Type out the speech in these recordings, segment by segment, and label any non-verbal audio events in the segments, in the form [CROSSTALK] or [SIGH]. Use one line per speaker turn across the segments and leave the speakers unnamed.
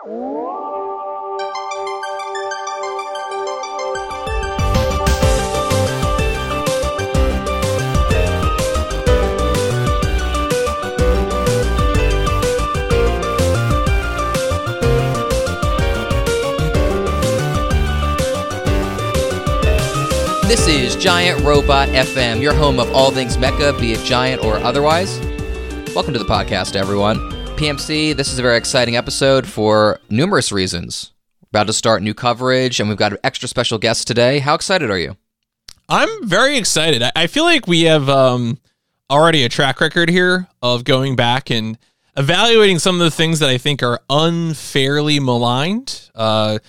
This is Giant Robot FM, your home of all things mecha, be it giant or otherwise. Welcome to the podcast, everyone. PMC, this is a very exciting episode for numerous reasons. We're about to start new coverage, and we've got an extra special guest today. How excited are you?
I'm very excited. I- feel like we have um, already a track record here of going back and evaluating some of the things that I think are unfairly maligned. Uh,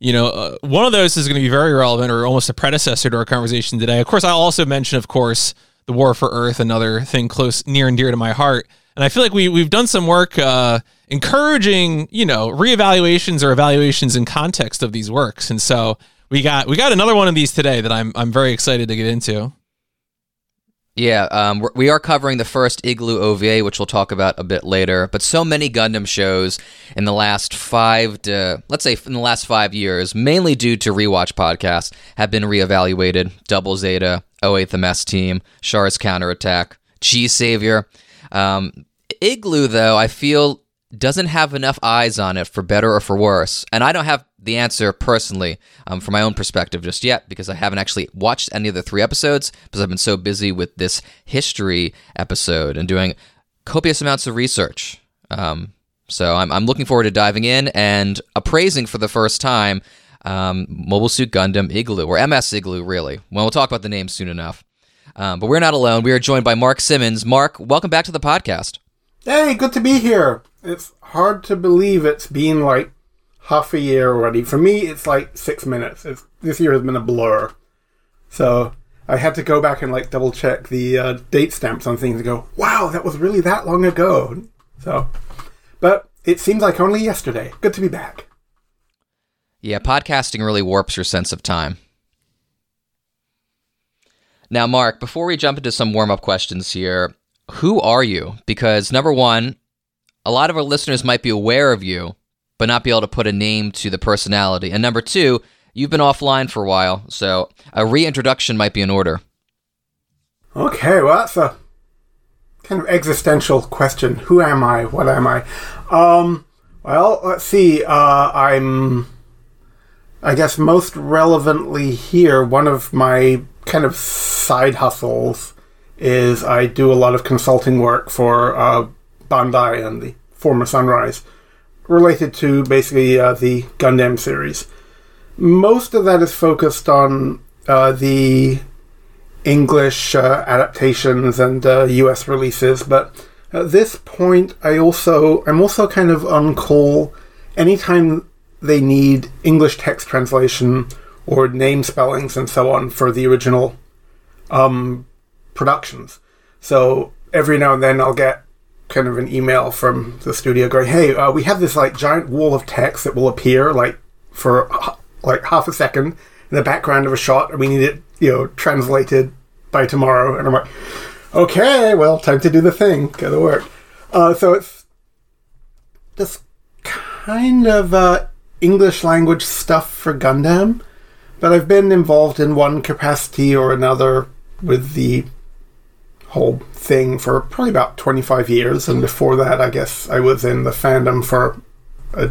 you know, uh, one of those is going to be very relevant or almost a predecessor to our conversation today. Of course, I'll also mention, of course, the War for Earth, another thing close, near and dear to my heart. And I feel like we we've done some work uh, encouraging, you know, reevaluations or evaluations in context of these works. And so we got we got another one of these today that I'm I'm very excited to get into.
Yeah, um, we're- covering the first Igloo OVA, which we'll talk about a bit later. But so many Gundam shows in the last five to, let's say, in the last five years, mainly due to rewatch podcasts, have been reevaluated. Double Zeta, 08th MS Team, Char's Counterattack, G Savior. Um, Igloo, though, I feel doesn't have enough eyes on it for better or for worse. And I don't have the answer personally um, from my own perspective just yet because I haven't actually watched any of the three episodes because I've been so busy with this history episode and doing copious amounts of research. Um, so I'm, I'm looking forward to diving in and appraising for the first time um, Mobile Suit Gundam Igloo, or MS Igloo, really. Well, we'll talk about the name soon enough. Um, but we're not alone. We are joined by Mark Simmons. Mark, welcome back to the podcast.
Hey, good to be here. It's hard to believe it's been like half a year already. For me, it's like six minutes. It's, this year has been a blur. So I had to go back and like double check the uh, date stamps on things and go, wow, that was really that long ago. So, but it seems like only yesterday. Good to be back.
Yeah, podcasting really warps your sense of time. Now, Mark, before we jump into some warm up questions here, who are you? Because number one, a lot of our listeners might be aware of you, but not be able to put a name to the personality. And number two, you've been offline for a while, so a reintroduction might be in order.
Okay, well, that's a kind of existential question. Who am I? What am I? Um, well, let's see. Uh, I'm, I guess, most relevantly here, one of my kind of side hustles is I do a lot of consulting work for uh, Bandai and the former Sunrise, related to basically uh, the Gundam series. Most of that is focused on uh, the English uh, adaptations and uh, US releases, but at this point, I also I'm also kind of on call anytime they need English text translation or name spellings and so on for the original um, productions. So every now and then I'll get kind of an email from the studio going, "Hey, uh, we have this like giant wall of text that will appear like for like half a second in the background of a shot, and we need it, you know, translated by tomorrow." And I'm like, "Okay, well, time to do the thing, go to work." Uh, so it's this kind of uh, English language stuff for Gundam, but I've been involved in one capacity or another with the whole thing for probably about 25 years, and before that, I guess I was in the fandom for a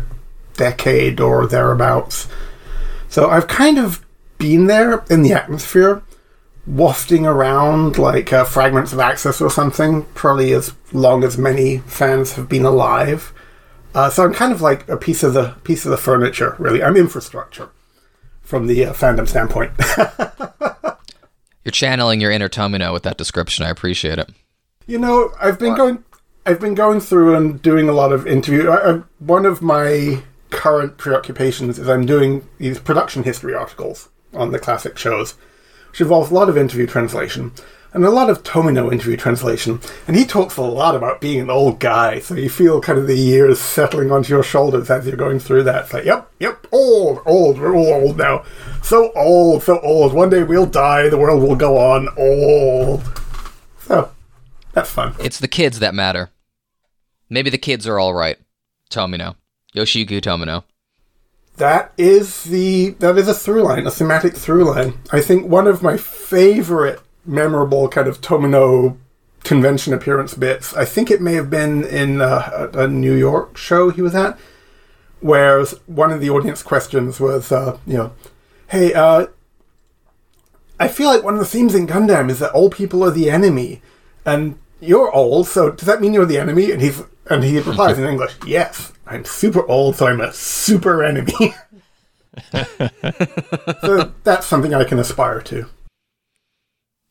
decade or thereabouts. So I've kind of been there in the atmosphere, wafting around like uh, fragments of Axis or something, probably as long as many fans have been alive. Uh, so I'm kind of like a piece of the piece of the furniture, really. I'm infrastructure from the uh, fandom standpoint. [LAUGHS]
You're channeling your inner Tomino with that description. I appreciate it.
You know, I've been going, I've been going through and doing a lot of interview. I, I, one of my current preoccupations is I'm doing these production history articles on the classic shows, which involves a lot of interview translation and a lot of Tomino interview translation. And he talks a lot about being an old guy, so you feel kind of the years settling onto your shoulders as you're going through that. It's like, yep, yep, old, old, we're all old now. So old, so old. One day we'll die, the world will go on. Old. So, that's fun.
It's the kids that matter. Maybe the kids are all right. Tomino. Yoshiyuki Tomino.
That is the that is a through line, a thematic through line. I think one of my favorite memorable kind of Tomino convention appearance bits. I think it may have been in uh, a, a New York show he was at, where one of the audience questions was, uh, you know, hey, uh, I feel like one of the themes in Gundam is that old people are the enemy, and you're old, so does that mean you're the enemy? And he's and he replies in [LAUGHS] English, yes, I'm super old, so I'm a super enemy. [LAUGHS] so that's something I can aspire to.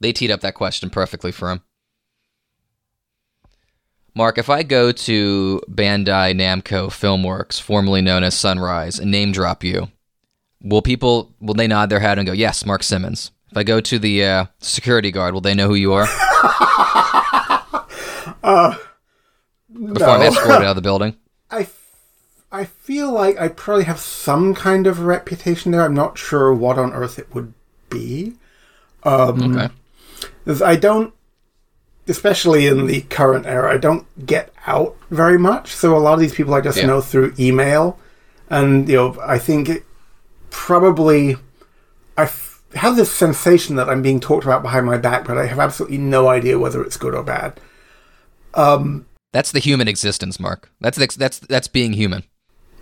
They teed up that question perfectly for him. Mark, if I go to Bandai Namco Filmworks, formerly known as Sunrise, and name drop you, will people will they nod their head and go, "Yes, Mark Simmons"? If I go to the uh, security guard, will they know who you are? [LAUGHS]
uh,
Before I'm escorted out of the [LAUGHS] building.
I, I feel like I probably have some kind of reputation there. I'm not sure what on earth it would be. Um, okay. I don't, especially in the current era, I don't get out very much. So a lot of these people I just yeah. know through email, and you know, I think it probably I f- have this sensation that I'm being talked about behind my back, but I have absolutely no idea whether it's good or bad. Um,
that's the human existence, Mark. That's the, that's that's being human.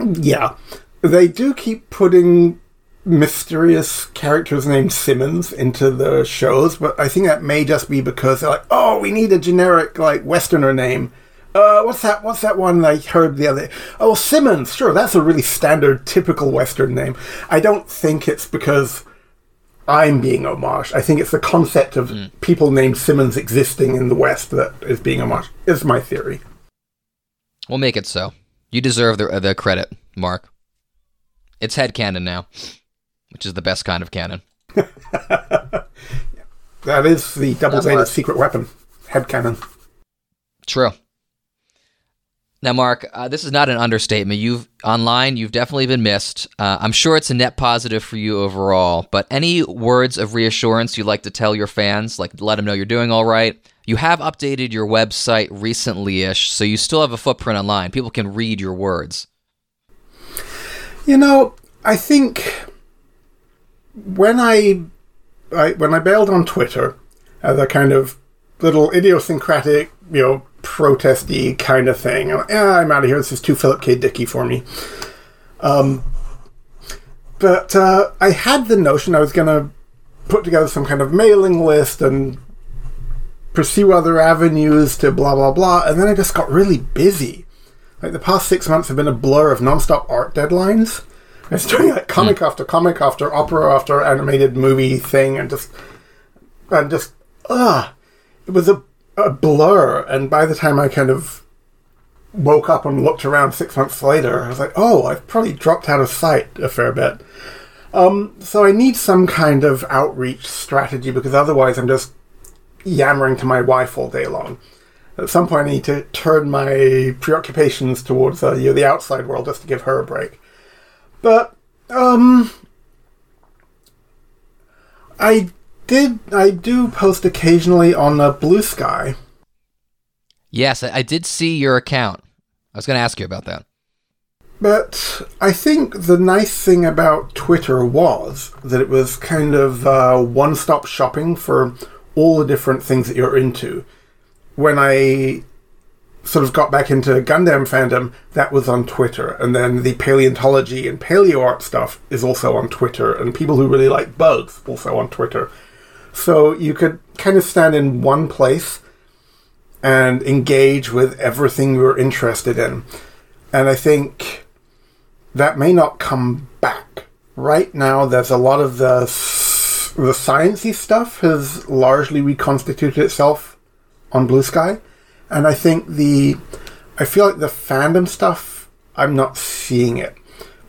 Yeah, they do keep putting mysterious characters named Simmons into the shows, but I think that may just be because they're like, oh, we need a generic like Westerner name. Uh, what's that? What's that one I heard the other? Oh, Simmons. Sure, that's a really standard, typical Western name. I don't think it's because I'm being homage. I think it's the concept of mm. people named Simmons existing in the West that is being homage. Is my theory.
We'll make it so. You deserve the the credit, Mark. It's head canon now which is the best kind of cannon. [LAUGHS]
that is the double-bladed secret weapon, head cannon.
True. Now, Mark, uh, this is not an understatement. You've online, you've definitely been missed. Uh, I'm sure it's a net positive for you overall. But any words of reassurance you'd like to tell your fans, like let them know you're doing all right. You have updated your website recently-ish, so you still have a footprint online. People can read your words.
You know, I think when I, I when I bailed on Twitter as a kind of little idiosyncratic, you know, protesty kind of thing, I'm, like, eh, I'm out of here. This is too Philip K. Dicky for me. Um, but uh, I had the notion I was going to put together some kind of mailing list and pursue other avenues to blah blah blah, and then I just got really busy. Like the past six months have been a blur of nonstop art deadlines. I was doing like comic mm. after comic after opera after animated movie thing, and just and just ah, it was a, a blur. And by the time I kind of woke up and looked around six months later, I was like, oh, I've probably dropped out of sight a fair bit. Um, so I need some kind of outreach strategy because otherwise I'm just yammering to my wife all day long. At some point, I need to turn my preoccupations towards uh, you know, the outside world just to give her a break. But um, I did I do post occasionally on the Blue Sky.
Yes, I did see your account. I was going to ask you about that.
But I think the nice thing about Twitter was that it was kind of uh, one stop shopping for all the different things that you're into. When I sort of got back into Gundam fandom, that was on Twitter. And then the paleontology and paleo art stuff is also on Twitter. And people who really like bugs also on Twitter. So you could kind of stand in one place and engage with everything you're interested in. And I think that may not come back. Right now, there's a lot of the the sciencey stuff has largely reconstituted itself on Blue Sky and I think the I feel like the fandom stuff I'm not seeing it.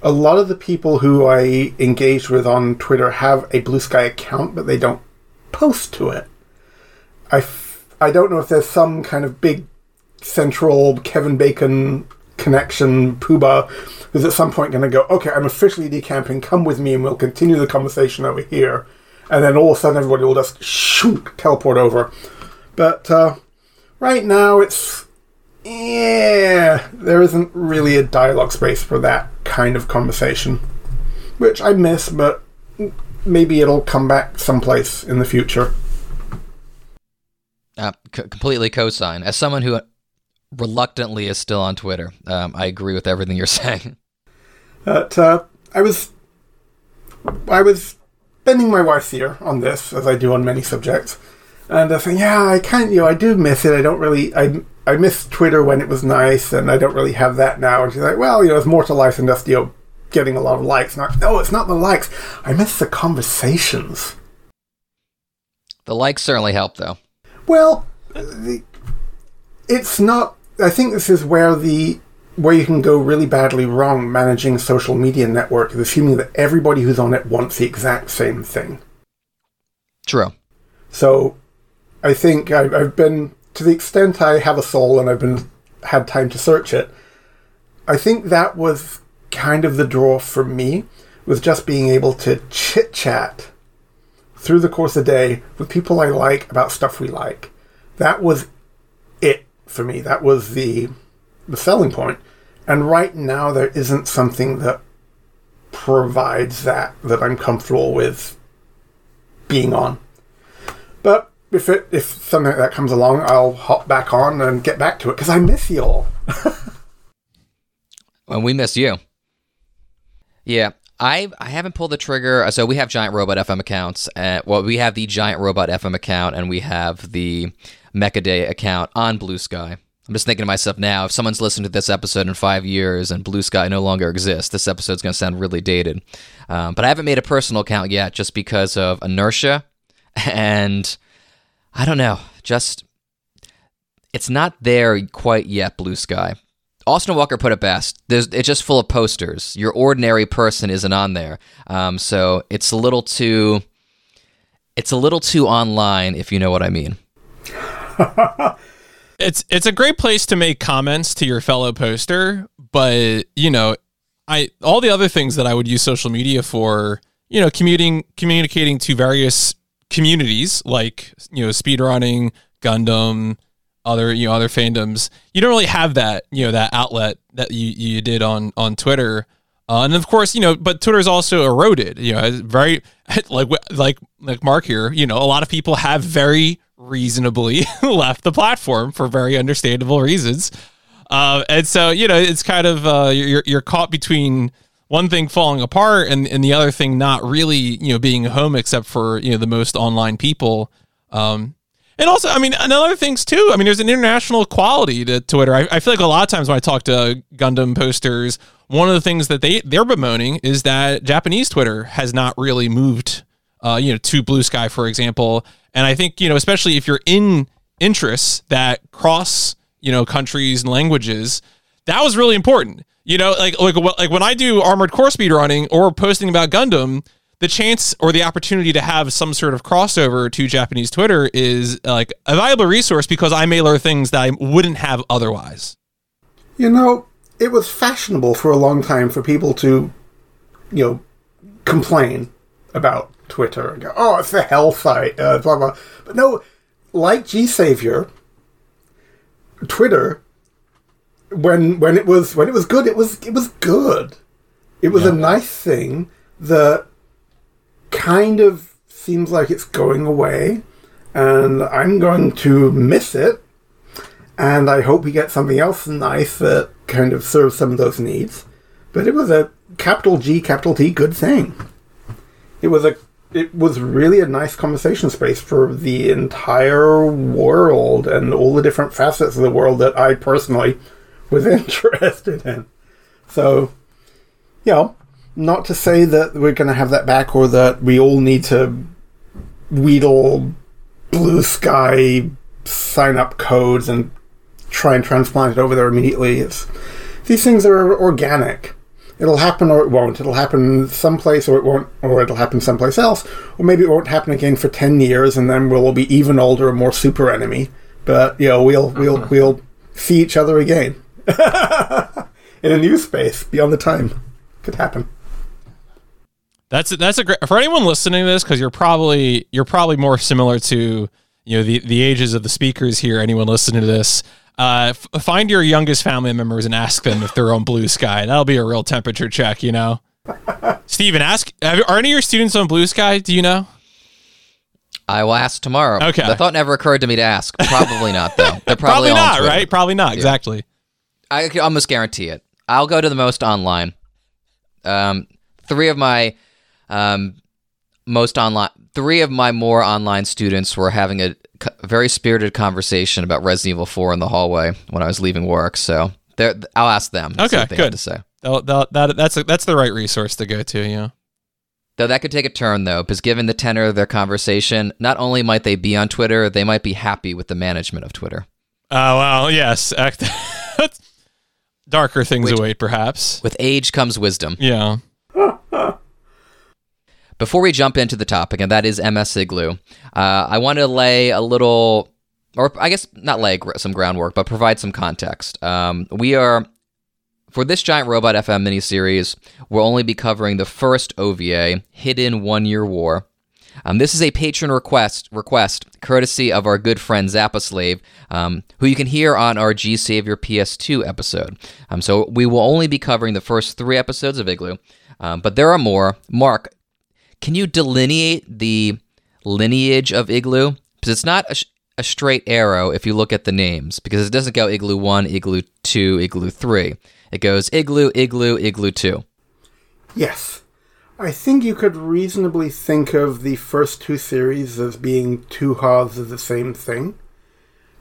A lot of the people who I engage with on Twitter have a Blue Sky account, but they don't post to it. I f- I don't know if there's some kind of big central Kevin Bacon connection Puba who's at some point going to go, okay, I'm officially decamping, come with me and we'll continue the conversation over here. And then all of a sudden everybody will just shoot, teleport over. But uh, right now it's yeah, there isn't really a dialogue space for that kind of conversation, which I miss, but maybe it'll come back someplace in the future.
Uh, c- completely co-sign. As someone who reluctantly is still on Twitter, um, I agree with everything you're [LAUGHS] saying.
But uh, I was, I was bending my wife's ear on this, as I do on many subjects, and I saying, "Yeah, I can't. You know, I do miss it. I don't really. I I miss Twitter when it was nice, and I don't really have that now." And she's like, "Well, you know, it's more to life than just you know getting a lot of likes." I, no, it's not the likes. I miss the conversations.
The likes certainly help, though.
Well, the, it's not. I think this is where the where you can go really badly wrong managing social media network is assuming that everybody who's on it wants the exact same thing.
True.
So, I think I've, I've been to the extent I have a soul and I've been had time to search it. I think that was kind of the draw for me was just being able to chit chat through the course of the day with people I like about stuff we like. That was it for me. That was the the selling point. And right now there isn't something that provides that that I'm comfortable with being on. But if it if something like that comes along, I'll hop back on and get back to it because I miss you all. [LAUGHS]
And we miss you. Yeah, I I haven't pulled the trigger. So we have Giant Robot FM accounts. Uh, well, we have the Giant Robot FM account, and we have the Mecha Day account on Blue Sky. I'm just thinking to myself now, if someone's listening to this episode in five years and Blue Sky no longer exists, this episode's going to sound really dated. Um, but I haven't made a personal account yet just because of inertia. [LAUGHS] And I don't know, just it's not there quite yet, Blue Sky. Austin Walker put it best. There's, it's just full of posters. Your ordinary person isn't on there, um, so it's a little too. It's a little too online, if you know what I mean. [LAUGHS]
it's it's a great place to make comments to your fellow poster, but you know, I all the other things that I would use social media for, you know, commuting communicating to various communities like you know speedrunning, Gundam, other you know other fandoms. You don't really have that you know that outlet that you you did on on Twitter. Uh, and of course, you know, but Twitter's also eroded. You know, very [LAUGHS] like like like Mark here. You know, a lot of people have very reasonably [LAUGHS] left the platform for very understandable reasons. Uh, and so, you know, it's kind of uh, you're you're caught between one thing falling apart and, and the other thing not really, you know, being home except for, you know, the most online people. Um, and also, I mean, another things too. I mean, there's an international quality to Twitter. I, I feel like a lot of times when I talk to Gundam posters, one of the things that they they're bemoaning is that Japanese Twitter has not really moved, uh, you know, to Blue Sky, for example. And I think you know, especially if you're in interests that cross, you know, countries and languages, that was really important. You know, like like like when I do armored core speed running or posting about Gundam, the chance or the opportunity to have some sort of crossover to Japanese Twitter is like a valuable resource because I may learn things that I wouldn't have otherwise.
You know, it was fashionable for a long time for people to, you know, complain about Twitter and go, "Oh, it's a hell site," uh, blah blah. But no, like G Savior, Twitter, when when it was when it was good, it was it was good. It was yeah. a nice thing that kind of seems like it's going away, and I'm going to miss it. And I hope we get something else nice that kind of serves some of those needs. But it was a capital G, capital T good thing. It was a it was really a nice conversation space for the entire world and all the different facets of the world that I personally was [LAUGHS] interested in. So, you know, not to say that we're going to have that back or that we all need to wheedle blue sky sign up codes and try and transplant it over there immediately. It's, these things are organic. It'll happen or it won't. It'll happen someplace or it won't, or it'll happen someplace else. Or maybe it won't happen again for 10 years and then we'll all be even older and more super enemy. But, you know, we'll, we'll, [LAUGHS] we'll see each other again. [LAUGHS] In a new space beyond the time. Could happen.
That's that's a great for anyone listening to this because you're probably you're probably more similar to you know the the ages of the speakers here. Anyone listening to this, uh, f- find your youngest family members and ask them if they're on Blue Sky. That'll be a real temperature check, you know. [LAUGHS] Steven, ask are any of your students on Blue Sky? Do you know?
I will ask tomorrow.
Okay.
The thought never occurred to me to ask. Probably not, though. They're [LAUGHS]
Probably
probably, on
not, right? Probably not. Exactly.
I can almost guarantee it. I'll go to the most online. Um, three of my um, most online, three of my more online students were having a very spirited conversation about Resident Evil 4 in the hallway when I was leaving work. So I'll ask them.
Okay,
they
good.
to say.
They'll- they'll- that, that's a, that's the right resource to go to. Yeah.
Though that could take a turn, though, because given the tenor of their conversation, not only might they be on Twitter, they might be happy with the management of Twitter.
Oh well, yes. Darker things
Which-
await, perhaps.
With age comes wisdom.
Yeah. [LAUGHS]
Before we jump into the topic, and that is MS Igloo, uh, I want to lay a little, or I guess not lay gr- some groundwork, but provide some context. Um, we are, for this Giant Robot FM miniseries, we'll only be covering the first OVA, Hidden One Year War. Um, this is a patron request, request courtesy of our good friend Zappa Slave, um, who you can hear on our G Savior PS2 episode. Um, so we will only be covering the first three episodes of Igloo, um, but there are more. Mark, can you delineate the lineage of Igloo? Because it's not a, a straight arrow if you look at the names, because it doesn't go Igloo 1, Igloo 2, Igloo 3. It goes Igloo, Igloo, Igloo 2.
Yes. I think you could reasonably think of the first two series as being two halves of the same thing.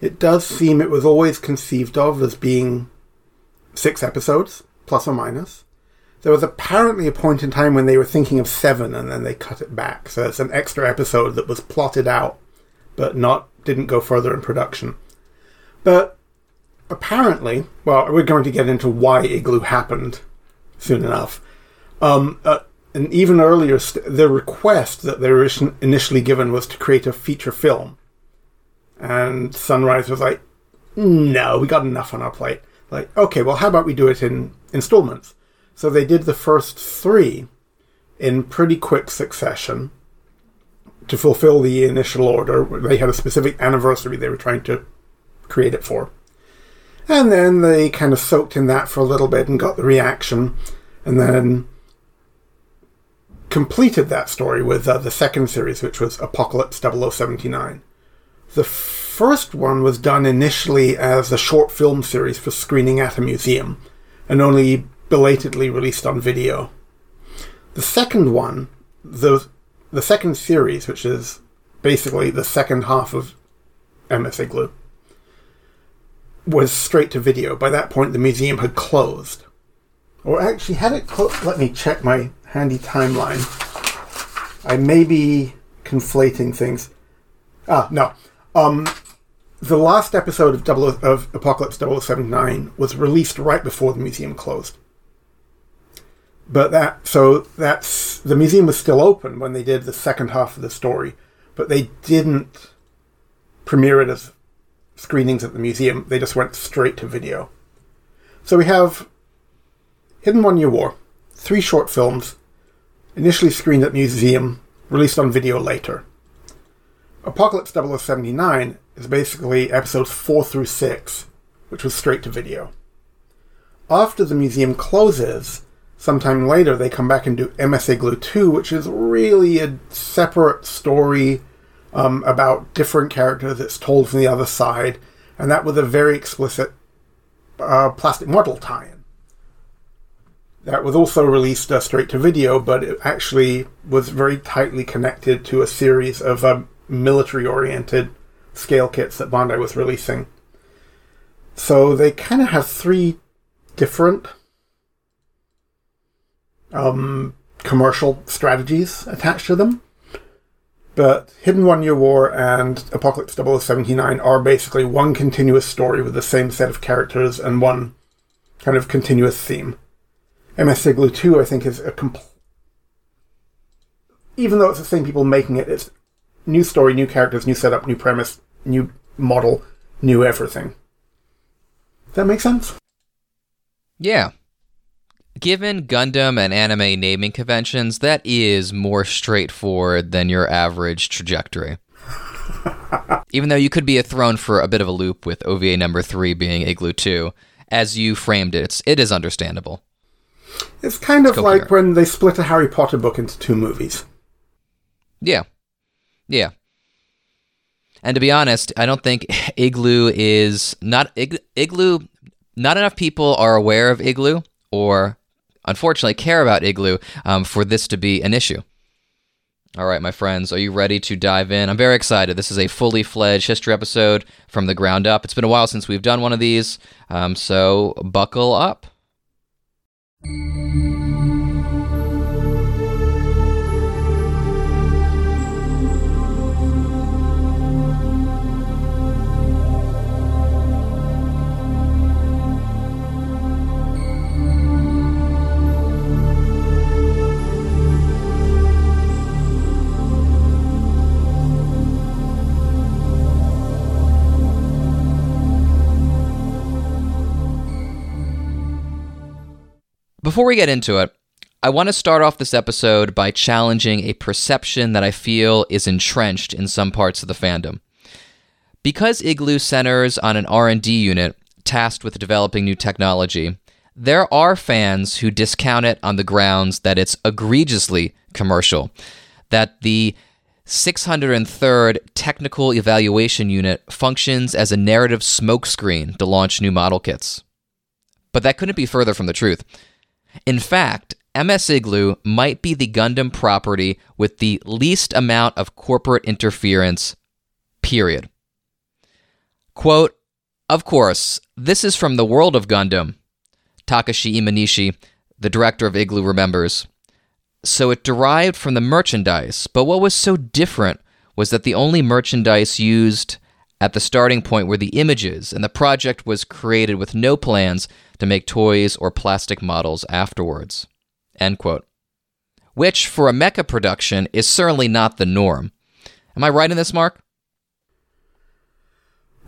It does seem it was always conceived of as being six episodes, plus or minus. There was apparently a point in time when they were thinking of seven and then they cut it back. So it's an extra episode that was plotted out but not didn't go further in production. But apparently, well, we're going to get into why Igloo happened soon enough. Um, uh, and even earlier, st- the request that they were initially given was to create a feature film. And Sunrise was like, no, we got enough on our plate. Like, okay, well, how about we do it in installments? So they did the first three in pretty quick succession to fulfill the initial order. They had a specific anniversary they were trying to create it for. And then they kind of soaked in that for a little bit and got the reaction, and then completed that story with uh, the second series, which was Apocalypse 0079. The first one was done initially as a short film series for screening at a museum, and only belatedly released on video. The second one, the the second series, which is basically the second half of MS Igloo, was straight to video. By that point, the museum had closed. Or actually, had it closed? Let me check my handy timeline. I may be conflating things. Ah, no. Um, the last episode of, double, of Apocalypse 0079 was released right before the museum closed. But that, so that's, the museum was still open when they did the second half of the story, but they didn't premiere it as screenings at the museum. They just went straight to video. So we have Hidden One Year War, three short films, initially screened at museum, released on video later. Apocalypse 0079 is basically episodes 4 through 6, which was straight to video. After the museum closes, sometime later they come back and do MS Igloo 2, which is really a separate story um, about different characters. that's told from the other side, and that was a very explicit uh, plastic model tie-in. That was also released uh, straight to video, but it actually was very tightly connected to a series of um, military-oriented scale kits that Bandai was releasing. So they kind of have three different um, commercial strategies attached to them. But Hidden One Year War and Apocalypse 0079 are basically one continuous story with the same set of characters and one kind of continuous theme. MS Igloo 2, I think, is a complete. Even though it's the same people making it, it's new story, new characters, new setup, new premise, new model, new everything. Does that make sense?
Yeah. Given Gundam and anime naming conventions, that is more straightforward than your average trajectory. [LAUGHS] Even though you could be thrown for a bit of a loop with OVA number three being Igloo 2, as you framed it, it's, it is understandable.
It's kind of like when they split a Harry Potter book into two movies.
Yeah. Yeah. And to be honest, I don't think [LAUGHS] Igloo is not Ig- Igloo. Not enough people are aware of Igloo, or unfortunately care about Igloo um, for this to be an issue. All right, my friends, are you ready to dive in? I'm very excited. This is a fully fledged history episode from the ground up. It's been a while since we've done one of these, um, so buckle up. Música Before we get into it, I want to start off this episode by challenging a perception that I feel is entrenched in some parts of the fandom. Because Igloo centers on an R&D unit tasked with developing new technology, there are fans who discount it on the grounds that it's egregiously commercial, that the 603rd Technical Evaluation Unit functions as a narrative smokescreen to launch new model kits. But that couldn't be further from the truth. In fact, MS Igloo might be the Gundam property with the least amount of corporate interference, period. Quote, Of course, this is from the world of Gundam, Takashi Imanishi, the director of Igloo, remembers. So it derived from the merchandise, but what was so different was that the only merchandise used at the starting point were the images, and the project was created with no plans to make toys or plastic models afterwards. End quote. Which, for a mecha production, is certainly not the norm. Am I right in this, Mark?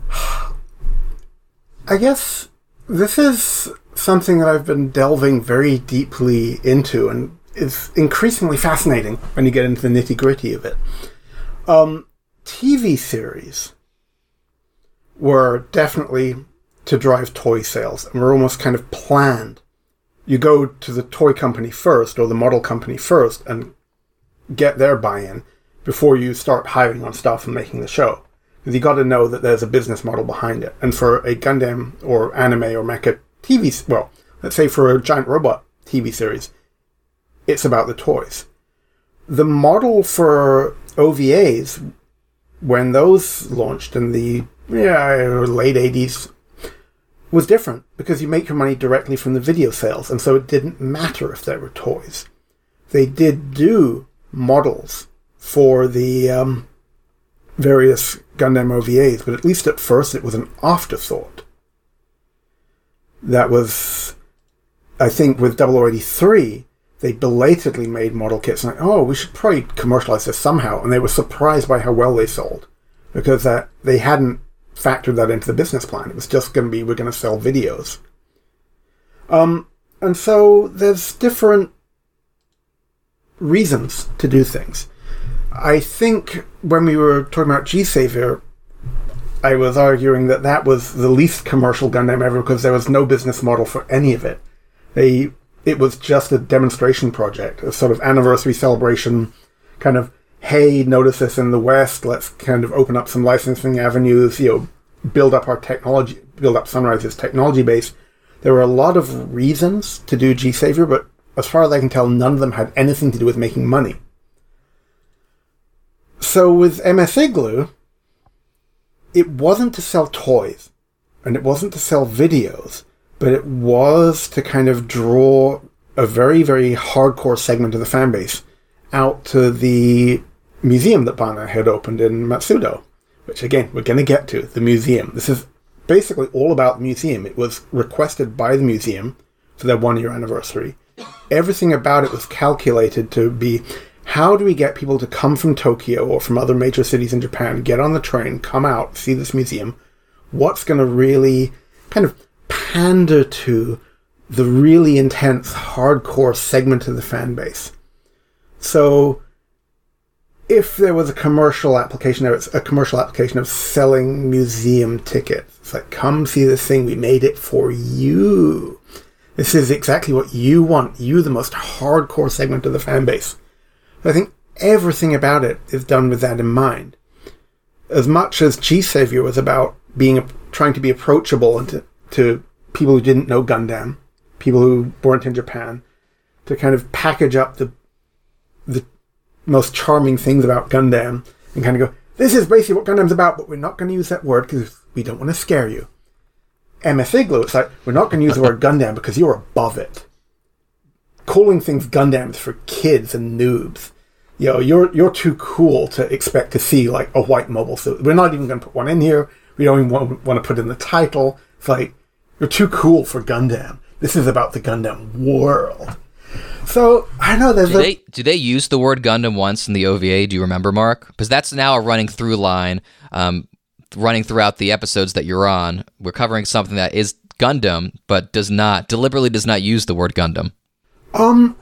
[SIGHS]
I guess this is something that I've been delving very deeply into, and it's increasingly fascinating when you get into the nitty gritty of it. Um, TV series were definitely to drive toy sales, and were almost kind of planned. You go to the toy company first, or the model company first, and get their buy in before you start hiring on staff and making the show because you got to know that there's a business model behind it. And for a Gundam or anime or mecha TV, well, let's say for a giant robot TV series, it's about the toys. The model for OVAs, when those launched in the yeah, late 80s, was different because you make your money directly from the video sales, and so it didn't matter if there were toys. They did do models for the um, various Gundam OVAs, but at least at first it was an afterthought. That was, I think, with 0083, they belatedly made model kits and like, oh, we should probably commercialize this somehow, and they were surprised by how well they sold because that they hadn't factored that into the business plan. It was just going to be we're going to sell videos. Um, and so there's different reasons to do things. I think when we were talking about G Savior, I was arguing that that was the least commercial Gundam ever because there was no business model for any of it. They it was just a demonstration project, a sort of anniversary celebration, kind of hey, notice this in the West. Let's kind of open up some licensing avenues. You know, build up our technology, build up Sunrise's technology base. There were a lot of reasons to do G Savior, but as far as I can tell, none of them had anything to do with making money. So with MS Igloo, it wasn't to sell toys, and it wasn't to sell videos, but it was to kind of draw a very, very hardcore segment of the fan base out to the museum that Bandai had opened in Matsudo, which again, we're going to get to, the museum. This is basically all about the museum. It was requested by the museum for their one year anniversary. Everything about it was calculated to be how do we get people to come from Tokyo or from other major cities in Japan, get on the train, come out, see this museum? What's going to really kind of pander to the really intense, hardcore segment of the fan base? So if there was a commercial application, there was a commercial application of selling museum tickets. It's like, come see this thing. We made it for you. This is exactly what you want. You, the most hardcore segment of the fan base. I think everything about it is done with that in mind. As much as G Savior was about being trying to be approachable and to, to people who didn't know Gundam, people who weren't in Japan, to kind of package up the the most charming things about Gundam and kind of go, this is basically what Gundam's about, but we're not going to use that word because we don't want to scare you. MS Igloo, it's like, we're not going to use the word Gundam because you're above it. Calling things Gundams for kids and noobs. You know, you're, you're too cool to expect to see like a white mobile suit. We're not even going to put one in here. We don't even want, want to put in the title. It's like, you're too cool for Gundam. This is about the Gundam world. So I know there's
do
a,
they do they use the word Gundam once in the OVA? Do you remember, Mark? Because that's now a running through line, um, running throughout the episodes that you're on. We're covering something that is Gundam, but does not deliberately does not use the word Gundam.
Um,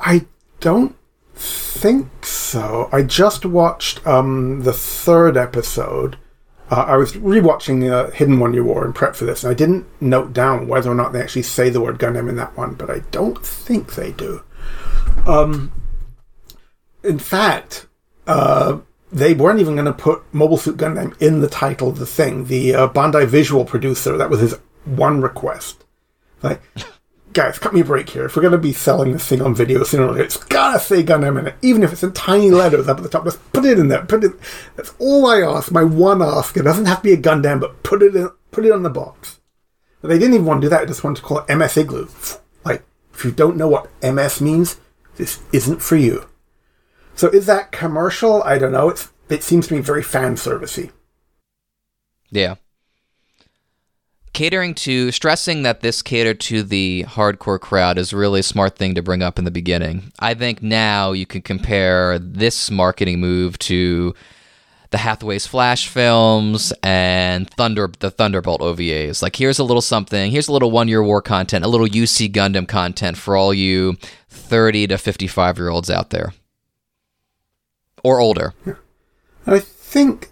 I don't think so. I just watched um the third episode. Uh, I was rewatching uh, Hidden One Year War in prep for this, and I didn't note down whether or not they actually say the word Gundam in that one, but I don't think they do. Um, in fact, uh, they weren't even going to put Mobile Suit Gundam in the title of the thing. The uh, Bandai visual producer, that was his one request. Like, guys, cut me a break here. If we're going to be selling this thing on video sooner or later, it's got to say Gundam in it. Even if it's in tiny letters up at the top, just put it in there. Put it. That's all I ask. My one ask. It doesn't have to be a Gundam, but put it in. Put it on the box. But they didn't even want to do that. They just wanted to call it MS Igloo. Like, if you don't know what MS means, this isn't for you. So is that commercial? I don't know. It's it seems to me very fan servicey.
Yeah. Catering to stressing that this catered to the hardcore crowd is really a smart thing to bring up in the beginning. I think now you can compare this marketing move to the Hathaway's Flash films and Thunder the Thunderbolt OVAs. Like here's a little something, here's a little one year war content, a little UC Gundam content for all you 30 to 55 year olds out there. Or older.
I think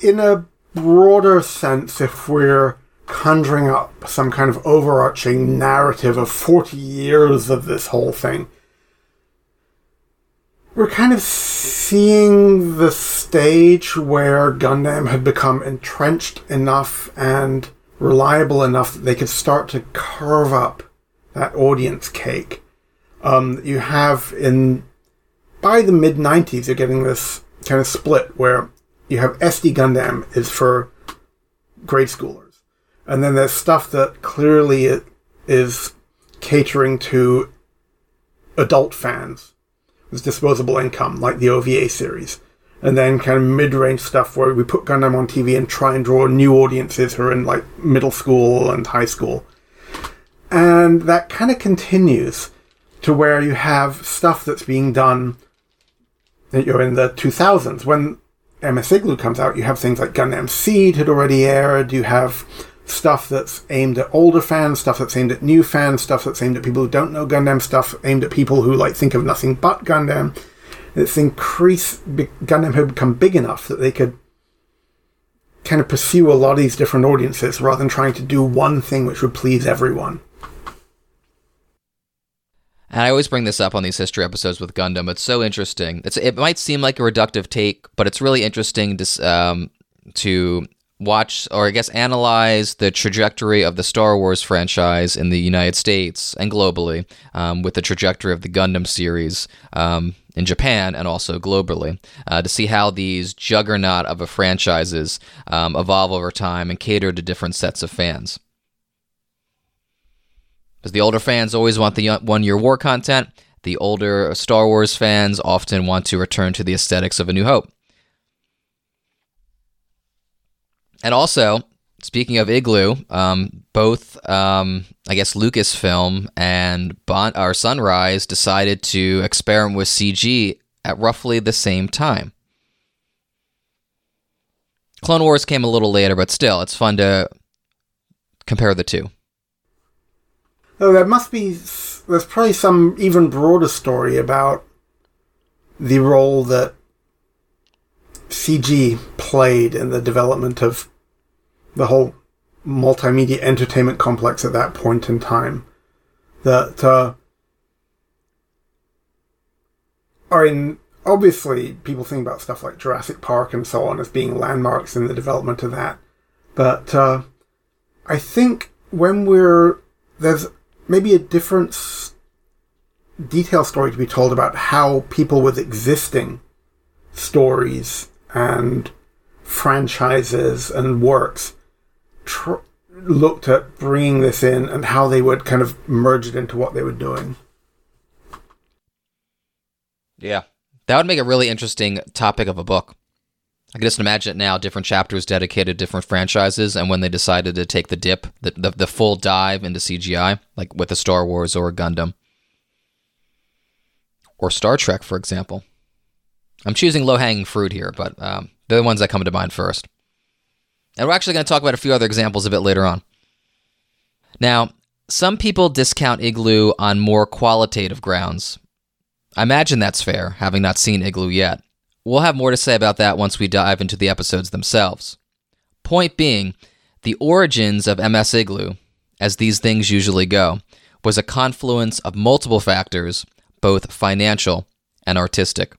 in a broader sense, if we're conjuring up some kind of overarching narrative of 40 years of this whole thing, we're kind of seeing the stage where Gundam had become entrenched enough and reliable enough that they could start to carve up that audience cake. Um, you have in by the mid 90s, you're getting this kind of split where you have SD Gundam is for grade schoolers, and then there's stuff that clearly is catering to adult fans with disposable income, like the OVA series, and then kind of mid-range stuff where we put Gundam on TV and try and draw new audiences who are in like middle school and high school, and that kind of continues to where you have stuff that's being done you're in the 2000s. When MS Igloo comes out, you have things like Gundam Seed had already aired. You have stuff that's aimed at older fans, stuff that's aimed at new fans, stuff that's aimed at people who don't know Gundam, stuff aimed at people who like think of nothing but Gundam. It's increased. Gundam had become big enough that they could kind of pursue a lot of these different audiences rather than trying to do one thing which would please everyone.
And I always bring this up on these history episodes with Gundam. It's so interesting. It's it might seem like a reductive take, but it's really interesting to um, to watch or I guess analyze the trajectory of the Star Wars franchise in the United States and globally, um, with the trajectory of the Gundam series um, in Japan and also globally, uh, to see how these juggernaut of a franchises um, evolve over time and cater to different sets of fans. Because the older fans always want the one year war content, the older Star Wars fans often want to return to the aesthetics of A New Hope. And also, speaking of Igloo, um, both, um, I guess, Lucasfilm and bon- Sunrise decided to experiment with CG at roughly the same time. Clone Wars came a little later, but still, it's fun to compare the two.
Oh, there must be. There's probably some even broader story about the role that CG played in the development of the whole multimedia entertainment complex at that point in time. That, uh, I mean, obviously, people think about stuff like Jurassic Park and so on as being landmarks in the development of that. But uh, I think when we're there's maybe a different detail story to be told about how people with existing stories and franchises and works tr- looked at bringing this in and how they would kind of merge it into what they were doing.
Yeah. That would make a really interesting topic of a book. I can just imagine it now, different chapters dedicated to different franchises, and when they decided to take the dip, the, the, the full dive into CGI, like with a Star Wars or a Gundam. Or Star Trek, for example. I'm choosing low hanging fruit here, but um, they're the ones that come to mind first. And we're actually going to talk about a few other examples a bit later on. Now, some people discount Igloo on more qualitative grounds. I imagine that's fair, having not seen Igloo yet. We'll have more to say about that once we dive into the episodes themselves. Point being, the origins of MS Igloo, as these things usually go, was a confluence of multiple factors, both financial and artistic.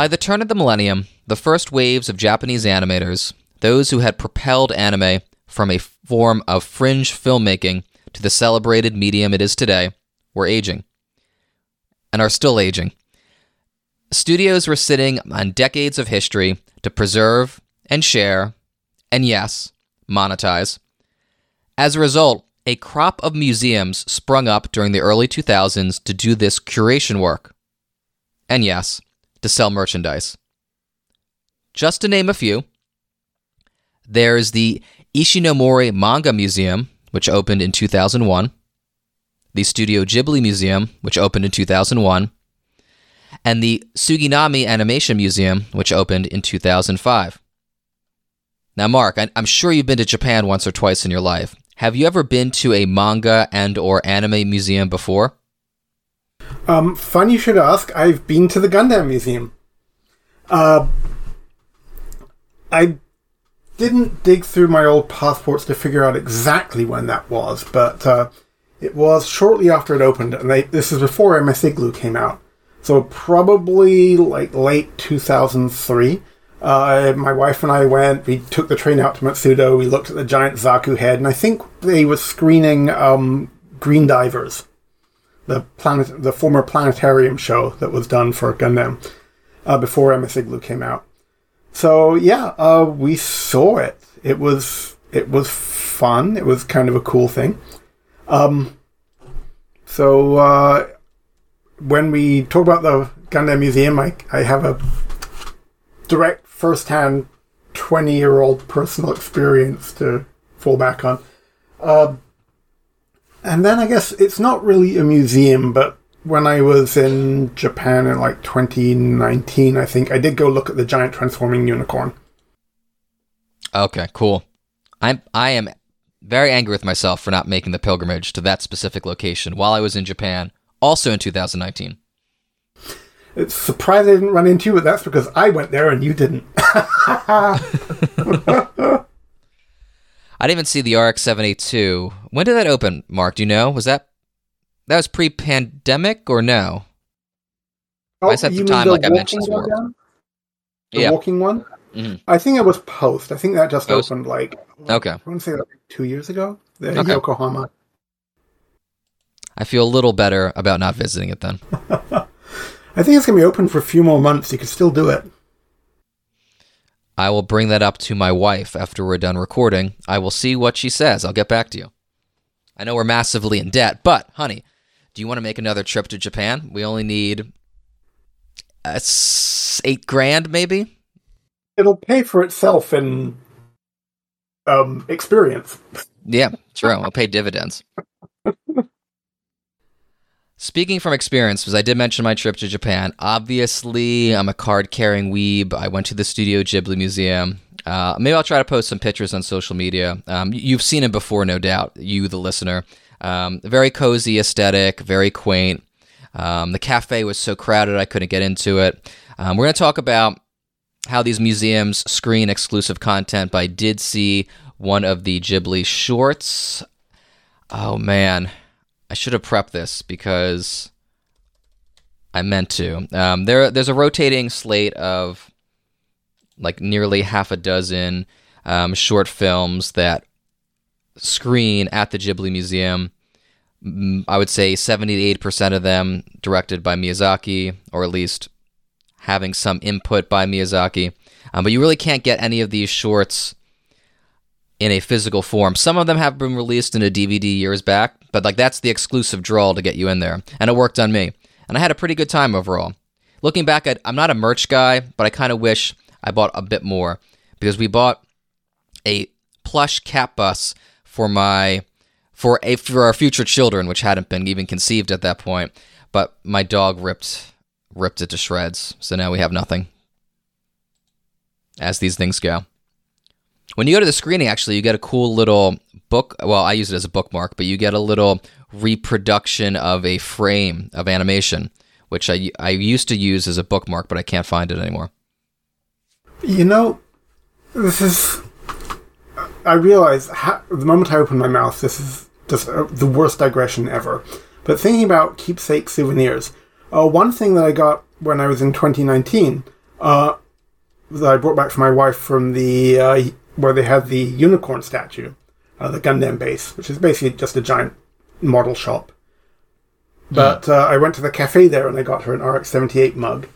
By the turn of the millennium, the first waves of Japanese animators, those who had propelled anime from a form of fringe filmmaking to the celebrated medium it is today, were aging. And are still aging. Studios were sitting on decades of history to preserve and share, and yes, monetize. As a result, a crop of museums sprung up during the early 2000s to do this curation work. And yes, to sell merchandise. Just to name a few, there's the Ishinomori Manga Museum, which opened in 2001, the Studio Ghibli Museum, which opened in 2001, and the Suginami Animation Museum, which opened in 2005. Now, Mark, I'm sure you've been to Japan once or twice in your life. Have you ever been to a manga and or anime museum before?
Um, fun you should ask. I've been to the Gundam Museum. Uh, I didn't dig through my old passports to figure out exactly when that was, but uh, it was shortly after it opened, and they, this is before MS Igloo came out. So probably like late 2003. Uh, my wife and I went. We took the train out to Matsudo. We looked at the giant Zaku head, and I think they were screening um, Green Divers the planet, the former planetarium show that was done for Gundam uh, before MS Igloo came out. So yeah, uh, we saw it. It was it was fun. It was kind of a cool thing. Um, so uh, when we talk about the Gundam Museum, I I have a direct first-hand twenty-year-old personal experience to fall back on. And then I guess it's not really a museum, but when I was in Japan in like 2019, I think I did go look at the giant transforming unicorn.
Okay, cool. I'm I am very angry with myself for not making the pilgrimage to that specific location while I was in Japan, also in 2019.
It's surprising I didn't run into you, but that's because I went there and you didn't. [LAUGHS] [LAUGHS]
I didn't even see the RX 782. When did that open, Mark? Do you know? Was that that was pre-pandemic or no? I set the time
the
like I mentioned
walking
before.
The
Yeah.
walking one?
Mhm.
I think it was post. I think that just
Post?
opened like
Okay.
I want to say like two years ago. The
Okay.
Yokohama.
I feel a little better about not visiting it then. [LAUGHS]
I think it's gonna be open for a few more months. You can still do it.
I will bring that up to my wife after we're done recording. I will see what she says. I'll get back to you. I know we're massively in debt, but honey, do you want to make another trip to Japan? We only need uh, eight grand, maybe.
it'll pay for itself in um, experience.
Yeah, true. I'll pay dividends. Speaking from experience, because I did mention my trip to Japan, obviously I'm a card carrying weeb. I went to the Studio Ghibli Museum. Uh, maybe I'll try to post some pictures on social media. Um, you've seen it before, no doubt, you, the listener. Um, very cozy aesthetic, very quaint. Um, the cafe was so crowded I couldn't get into it. Um, we're going to talk about how these museums screen exclusive content, but I did see one of the Ghibli shorts. Oh man, I should have prepped this because I meant to. Um, there, there's a rotating slate of like nearly half a dozen um, short films that screen at the Ghibli Museum. I would say 70 to 80% of them directed by Miyazaki, or at least having some input by Miyazaki. Um, but you really can't get any of these shorts in a physical form. Some of them have been released in a DVD years back, but like that's the exclusive draw to get you in there, and it worked on me, and I had a pretty good time overall. Looking back, at, I'm not a merch guy, but I kind of wish I bought a bit more because we bought a plush cat bus for my for a for our future children, which hadn't been even conceived at that point. But my dog ripped ripped it to shreds, so now we have nothing. As these things go. When you go to the screening, actually, you get a cool little book. Well, I use it as a bookmark, but you get a little reproduction of a frame of animation, which I, I used to use as a bookmark, but I can't find it anymore.
You know, this is. I realize ha- the moment I open my mouth, this is just uh, the worst digression ever. But thinking about keepsake souvenirs, uh, one thing that I got when I was in 2019, uh, that I brought back for my wife from the uh, where they have the unicorn statue, uh, the Gundam base, which is basically just a giant model shop. But uh, I went to the cafe there and I got her an RX 78 mug,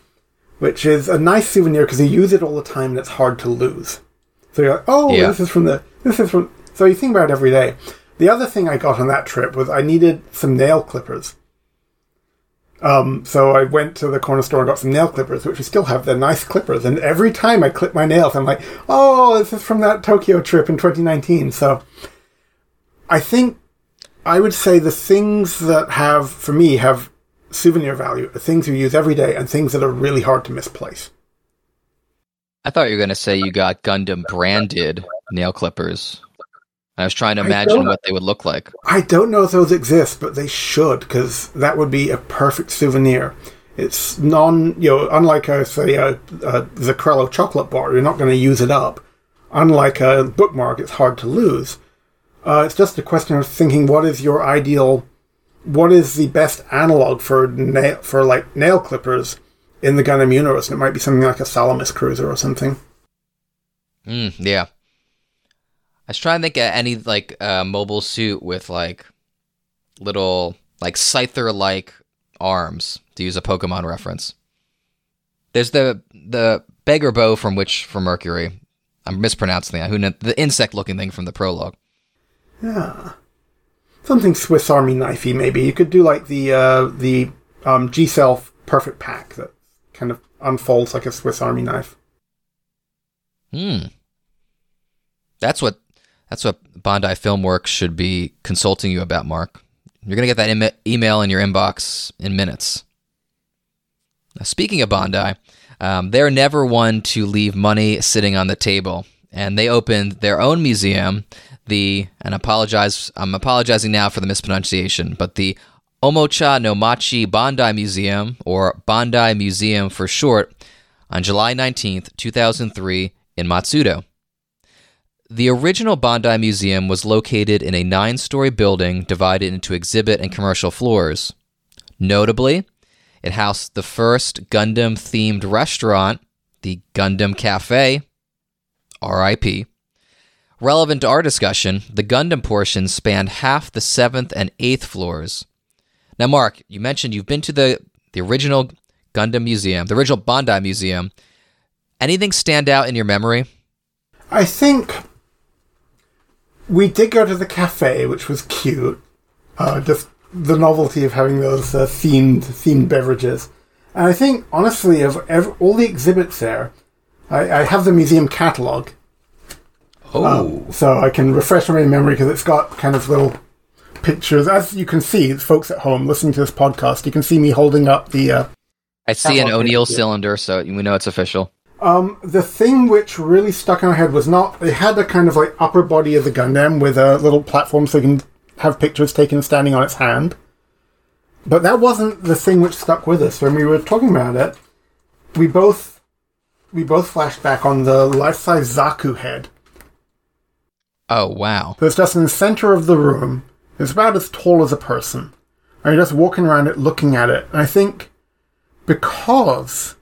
which is a nice souvenir because you use it all the time and it's hard to lose. So you're like, oh,
Yeah.
this is from the, this is from, so you think about it every day. The other thing I got on that trip was I needed some nail clippers. Um, so I went to the corner store and got some nail clippers, which we still have. They're nice clippers. And every time I clip my nails, I'm like, oh, this is from that Tokyo trip in 2019. So I think I would say the things that have, for me, have souvenir value are things you use every day and things that are really hard to misplace.
I thought you were going to say you got Gundam branded nail clippers. I was trying to imagine what they would look like.
I don't know if those exist, but they should because that would be a perfect souvenir. It's non, you know, unlike a say a, a Zacrello chocolate bar, you're not going to use it up. Unlike a bookmark, it's hard to lose. Uh, it's just a question of thinking what is your ideal, what is the best analog for nail for like nail clippers in the Gundam universe. And it might be something like a Salamis cruiser or something.
Mm, yeah. I was trying to think of any like uh, mobile suit with like little like scyther like arms to use a Pokemon reference. There's the the Beguir-Beu from Witch from Mercury. I'm mispronouncing that. Who kn- the insect looking thing from the prologue.
Yeah. Something Swiss Army knifey, maybe. You could do like the uh, the um, G Self Perfect Pack that kind of unfolds like a Swiss Army knife.
Hmm. That's what that's what Bandai Filmworks should be consulting you about, Mark. You're gonna get that em- email in your inbox in minutes. Now, speaking of Bandai, um, they're never one to leave money sitting on the table, and they opened their own museum. The and apologize, I'm apologizing now for the mispronunciation, but the Omocha no Machi Bandai Museum, or Bandai Museum for short, on July 19th, 2003, in Matsudo. The original Bandai Museum was located in a nine story building divided into exhibit and commercial floors. Notably, it housed the first Gundam themed restaurant, the Gundam Cafe, RIP. Relevant to our discussion, the Gundam portion spanned half the seventh and eighth floors. Now, Mark, you mentioned you've been to the, the original Gundam Museum, the original Bandai Museum. Anything stand out in your memory?
I think we did go to the cafe, which was cute. Uh, just the novelty of having those uh, themed themed beverages. And I think, honestly, of ev- all the exhibits there, I, I have the museum catalog,
Oh,
so I can refresh my memory because it's got kind of little pictures. As you can see, folks at home listening to this podcast, you can see me holding up the. Uh,
I see an
Catalog
O'Neill cylinder, so we know it's official.
Um, the thing which really stuck in my head was not. they had a kind of like upper body of the Gundam with a little platform so you can have pictures taken standing on its hand. But that wasn't the thing which stuck with us when we were talking about it. We both we both flashed back on the life-size Zaku head.
Oh wow.
So it's just in the center of the room. It's about as tall as a person. And you're just walking around it, looking at it. And I think because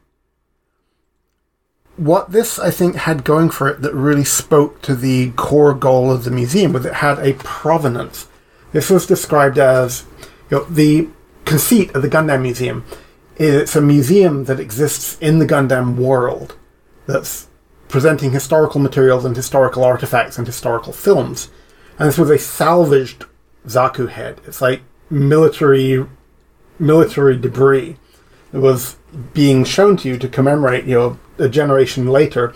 what this, I think, had going for it that really spoke to the core goal of the museum was it had a provenance. This was described as you know, the conceit of the Gundam Museum is it's a museum that exists in the Gundam world that's presenting historical materials and historical artifacts and historical films. And this was a salvaged Zaku head. It's like military military debris was being shown to you to commemorate, you know, a generation later.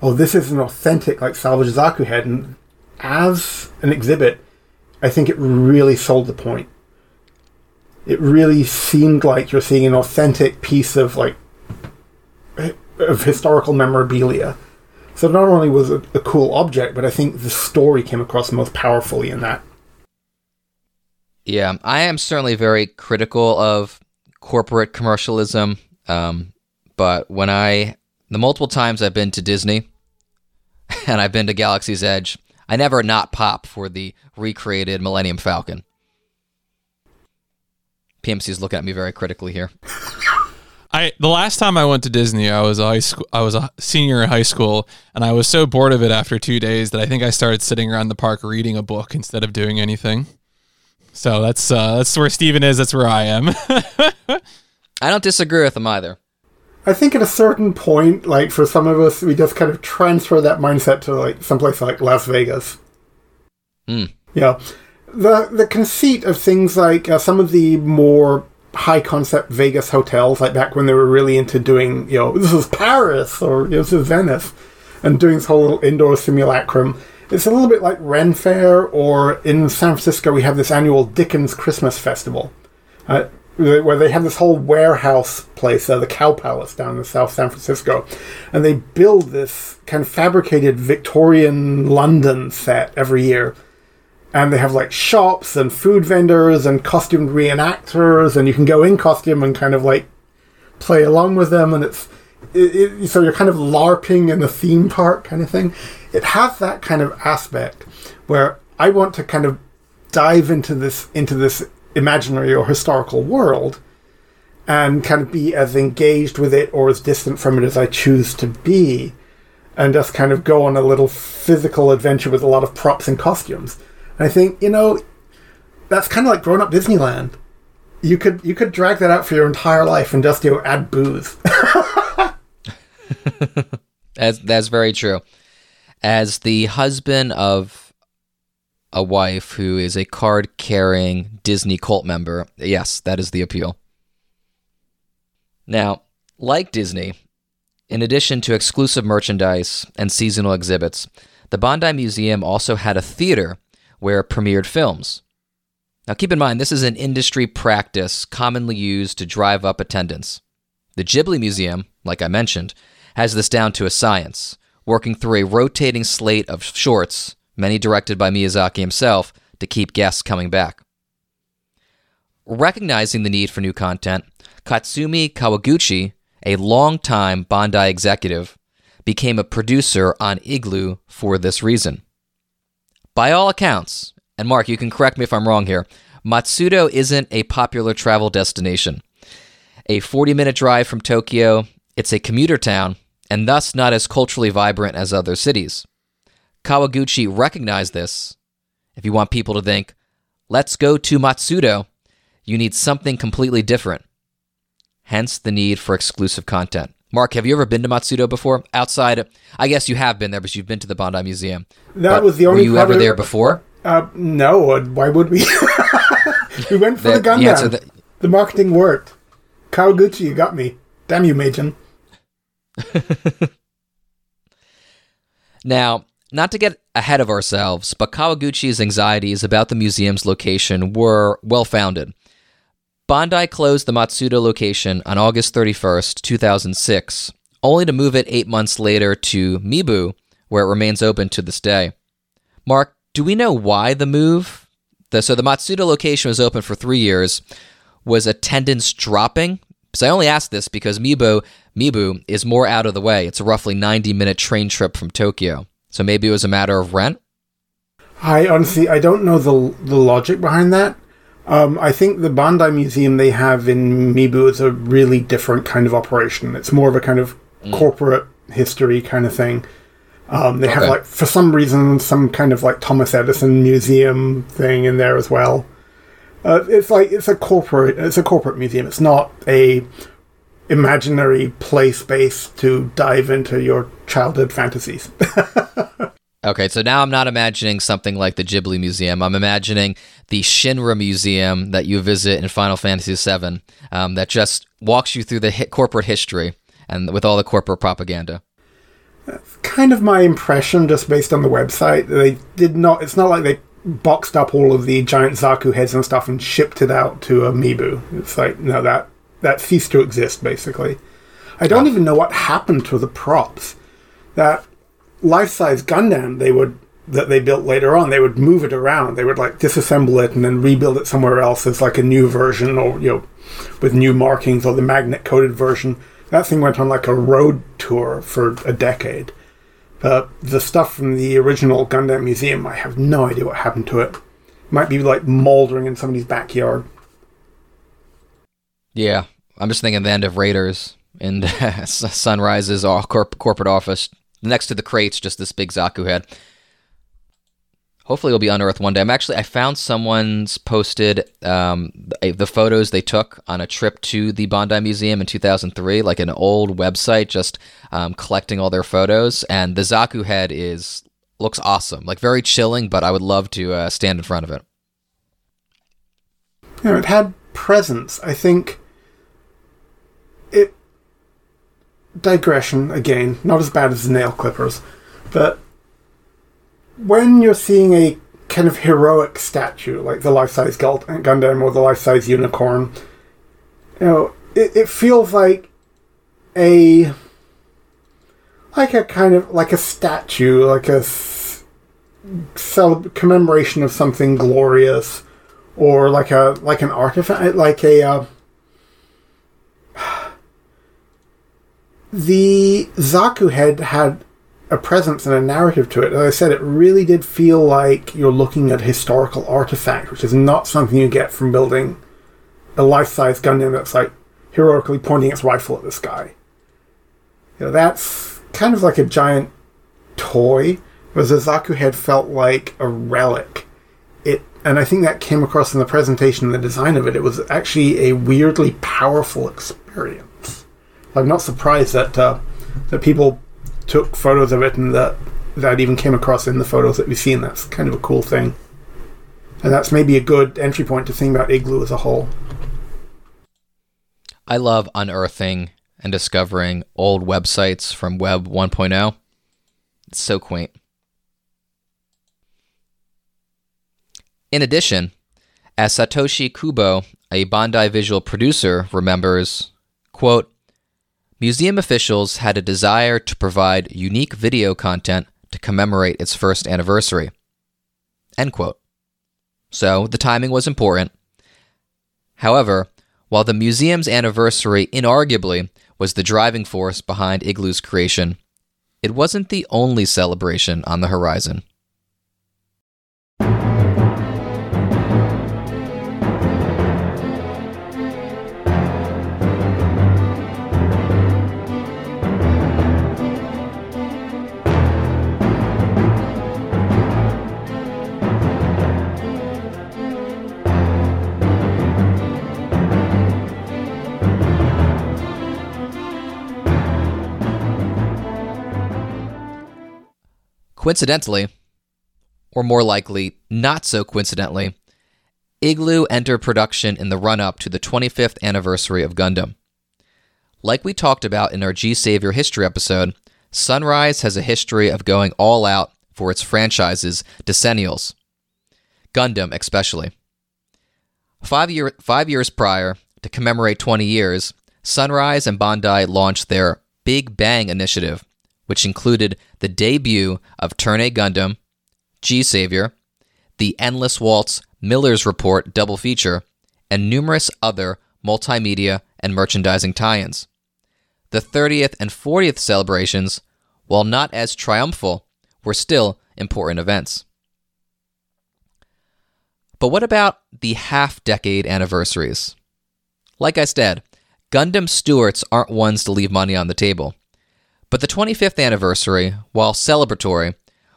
Oh, this is an authentic, like, salvaged Zaku head. And as an exhibit, I think it really sold the point. It really seemed like you're seeing an authentic piece of, like, of historical memorabilia. So not only was it a cool object, but I think the story came across most powerfully in that.
Yeah, I am certainly very critical of corporate commercialism. Um, but when I, the multiple times I've been to Disney [LAUGHS] and I've been to Galaxy's Edge, I never not pop for the recreated Millennium Falcon. PMC's looking at me very critically here.
I the last time I went to Disney, I was a high school. I was a senior in high school, and I was so bored of it after two days that I think I started sitting around the park reading a book instead of doing anything. So that's uh, that's where Stephen is. That's where I am. [LAUGHS] [LAUGHS]
I don't disagree with him either.
I think at a certain point, like for some of us, we just kind of transfer that mindset to like someplace like Las Vegas.
Hmm.
Yeah, the the conceit of things like uh, some of the more high concept Vegas hotels, like back when they were really into doing, you know, this is Paris or you know, this is Venice, and doing this whole little indoor simulacrum. It's a little bit like Ren Fair, or in San Francisco, we have this annual Dickens Christmas Festival. Uh, where they have this whole warehouse place, uh, the Cow Palace down in South San Francisco, and they build this kind of fabricated Victorian London set every year. And they have like shops and food vendors and costumed reenactors, and you can go in costume and kind of like play along with them, and it's it, it, so you're kind of LARPing in the theme park kind of thing. It has that kind of aspect where I want to kind of dive into this into this imaginary or historical world and kind of be as engaged with it or as distant from it as I choose to be and just kind of go on a little physical adventure with a lot of props and costumes. And I think, you know, that's kind of like growing up Disneyland. You could you could drag that out for your entire life and just you know add booze. [LAUGHS]
That's that's very true. As the husband of a wife who is a card carrying Disney cult member, yes, that is the appeal. Now, like Disney, in addition to exclusive merchandise and seasonal exhibits, the Bandai Museum also had a theater where it premiered films. Now, keep in mind, this is an industry practice commonly used to drive up attendance. The Ghibli Museum, like I mentioned, has this down to a science, working through a rotating slate of shorts, many directed by Miyazaki himself, to keep guests coming back. Recognizing the need for new content, Katsumi Kawaguchi, a longtime Bandai executive, became a producer on Igloo for this reason. By all accounts, and Mark, you can correct me if I'm wrong here, Matsudo isn't a popular travel destination. A 40 minute drive from Tokyo, it's a commuter town, and thus not as culturally vibrant as other cities. Kawaguchi recognized this. If you want people to think, let's go to Matsudo, you need something completely different. Hence the need for exclusive content. Mark, have you ever been to Matsudo before? Outside, I guess you have been there, but you've been to the Bandai Museum.
That
But
was the only
Were you ever there before?
Uh, no, uh, why would we? [LAUGHS] we went for the,
The-
Gundam.
the
The marketing worked. Kawaguchi, you got me. Damn you, Majin. [LAUGHS]
Now, not to get ahead of ourselves, but Kawaguchi's anxieties about the museum's location were well founded. Bandai closed the Matsudo location on August 31st, 2006, only to move it eight months later to Mibu, where it remains open to this day. Mark, do we know why the move? The, so the Matsudo location was open for three years. Was attendance dropping? So I only ask this because Mibu, Mibu is more out of the way. It's a roughly 90 minute train trip from Tokyo. So maybe it was a matter of rent?
I honestly, I don't know the, the logic behind that. Um, I think the Bandai Museum they have in Mibu is a really different kind of operation. It's more of a kind of mm. corporate history kind of thing. Um, they okay. have like for some reason some kind of like Thomas Edison museum thing in there as well. Uh, it's like it's a corporate it's a corporate museum. It's not a imaginary play space to dive into your childhood fantasies. [LAUGHS]
okay, so now I'm not imagining something like the Ghibli Museum. I'm imagining the Shinra Museum that you visit in Final Fantasy VII, um, that just walks you through the hi- corporate history and with all the corporate propaganda.
That's kind of my impression, just based on the website. They did not. It's not like they boxed up all of the giant Zaku heads and stuff and shipped it out to Mibu. It's like no, that that ceased to exist basically. I don't oh. even know what happened to the props. That life-size Gundam they would that they built later on, they would move it around. They would like disassemble it and then rebuild it somewhere else as like a new version or you know with new markings or the magnet coated version. That thing went on like a road tour for a decade. But the stuff from the original Gundam Museum, I have no idea what happened to it. Might be like moldering in somebody's backyard.
Yeah, I'm just thinking the end of Raiders and [LAUGHS] Sunrise's uh, corp- corporate office next to the crates, just this big Zaku head. Hopefully, it'll be unearthed one day. I'm actually I found someone's posted um, the photos they took on a trip to the Bandai Museum in 2003, like an old website, just um, collecting all their photos. And the Zaku head is looks awesome, like very chilling. But I would love to uh, stand in front of it.
It had presence. I think it digression again, not as bad as nail clippers, but when you're seeing a kind of heroic statue like the life-size Gundam or the life-size unicorn, you know, it, it feels like a like a kind of like a statue, like a celeb- commemoration of something glorious, or like a like an artifact, like a. Uh, the Zaku head had a presence and a narrative to it. As I said, it really did feel like you're looking at a historical artifact, which is not something you get from building a life-size Gundam that's like heroically pointing its rifle at the sky. You know, that's kind of like a giant toy, whereas the Zaku head felt like a relic. It, and I think that came across in the presentation and the design of it. It was actually a weirdly powerful experience. I'm not surprised that uh, that people took photos of it and that that even came across in the photos that we've seen. That's kind of a cool thing. And that's maybe a good entry point to think about Igloo as a whole.
I love unearthing and discovering old websites from Web 1.0. It's so quaint. In addition, as Satoshi Kubo, a Bandai visual producer, remembers, quote, Museum officials had a desire to provide unique video content to commemorate its first anniversary. End quote. So the timing was important. However, while the museum's anniversary inarguably was the driving force behind Igloo's creation, it wasn't the only celebration on the horizon. Coincidentally, or more likely, not so coincidentally, Igloo entered production in the run up to the 25th anniversary of Gundam. Like we talked about in our G Savior history episode, Sunrise has a history of going all out for its franchises decennials. Gundam, especially. Five, year, five years prior, to commemorate 20 years, Sunrise and Bandai launched their Big Bang initiative, which included the debut of Turn A Gundam, G Savior, the Endless Waltz Miller's Report double feature, and numerous other multimedia and merchandising tie ins. The 30th and 40th celebrations, while not as triumphal, were still important events. But what about the half decade anniversaries? Like I said, Gundam stewards aren't ones to leave money on the table. But the 25th anniversary, while celebratory,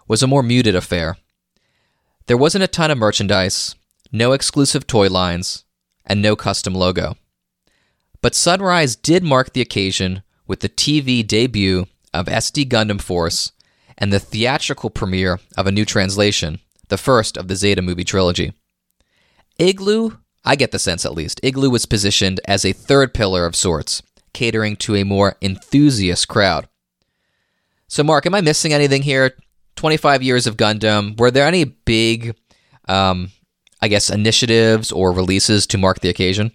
was a more muted affair. There wasn't a ton of merchandise, no exclusive toy lines, and no custom logo. But Sunrise did mark the occasion with the TV debut of SD Gundam Force and the theatrical premiere of a new translation, the first of the Zeta movie trilogy. Igloo, I get the sense at least, Igloo was positioned as a third pillar of sorts, catering to a more enthusiast crowd. So, Mark, am I missing anything here? 25 years of Gundam. Were there any big, um, I guess, initiatives or releases to mark the occasion?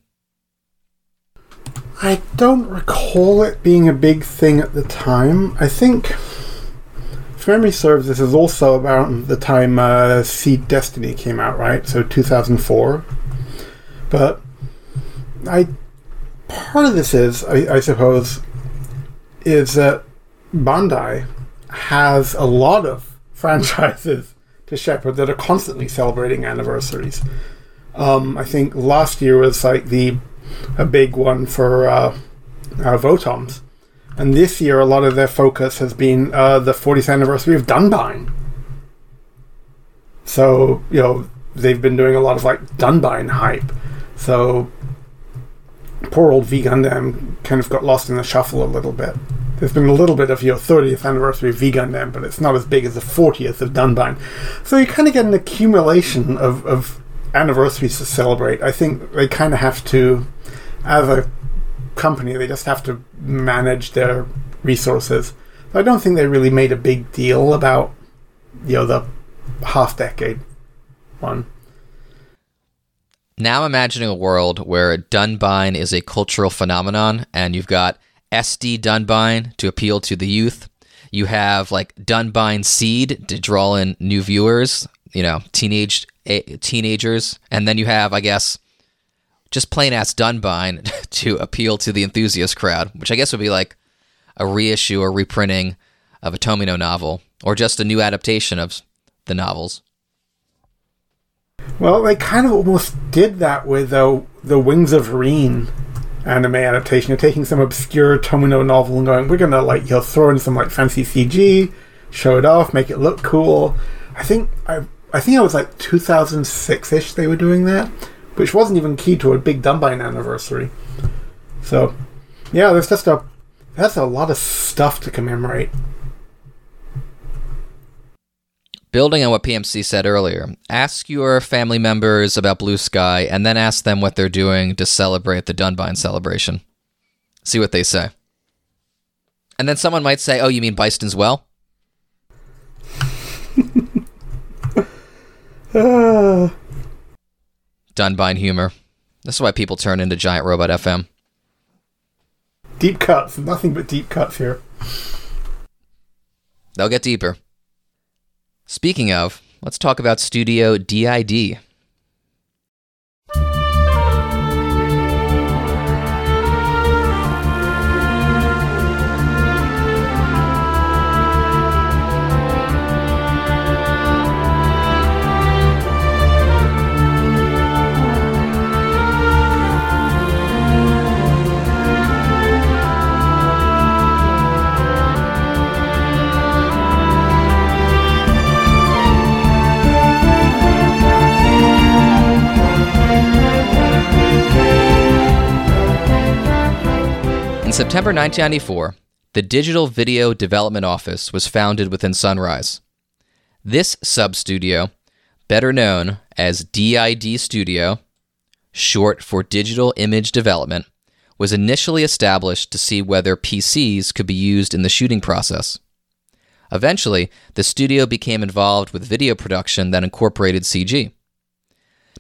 I don't recall it being a big thing at the time. I think, if memory serves, this is also about the time uh, Seed Destiny came out, right? So 2004. But I part of this is, I, I suppose, is that Bandai has a lot of [LAUGHS] franchises to shepherd that are constantly celebrating anniversaries. Um, I think last year was like the a big one for uh, uh, Votoms. And this year, a lot of their focus has been uh, the 40th anniversary of Dunbine. So, you know, they've been doing a lot of like Dunbine hype. So, poor old V Gundam kind of got lost in the shuffle a little bit. There's been a little bit of your 30th anniversary of V Gundam, but it's not as big as the 40th of Dunbine. So you kind of get an accumulation of, of anniversaries to celebrate. I think they kind of have to as a company, they just have to manage their resources. I don't think they really made a big deal about you know the half decade one.
Now I'm imagining a world where Dunbine is a cultural phenomenon, and you've got SD Dunbine to appeal to the youth. You have like Dunbine Seed to draw in new viewers, you know, teenage teenagers, and then you have, I guess, just plain ass Dunbine [LAUGHS] to appeal to the enthusiast crowd, which I guess would be like a reissue or reprinting of a Tomino novel, or just a new adaptation of the novels.
Well, they kind of almost did that with uh, the Wings of Rean anime adaptation. You're taking some obscure Tomino novel and going, we're gonna like you know throw in some like fancy CG, show it off, make it look cool. I think I I think it was like 2006 ish they were doing that which wasn't even key to a big Dunbine anniversary. So, yeah, there's just a that's a lot of stuff to commemorate.
Building on what PMC said earlier, ask your family members about Bluesky and then ask them what they're doing to celebrate the Dunbine celebration. See what they say. And then someone might say, Oh, you mean Byston's Well? [LAUGHS] Dunbine humor. This is why people turn into Giant Robot FM.
Deep cuts, nothing but deep cuts here.
They'll get deeper. Speaking of, let's talk about Studio DID. In September 1994, the Digital Video Development Office was founded within Sunrise. This sub studio, better known as DID Studio, short for Digital Image Development, was initially established to see whether PCs could be used in the shooting process. Eventually, the studio became involved with video production that incorporated CG.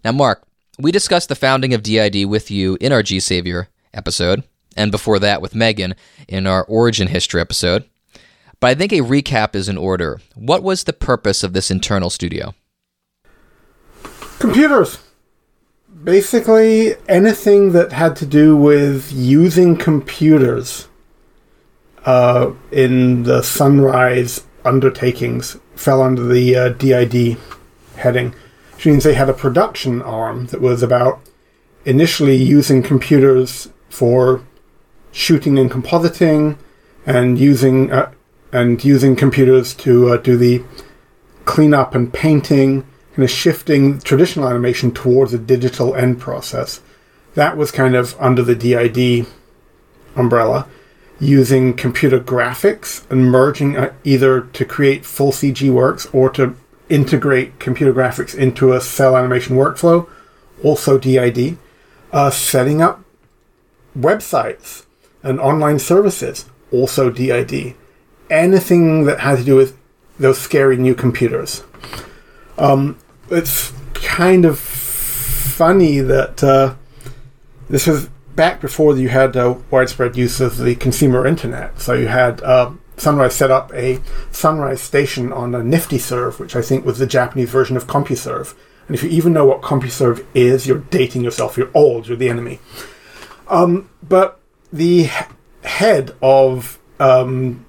Now, Mark, we discussed the founding of DID with you in our G Savior episode, and before that with Megan in our origin history episode. But I think a recap is in order. What was the purpose of this internal studio?
Computers. Basically, anything that had to do with using computers uh, in the Sunrise undertakings fell under the uh, DID heading. Which means they had a production arm that was about initially using computers for shooting and compositing, and using uh, and using computers to uh, do the cleanup and painting, kind of shifting traditional animation towards a digital end process. That was kind of under the DID umbrella, using computer graphics and merging uh, either to create full CG works or to integrate computer graphics into a cell animation workflow, also DID, uh, setting up websites and online services, also DID. Anything that had to do with those scary new computers. Um, it's kind of funny that uh, this was back before you had uh, widespread use of the consumer internet. So you had uh, Sunrise set up a Sunrise station on a Nifty Serve, which I think was the Japanese version of CompuServe. And if you even know what CompuServe is, you're dating yourself. You're old. You're the enemy. Um, but the head of um,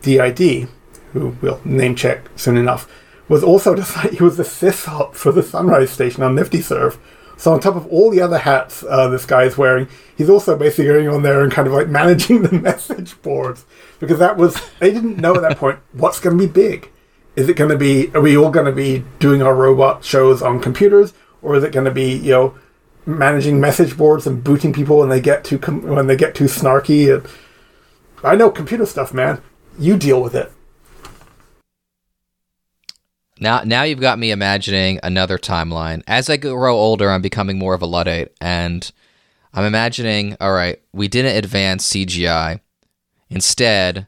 DID, who we'll name check soon enough, was also [LAUGHS] the he was the sysop for the Sunrise station on Nifty Serve. So on top of all the other hats uh, this guy is wearing, he's also basically going on there and kind of like managing [LAUGHS] the message boards because that was they didn't know at that point [LAUGHS] what's going to be big. Is it going to be? Are we all going to be doing our robot shows on computers, or is it going to be you know managing message boards and booting people when they get too com- when they get too snarky? And I know computer stuff, man. You deal with it.
Now, now you've got me imagining another timeline. As I grow older, I'm becoming more of a luddite, and I'm imagining. All right, we didn't advance CGI. Instead,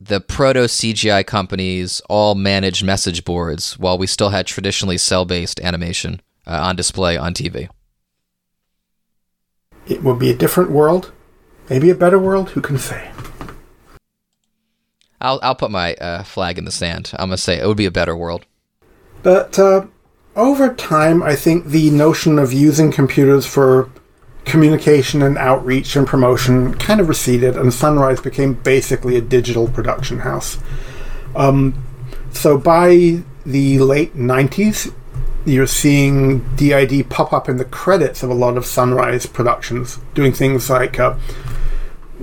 the proto CGI companies all managed message boards, while we still had traditionally cell-based animation uh, on display on TV.
It will be a different world, maybe a better world. Who can say?
I'll I'll put my uh, flag in the sand. I'm gonna say it would be a better world.
But uh, over time, I think the notion of using computers for communication and outreach and promotion kind of receded, and Sunrise became basically a digital production house. Um, so by the late 90s, you're seeing DID pop up in the credits of a lot of Sunrise productions, doing things like uh,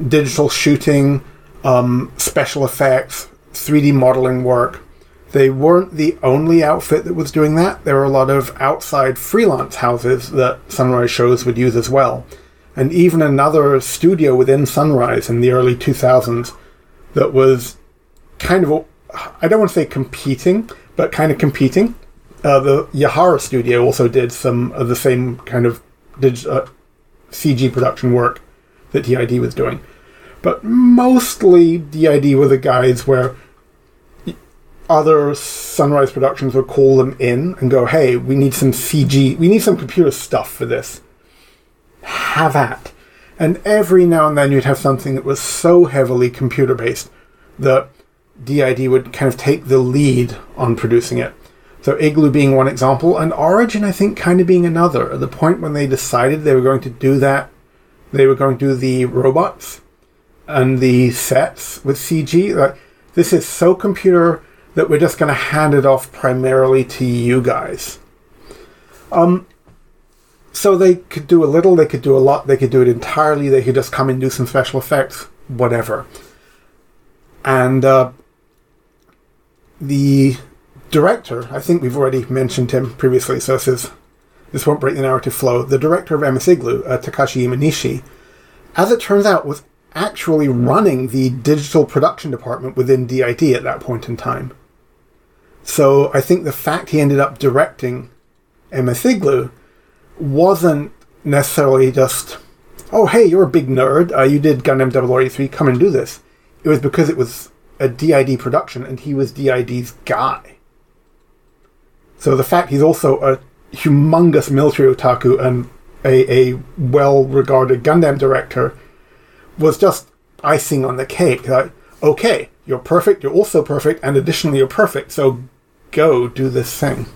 digital shooting, um, special effects, 3D modeling work. They weren't the only outfit that was doing that. There were a lot of outside freelance houses that Sunrise shows would use as well. And even another studio within Sunrise in the early 2000s that was kind of, I don't want to say competing, but kind of competing. Uh, the Yahara studio also did some of the same kind of dig- uh, CG production work that DID was doing. But mostly DID were the guys where other Sunrise Productions would call them in and go, "Hey, we need some CG, we need some computer stuff for this. Have at." And every now and then you'd have something that was so heavily computer based that DID would kind of take the lead on producing it. So Igloo being one example, and Origin I think kind of being another. At the point when they decided they were going to do that, they were going to do the robots and the sets with CG. Like this is so computer that we're just going to hand it off primarily to you guys. Um, so they could do a little, they could do a lot, they could do it entirely, they could just come and do some special effects, whatever. And uh, the director, I think we've already mentioned him previously, so this is this won't break the narrative flow. The director of MS Igloo, uh, Takashi Imanishi, as it turns out, was actually running the digital production department within DID at that point in time. So I think the fact he ended up directing MS Igloo wasn't necessarily just, oh, hey, you're a big nerd. Uh, you did Gundam 0083, come and do this. It was because it was a DID production, and he was DID's guy. So the fact he's also a humongous military otaku and a, a well regarded Gundam director was just icing on the cake. Like, okay, you're perfect, you're also perfect, and additionally you're perfect, so go do this thing.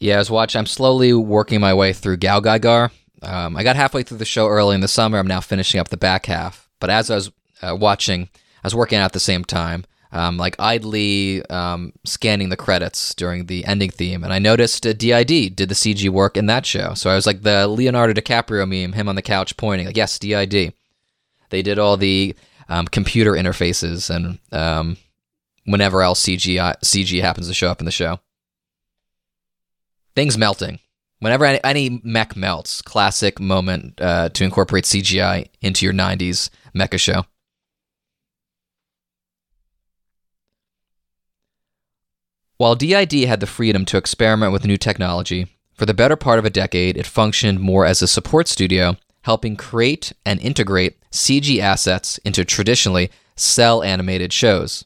Yeah, as I was watching. I'm slowly working my way through GaoGaiGar. Um, I got halfway through the show early in the summer. I'm now finishing up the back half. But as I was uh, watching, I was working out at the same time, um, like idly um, scanning the credits during the ending theme, and I noticed uh, DID did the CG work in that show. So I was like the Leonardo DiCaprio meme, him on the couch pointing, like, yes, DID. They did all the um, computer interfaces and um, whenever else CG CG happens to show up in the show. Things melting. Whenever any, any mech melts, classic moment uh, to incorporate CGI into your 90s mecha show. While DID had the freedom to experiment with new technology, for the better part of a decade it functioned more as a support studio, helping create and integrate CG assets into traditionally cell animated shows.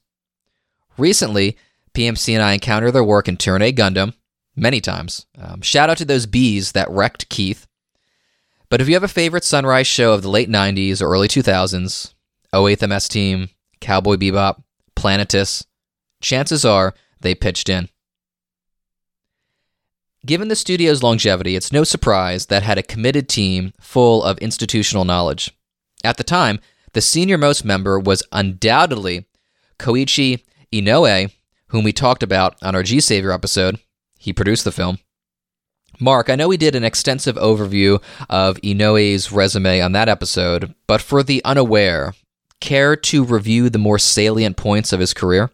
Recently, PMC and I encountered their work in Turn A Gundam many times. Um, shout out to those bees that wrecked Keith. But if you have a favorite Sunrise show of the late 90s or early 2000s, 08th MS Team, Cowboy Bebop, Planetes, chances are they pitched in. Given the studio's longevity, it's no surprise that had a committed team full of institutional knowledge. At the time, the senior most member was undoubtedly Koichi Inoue, whom we talked about on our G Savior episode. He produced the film. Mark, I know we did an extensive overview of Inoue's resume on that episode, but for the unaware, care to review the more salient points of his career?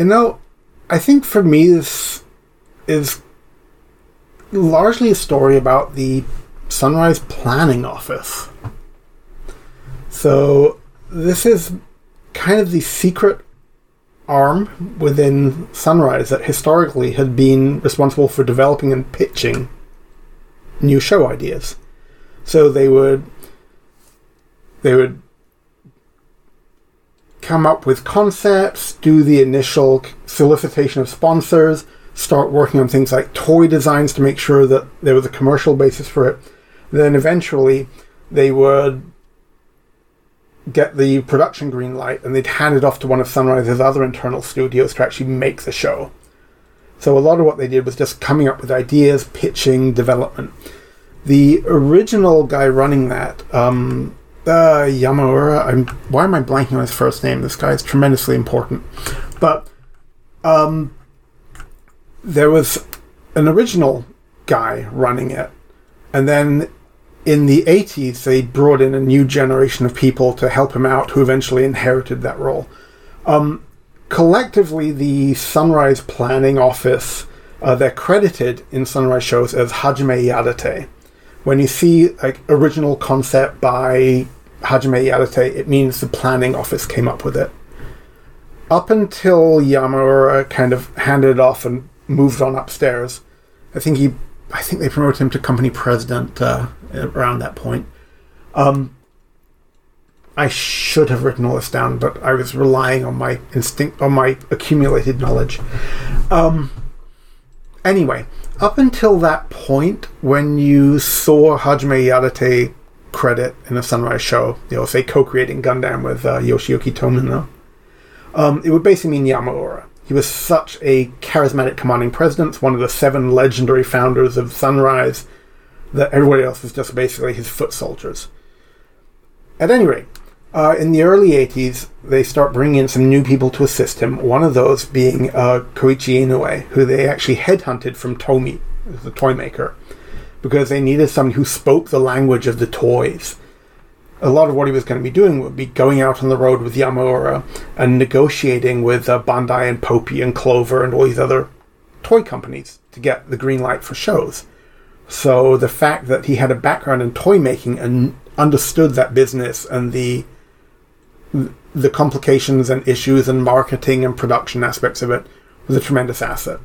You know, I think for me this is largely a story about the Sunrise Planning Office. So this is kind of the secret arm within Sunrise that historically had been responsible for developing and pitching new show ideas. So they would they would come up with concepts, do the initial solicitation of sponsors, start working on things like toy designs to make sure that there was a commercial basis for it. Then eventually they would get the production green light and they'd hand it off to one of Sunrise's other internal studios to actually make the show. So a lot of what they did was just coming up with ideas, pitching, development. The original guy running that, um, uh, Yamaura, I'm, why am I blanking on his first name? This guy is tremendously important. But um, there was an original guy running it, and then in the 80s, they brought in a new generation of people to help him out who eventually inherited that role. Um, collectively, the Sunrise Planning Office, uh, they're credited in Sunrise shows as Hajime Yadate. When you see like original concept by Hajime Yadate, it means the planning office came up with it. Up until Yamaura kind of handed it off and moved on upstairs, I think he I think they promoted him to company president uh, around that point. Um, I should have written all this down, but I was relying on my instinct, on my accumulated knowledge. Um, anyway, up until that point, when you saw Hajime Yadate credit in a Sunrise show, you know, say co-creating Gundam with uh, Yoshiyuki Tomino, um, it would basically mean Yamaura. He was such a charismatic commanding president, one of the seven legendary founders of Sunrise, that everybody else was just basically his foot soldiers. At any rate, uh, in the early 80s, they start bringing in some new people to assist him, one of those being uh, Koichi Inoue, who they actually headhunted from Tomy, the toy maker, because they needed someone who spoke the language of the toys a lot of what he was going to be doing would be going out on the road with Yamaura and negotiating with uh, Bandai and Popy and Clover and all these other toy companies to get the green light for shows. So the fact that he had a background in toy making and understood that business and the the complications and issues and marketing and production aspects of it was a tremendous asset.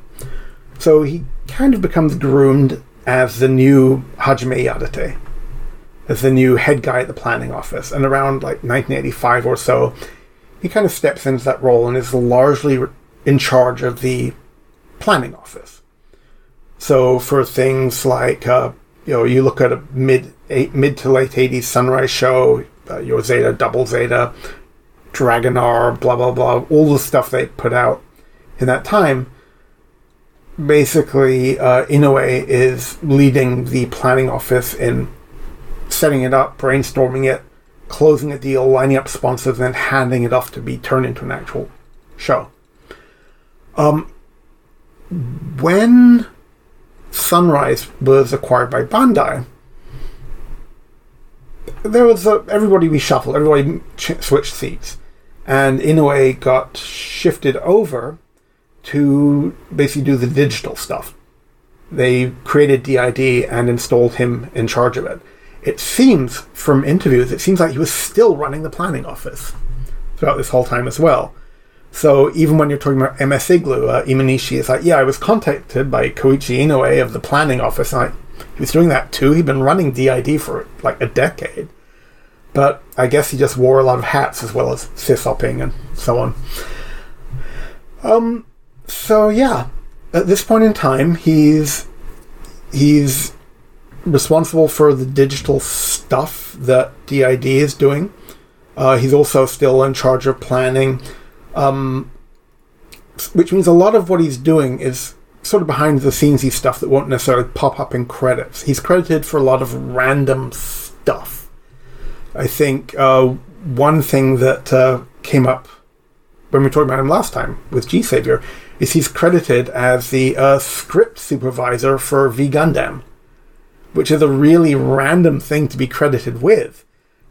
So he kind of becomes groomed as the new Hajime Yadate. as the new head guy at the planning office. And around like 1985 or so, he kind of steps into that role and is largely in charge of the planning office. So for things like, uh, you know, you look at a mid eight, mid to late 80s Sunrise show, uh, your Zeta, Double Zeta, Dragonar, blah blah blah, all the stuff they put out in that time. Basically, uh, Inoue is leading the planning office in setting it up, brainstorming it, closing a deal, lining up sponsors, and handing it off to be turned into an actual show. Um, when Sunrise was acquired by Bandai, there was a, everybody reshuffled, everybody ch- switched seats, and Inoue got shifted over to basically do the digital stuff. They created DID and installed him in charge of it. It seems from interviews, it seems like he was still running the planning office throughout this whole time as well. So even when you're talking about MS Igloo, uh, Imanishi is like, yeah, I was contacted by Koichi Inoue of the planning office. I, he was doing that too. He'd been running DID for like a decade. But I guess he just wore a lot of hats as well as sysoping and so on. Um, so yeah, at this point in time, he's he's responsible for the digital stuff that DID is doing. Uh, he's also still in charge of planning, um, which means a lot of what he's doing is sort of behind the scenes stuff that won't necessarily pop up in credits. He's credited for a lot of random stuff I think uh, one thing that uh, came up when we talked about him last time with G Savior is he's credited as the uh, script supervisor for V Gundam, which is a really random thing to be credited with,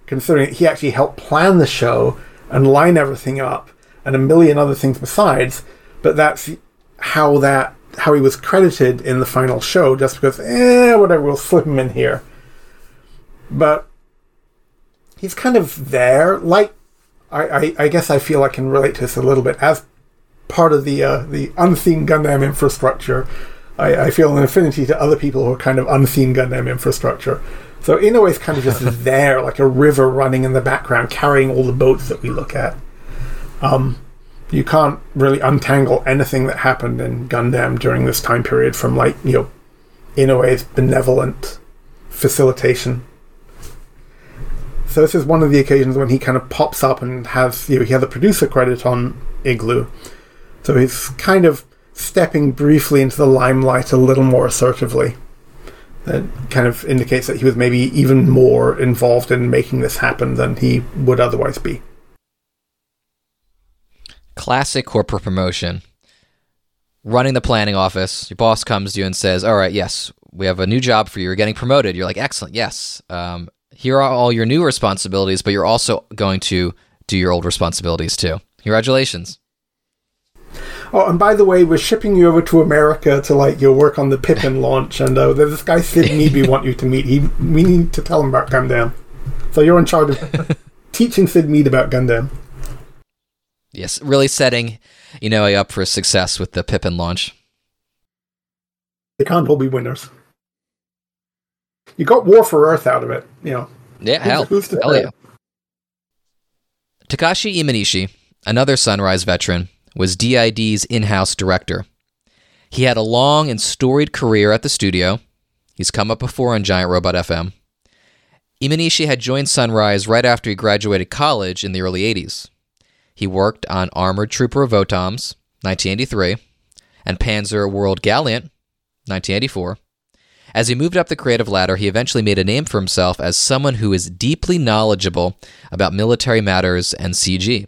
considering he actually helped plan the show and line everything up and a million other things besides. But that's how that how he was credited in the final show, just because eh, whatever, we'll slip him in here. But he's kind of there. Like, I, I, I, guess I feel I can relate to this a little bit as part of the uh, the unseen Gundam infrastructure. I, I feel an affinity to other people who are kind of unseen Gundam infrastructure. So in a way, it's kind of just [LAUGHS] there, like a river running in the background, carrying all the boats that we look at. Um, you can't really untangle anything that happened in Gundam during this time period from, like, you know, Inoue's benevolent facilitation so this is one of the occasions when he kind of pops up and has you know he has a producer credit on Igloo. So he's kind of stepping briefly into the limelight a little more assertively. That kind of indicates that he was maybe even more involved in making this happen than he would otherwise be.
Classic corporate promotion. Running the planning office, your boss comes to you and says, All right, yes, we have a new job for you. You're getting promoted. You're like, Excellent, yes. Um, here are all your new responsibilities, but you're also going to do your old responsibilities too. Congratulations.
Oh, and by the way, we're shipping you over to America to like your work on the Pippin launch, and uh, there's this guy Syd Mead we want you to meet. He, we need to tell him about Gundam. So you're in charge of [LAUGHS] teaching Syd Mead about Gundam.
Yes, really setting you know up for success with the Pippin launch.
They can't all be winners you got War for Earth out of it. You know.
Yeah, hell, who's hell yeah. Takashi Imanishi, another Sunrise veteran, was DID's in-house director. He had a long and storied career at the studio. He's come up before on Giant Robot FM. Imanishi had joined Sunrise right after he graduated college in the early 80s. He worked on Armored Trooper of Votoms, 1983, and Panzer World Gallant, 1984. As he moved up the creative ladder, he eventually made a name for himself as someone who is deeply knowledgeable about military matters and CG.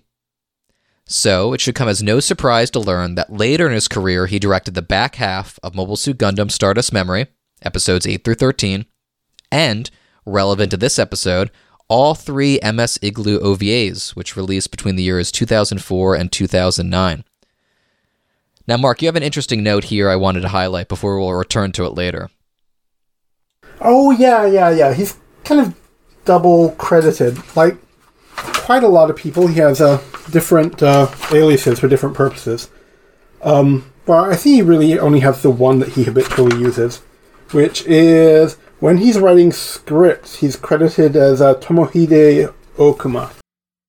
So, it should come as no surprise to learn that later in his career, he directed the back half of Mobile Suit Gundam Stardust Memory, episodes 8 through 13, and, relevant to this episode, all three MS Igloo OVAs, which released between the years 2004 and 2009. Now, Mark, you have an interesting note here I wanted to highlight before we'll return to it later.
Oh yeah, yeah, yeah. He's kind of double credited. Like quite a lot of people, he has uh, different uh, aliases for different purposes. Um, well, I think he really only has the one that he habitually uses, which is when he's writing scripts, he's credited as uh, Tomohide Okuma.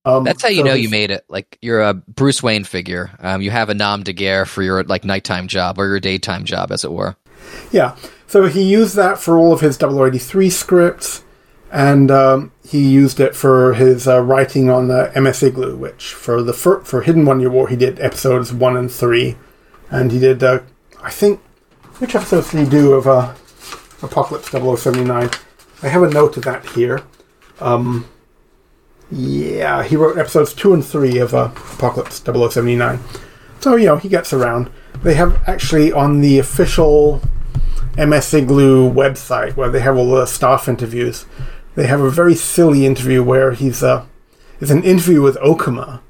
Um, That's how you so know you made it. Like you're a Bruce Wayne figure. Um, you have a nom de guerre for your like nighttime job or your daytime job, as it were.
Yeah. So he used that for all of his 083 scripts, and um, he used it for his uh, writing on the MS Igloo, which for the fir- for Hidden One Year War he did episodes one and three, and he did uh, I think which episodes did he do of uh, Apocalypse 0079? I have a note of that here. Um, yeah, he wrote episodes two and three of uh, Apocalypse 0079. So, you know, he gets around. They have actually on the official MS Igloo website where they have all the staff interviews, they have a very silly interview where he's uh, it's an interview with Okuma,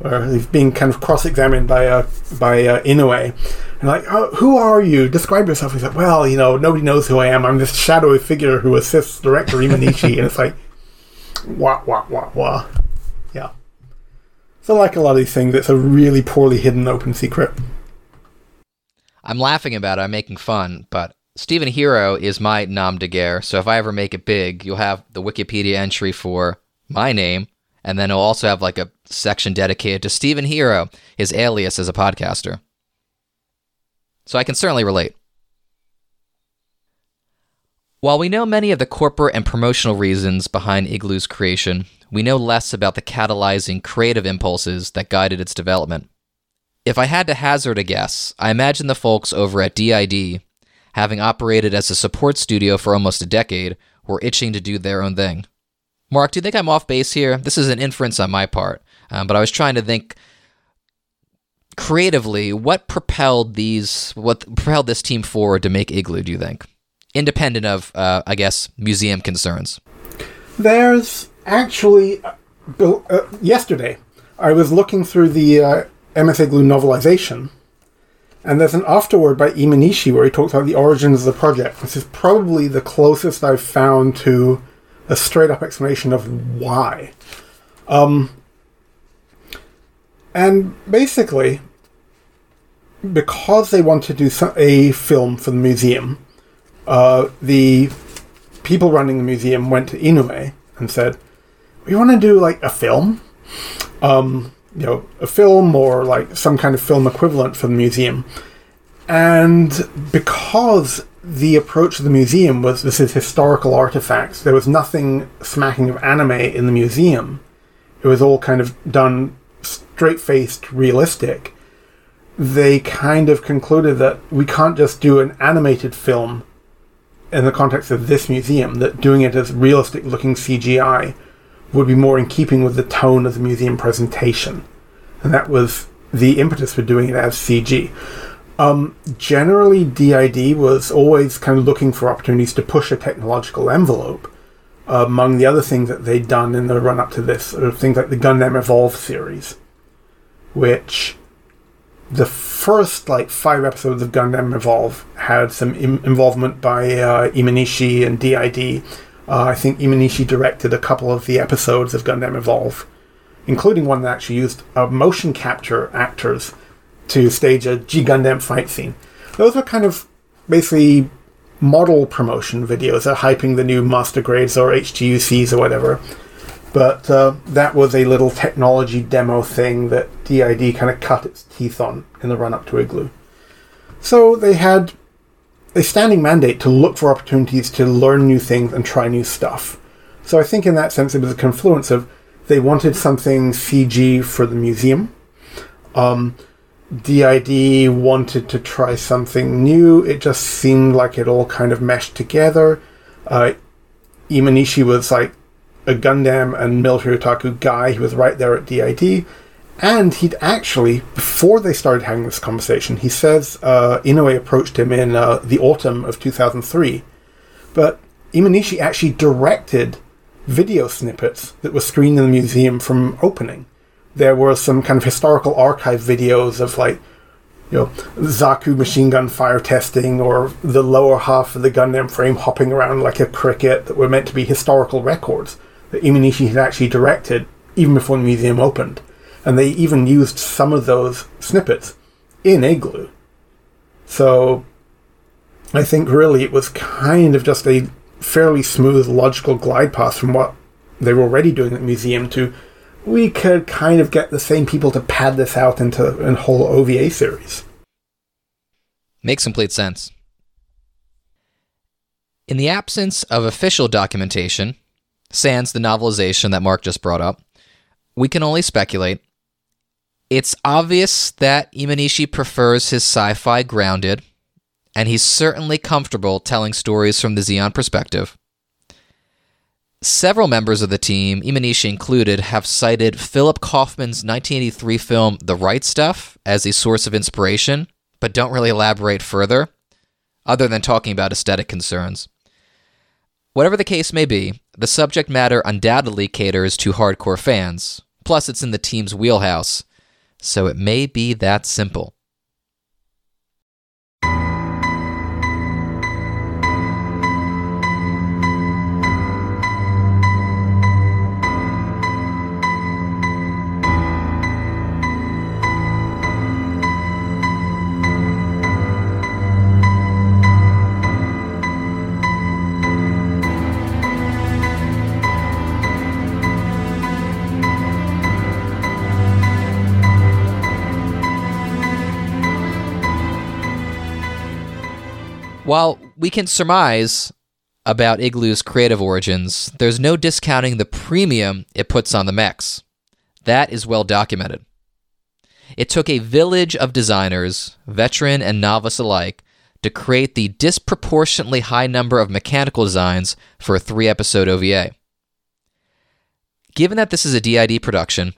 where he's being kind of cross-examined by uh, by uh, Inoue, and like, oh, who are you? Describe yourself. He's like, well, you know, nobody knows who I am. I'm this shadowy figure who assists director Imanishi, and it's like, [LAUGHS] wah wah wah wah, yeah. So, like a lot of these things, it's a really poorly hidden open secret.
I'm laughing about it. I'm making fun, but Stephen Hero is my nom de guerre. So if I ever make it big, you'll have the Wikipedia entry for my name, and then it'll also have like a section dedicated to Stephen Hero, his alias as a podcaster. So I can certainly relate. While we know many of the corporate and promotional reasons behind Igloo's creation, we know less about the catalyzing creative impulses that guided its development. If I had to hazard a guess, I imagine the folks over at DID, having operated as a support studio for almost a decade, were itching to do their own thing. Mark, do you think I'm off base here? This is an inference on my part, um, but I was trying to think creatively what propelled these, what propelled this team forward to make Igloo. Do you think, independent of, uh, I guess, museum concerns?
There's actually, uh, uh yesterday, I was looking through the uh, MS Igloo novelization. And there's an afterword by Imanishi where he talks about the origins of the project. This is probably the closest I've found to a straight up explanation of why. Um, and basically, because they want to do a film for the museum, uh, the people running the museum went to Inoue and said, "We want to do like a film." Um, you know, a film or like some kind of film equivalent for the museum. And because the approach of the museum was this is historical artifacts, there was nothing smacking of anime in the museum. It was all kind of done straight faced, realistic. They kind of concluded that we can't just do an animated film in the context of this museum, that doing it as realistic looking CGI would be more in keeping with the tone of the museum presentation. And that was the impetus for doing it as CG. Um, generally, DID was always kind of looking for opportunities to push a technological envelope. Uh, among the other things that they'd done in the run up to this are things like the Gundam Evolve series, which the first like five episodes of Gundam Evolve had some Im- involvement by uh, Imanishi and DID. Uh, I think Imanishi directed a couple of the episodes of Gundam Evolve, including one that actually used uh, motion capture actors to stage a G Gundam fight scene. Those were kind of basically model promotion videos, that hyping the new master grades or HGUCs or whatever. But uh, that was a little technology demo thing that DID kind of cut its teeth on in the run up to Igloo. So they had a standing mandate to look for opportunities to learn new things and try new stuff. So I think in that sense it was a confluence of they wanted something CG for the museum. Um, DID wanted to try something new. It just seemed like it all kind of meshed together. Uh, Imanishi was like a Gundam and military otaku guy. He was right there at DID. And he'd actually, before they started having this conversation, he says uh, Inoue approached him in uh, the autumn of 2003. But Imanishi actually directed video snippets that were screened in the museum from opening. There were some kind of historical archive videos of like, you know, Zaku machine gun fire testing or the lower half of the Gundam frame hopping around like a cricket that were meant to be historical records that Imanishi had actually directed even before the museum opened and they even used some of those snippets in Igloo. So I think really it was kind of just a fairly smooth, logical glide path from what they were already doing at museum to we could kind of get the same people to pad this out into a whole OVA series.
Makes complete sense. In the absence of official documentation, sans the novelization that Mark just brought up, we can only speculate. It's obvious that Imanishi prefers his sci fi grounded, and he's certainly comfortable telling stories from the Zeon perspective. Several members of the team, Imanishi included, have cited Philip Kaufman's 1983 film The Right Stuff as a source of inspiration, but don't really elaborate further, other than talking about aesthetic concerns. Whatever the case may be, the subject matter undoubtedly caters to hardcore fans, plus, it's in the team's wheelhouse, so it may be that simple. While we can surmise about Igloo's creative origins, there's no discounting the premium it puts on the mechs. That is well documented. It took a village of designers, veteran and novice alike, to create the disproportionately high number of mechanical designs for a three episode OVA. Given that this is a DID production,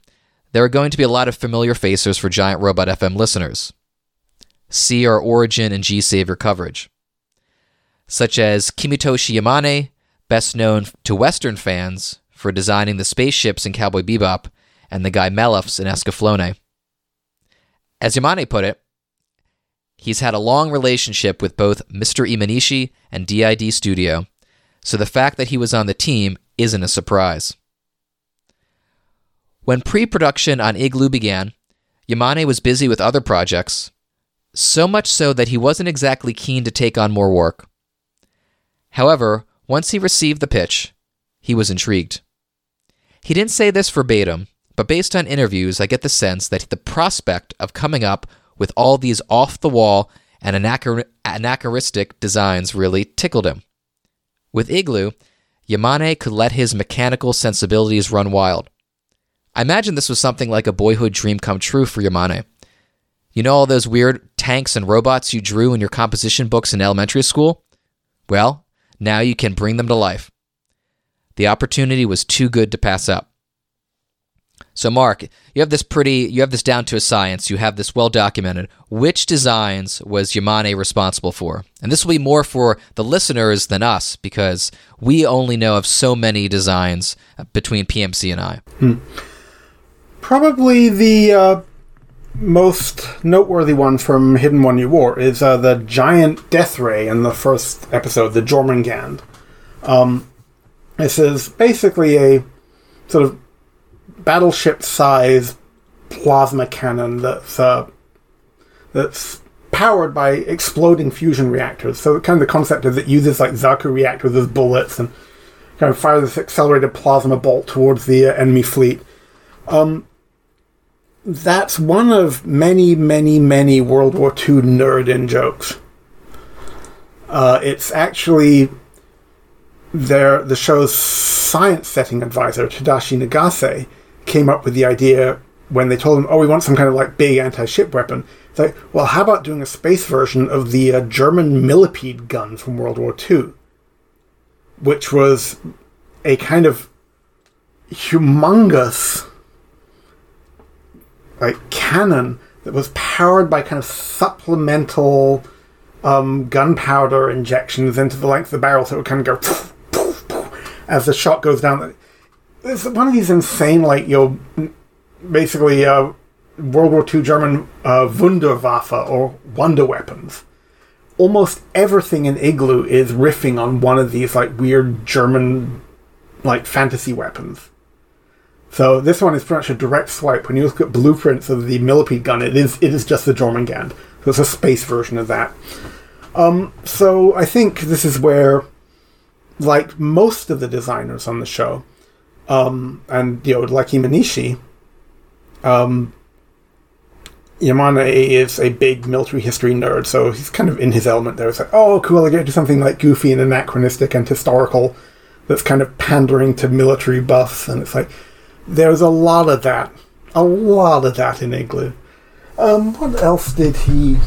there are going to be a lot of familiar faces for Giant Robot FM listeners. See our Origin and G Savior coverage such as Kimitoshi Yamane, best known to Western fans for designing the spaceships in Cowboy Bebop and the Guy Melefs in Escaflowne. As Yamane put it, he's had a long relationship with both Mr. Imanishi and DID Studio, so the fact that he was on the team isn't a surprise. When pre production on Igloo began, Yamane was busy with other projects, so much so that he wasn't exactly keen to take on more work. However, once he received the pitch, he was intrigued. He didn't say this verbatim, but based on interviews, I get the sense that the prospect of coming up with all these off the wall and anachronistic designs really tickled him. With Igloo, Yamane could let his mechanical sensibilities run wild. I imagine this was something like a boyhood dream come true for Yamane. You know all those weird tanks and robots you drew in your composition books in elementary school? Well, now you can bring them to life. The opportunity was too good to pass up. So, Mark, you have this pretty, you have this down to a science. You have this well documented. Which designs was Yamane responsible for? And this will be more for the listeners than us because we only know of so many designs between PMC and I.
Hmm. Probably the uh, most noteworthy one from Hidden One Year War is uh, the giant death ray in the first episode, the Jormungand. Um, this is basically a sort of battleship size plasma cannon that's uh, that's powered by exploding fusion reactors. So kind of the concept is it uses like Zaku reactors as bullets and kind of fires this accelerated plasma bolt towards the uh, enemy fleet. Um, that's one of many, many, many World War II nerd in jokes. Uh, it's actually their the show's science setting advisor, Tadashi Nagase, came up with the idea when they told him, "Oh, we want some kind of like big anti-ship weapon." It's like, well, how about doing a space version of the uh, German millipede gun from World War II, which was a kind of humongous like cannon that was powered by kind of supplemental um, gunpowder injections into the length of the barrel, so it would kind of go poof, poof, poof, as the shot goes down. It's one of these insane, like you know, basically uh, World War II German uh, Wunderwaffe or wonder weapons. Almost everything in Igloo is riffing on one of these like weird German like fantasy weapons. So this one is pretty much a direct swipe. When you look at blueprints of the millipede gun, it is it is just the Jormungand. So it's a space version of that. Um, so I think this is where like most of the designers on the show, um, and you know, like Imanishi, um, Yamane is a big military history nerd, so he's kind of in his element there. It's like, oh, cool, I get to do something like goofy and anachronistic and historical that's kind of pandering to military buffs, and it's like, there's a lot of that. A lot of that in Igloo. Um, what else did he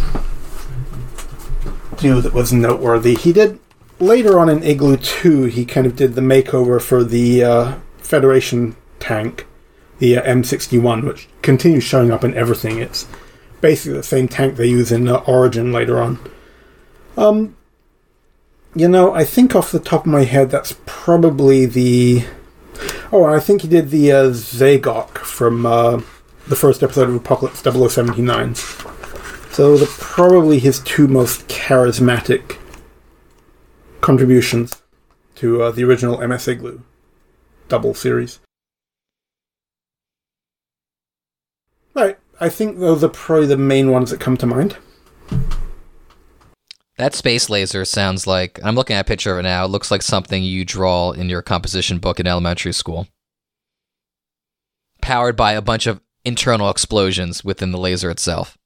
do that was noteworthy? He did later on in Igloo 2, he kind of did the makeover for the uh, Federation tank, the uh, M61, which continues showing up in everything. It's basically the same tank they use in uh, Origin later on. Um, you know, I think off the top of my head, that's probably the. Oh, I think he did the uh, Zagok from uh, the first episode of Apocalypse 0079. So they're probably his two most charismatic contributions to uh, the original MS Igloo double series. Right, I think those are probably the main ones that come to mind.
That space laser sounds like I'm looking at a picture of it now. It looks like something you draw in your composition book in elementary school. Powered by a bunch of internal explosions within the laser itself.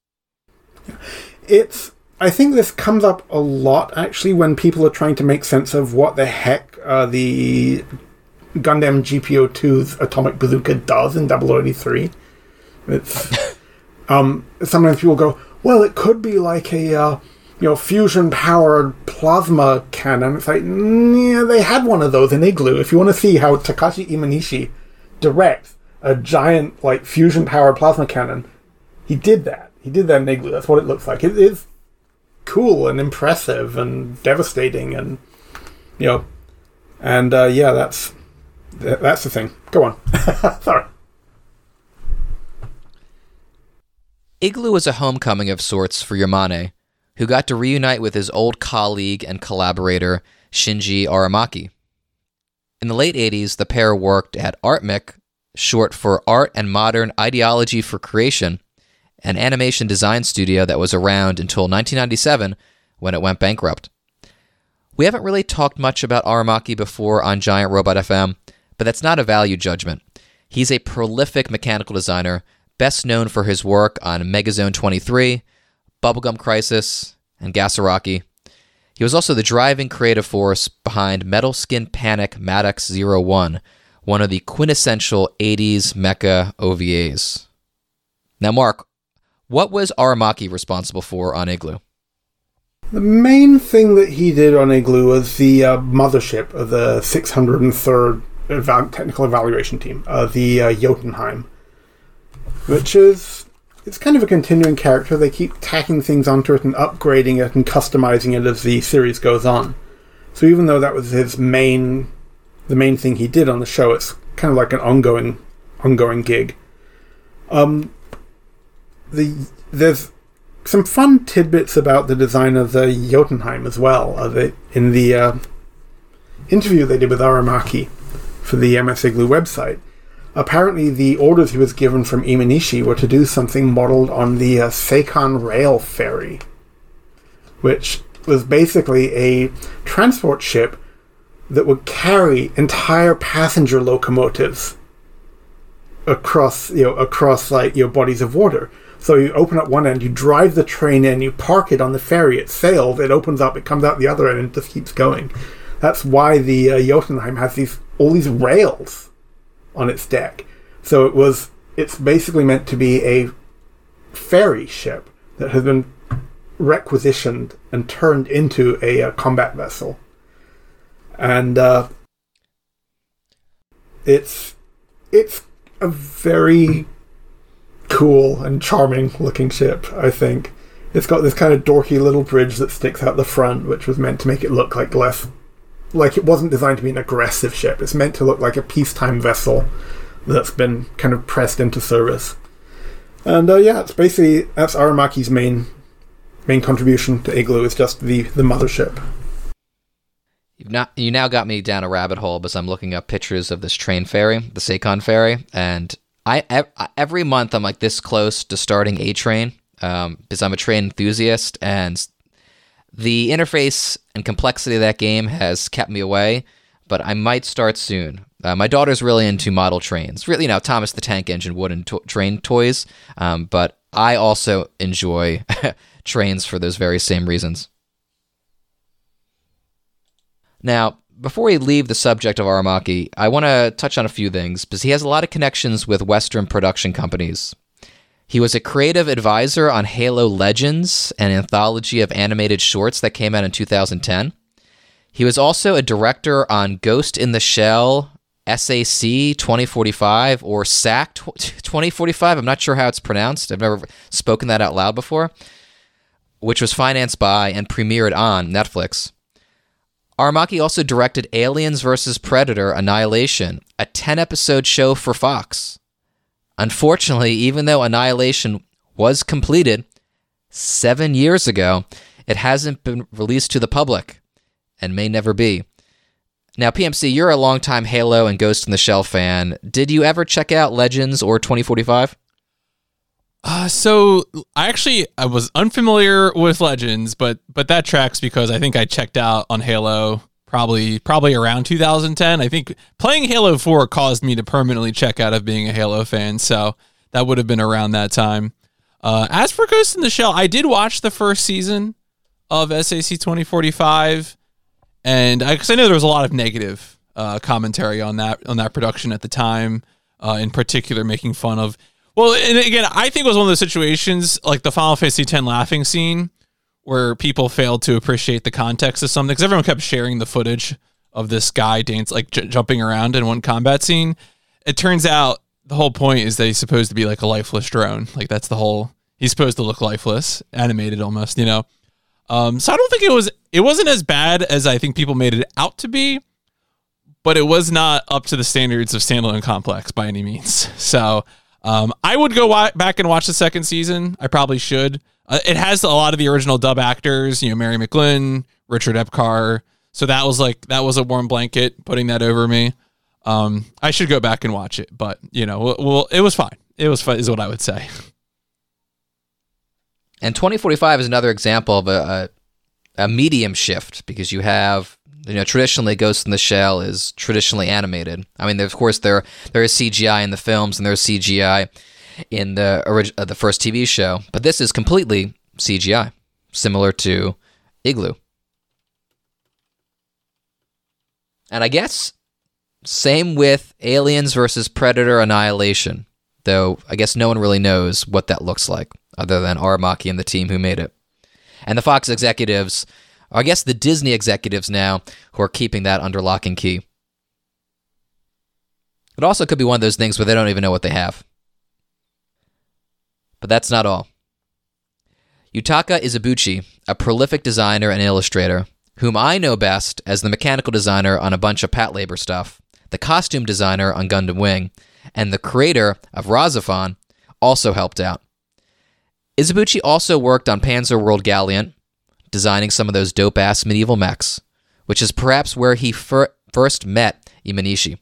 It's I think this comes up a lot actually when people are trying to make sense of what the heck uh, the Gundam GP02's atomic bazooka does in 0083. It's [LAUGHS] um, sometimes people go, well, it could be like a uh, you know fusion powered plasma cannon. It's like, yeah, they had one of those in Igloo. If you want to see how Takashi Imanishi directs a giant like fusion powered plasma cannon, he did that. He did that in Igloo. That's what it looks like. It is cool and impressive and devastating, and you know, and uh, yeah, that's that's the thing. Go on. [LAUGHS] Sorry.
Igloo was a homecoming of sorts for Yamane, who got to reunite with his old colleague and collaborator, Shinji Aramaki. In the late 80s, the pair worked at ArtMic, short for Art and Modern Ideology for Creation, an animation design studio that was around until 1997 when it went bankrupt. We haven't really talked much about Aramaki before on Giant Robot FM, but that's not a value judgment. He's a prolific mechanical designer best known for his work on Megazone 23, Bubblegum Crisis, and Gasaraki. He was also the driving creative force behind Metal Skin Panic Maddox 01, one of the quintessential 80s mecha OVAs. Now, Mark, what was Aramaki responsible for on Igloo?
The main thing that he did on Igloo was the uh, mothership of the 603rd eval- technical evaluation team, uh, the uh, Jotunheim which is it's kind of a continuing character. They keep tacking things onto it and upgrading it and customizing it as the series goes on. So even though that was his main, the main thing he did on the show, it's kind of like an ongoing, ongoing gig. Um, the there's some fun tidbits about the design of the Jotunheim as well. Uh, the, in the uh, interview they did with Aramaki for the MS Igloo website, apparently the orders he was given from Imanishi were to do something modeled on the uh, Rail ferry, which was basically a transport ship that would carry entire passenger locomotives across you know across like your know, bodies of water. So you open up one end, you drive the train in, you park it on the ferry, it sails, it opens up, it comes out the other end, and it just keeps going. That's why the uh, Jotunheim has these all these rails on its deck. So it was it's basically meant to be a ferry ship that has been requisitioned and turned into a, a combat vessel. And uh, it's it's a very cool and charming looking ship, I think. It's got this kind of dorky little bridge that sticks out the front, which was meant to make it look like less like it wasn't designed to be an aggressive ship. It's meant to look like a peacetime vessel that's been kind of pressed into service. And uh, yeah, it's basically that's Aramaki's main main contribution to Igloo is just the the mothership.
You've not you now got me down a rabbit hole because I'm looking up pictures of this train ferry, the Seikan ferry, and I every month I'm like this close to starting a train um, because I'm a train enthusiast and The interface and complexity of that game has kept me away, but I might start soon. Uh, my daughter's really into model trains, really, you know, Thomas the Tank Engine wooden to- train toys. Um, but I also enjoy [LAUGHS] trains for those very same reasons. Now, before we leave the subject of Aramaki, I want to touch on a few things because he has a lot of connections with Western production companies. He was a creative advisor on Halo Legends, an anthology of animated shorts that came out in 2010. He was also a director on Ghost in the Shell, SAC 2045, or SAC 2045. I'm not sure how it's pronounced. I've never spoken that out loud before, which was financed by and premiered on Netflix. Aramaki also directed Aliens vs. Predator Annihilation, a 10 episode show for Fox. Unfortunately, even though Annihilation was completed seven years ago, it hasn't been released to the public and may never be. Now, PMC, you're a longtime Halo and Ghost in the Shell fan. Did you ever check out Legends or 2045?
Uh, so I actually I was unfamiliar with Legends, but but that tracks because I think I checked out on Halo probably probably around 2010. I think playing Halo 4 caused me to permanently check out of being a Halo fan, so that would have been around that time. Uh, as for Ghost in the Shell, I did watch the first season of SAC 2045, and I, cause I know there was a lot of negative uh, commentary on that on that production at the time, uh, in particular making fun of well, and again, I think it was one of those situations like the Final Fantasy X laughing scene where people failed to appreciate the context of something because everyone kept sharing the footage of this guy dance like j- jumping around in one combat scene. It turns out the whole point is that he's supposed to be like a lifeless drone. Like that's the whole. He's supposed to look lifeless, animated almost, you know. Um, so I don't think it was. It wasn't as bad as I think people made it out to be, but it was not up to the standards of standalone complex by any means. [LAUGHS] So um, I would go wa- back and watch the second season. I probably should. Uh, it has a lot of the original dub actors, you know, Mary McGlynn, Richard Epcar. So that was like that was a warm blanket putting that over me. Um, I should go back and watch it, but you know, well, it was fine. It was fun, is what I would say.
And 2045 is another example of a, a, a medium shift because you have you know traditionally Ghost in the Shell is traditionally animated. I mean, of course there there is CGI in the films and there's CGI in the orig- uh, the first TV show, but this is completely CGI, similar to Igloo. And I guess same with Aliens versus Predator Annihilation, though I guess no one really knows what that looks like other than Aramaki and the team who made it. And the Fox executives, or I guess the Disney executives now, who are keeping that under lock and key. It also could be one of those things where they don't even know what they have. But that's not all. Yutaka Izubuchi, a prolific designer and illustrator, whom I know best as the mechanical designer on a bunch of Patlabor stuff, the costume designer on Gundam Wing, and the creator of RahXephon, also helped out. Izubuchi also worked on Panzer World Gallant, designing some of those dope ass medieval mechs, which is perhaps where he fir- first met Imanishi.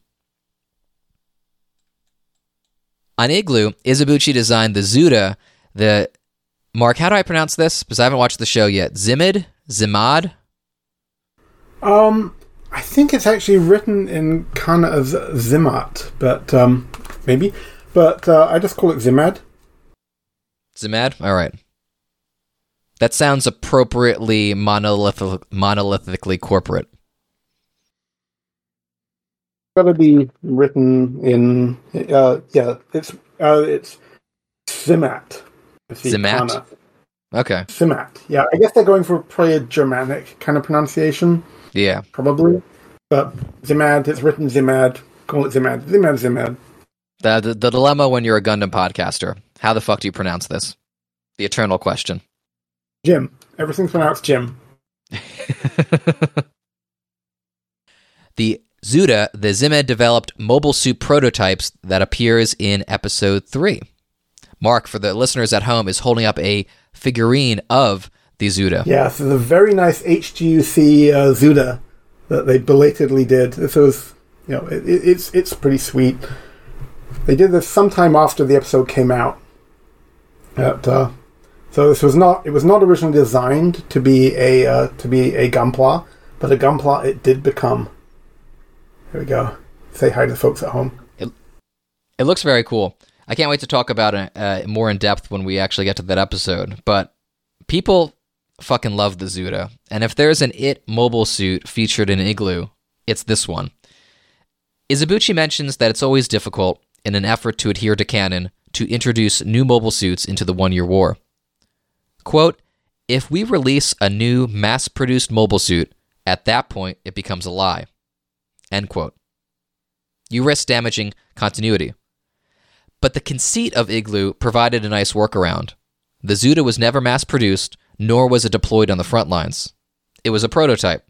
On Igloo, Izubuchi designed the Zuda, the Mark, how do I pronounce this? Because I haven't watched the show yet. Zimid? Zimad?
Um, I think it's actually written in kind of Zimat, but um, maybe. But uh, I just call it Zimad.
Zimad? All right. That sounds appropriately monolithic, monolithically corporate.
Got to be written in. Uh, yeah, it's uh, it's Zimat.
Zimat? Okay.
Zimat. Yeah, I guess they're going for probably a Germanic kind of pronunciation,
Yeah.
probably. But Zimad, it's written Zimad. Call it Zimad. Zimad, Zimad.
The, the, the dilemma when you're a Gundam podcaster. How the fuck do you pronounce this? The eternal question.
Jim. Everything's pronounced Jim. [LAUGHS]
the Zuda, the Zimed developed mobile suit prototypes that appears in episode 3. Mark, for the listeners at home, is holding up a figurine of the Zuda.
Yeah, so the very nice HGUC uh, Zuda that they belatedly did. This was, you know, it, it- it's it's pretty sweet. They did this sometime after the episode came out. But, uh, So this was not it was not originally designed to be a uh, to be a gunpla, but a gunpla it did become. Here we go. Say hi to the folks at home.
It looks very cool. I can't wait to talk about it uh, more in depth when we actually get to that episode. But people fucking love the Zuda, and if there's an It mobile suit featured in Igloo, it's this one. Izubuchi mentions that it's always difficult, in an effort to adhere to canon, to introduce new mobile suits into the One Year War. Quote, if we release a new mass produced mobile suit, at that point it becomes a lie. End quote. You risk damaging continuity. But the conceit of Igloo provided a nice workaround. The Zuda was never mass produced, nor was it deployed on the front lines. It was a prototype.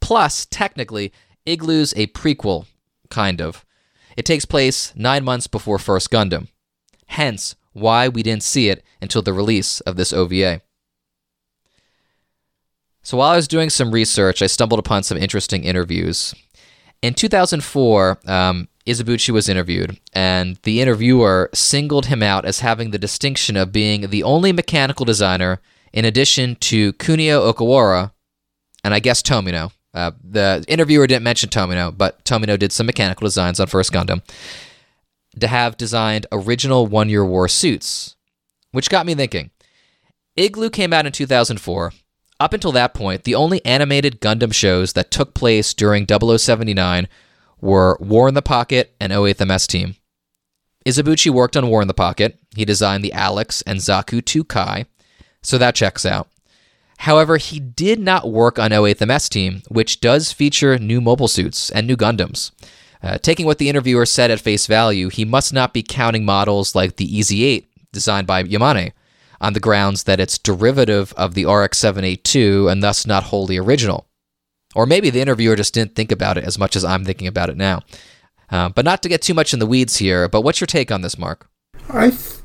Plus, technically, Igloo's a prequel, kind of. It takes place nine months before First Gundam. Hence, why we didn't see it until the release of this OVA. So while I was doing some research, I stumbled upon some interesting interviews. In 2004, um, Izubuchi was interviewed, and the interviewer singled him out as having the distinction of being the only mechanical designer, in addition to Kunio Okawara, and I guess Tomino. Uh, the interviewer didn't mention Tomino, but Tomino did some mechanical designs on First Gundam to have designed original One Year War suits, which got me thinking. Igloo came out in 2004. Up until that point, the only animated Gundam shows that took place during 0079 were War in the Pocket and 08th MS Team. Izubuchi worked on War in the Pocket. He designed the Alex and Zaku 2 Kai, so that checks out. However, he did not work on 08th MS Team, which does feature new mobile suits and new Gundams. Uh, taking what the interviewer said at face value, he must not be counting models like the EZ8, designed by Yamane, on the grounds that it's derivative of the RX 782 and thus not wholly original. Or maybe the interviewer just didn't think about it as much as I'm thinking about it now. Uh, but not to get too much in the weeds here, but what's your take on this, Mark?
I, th-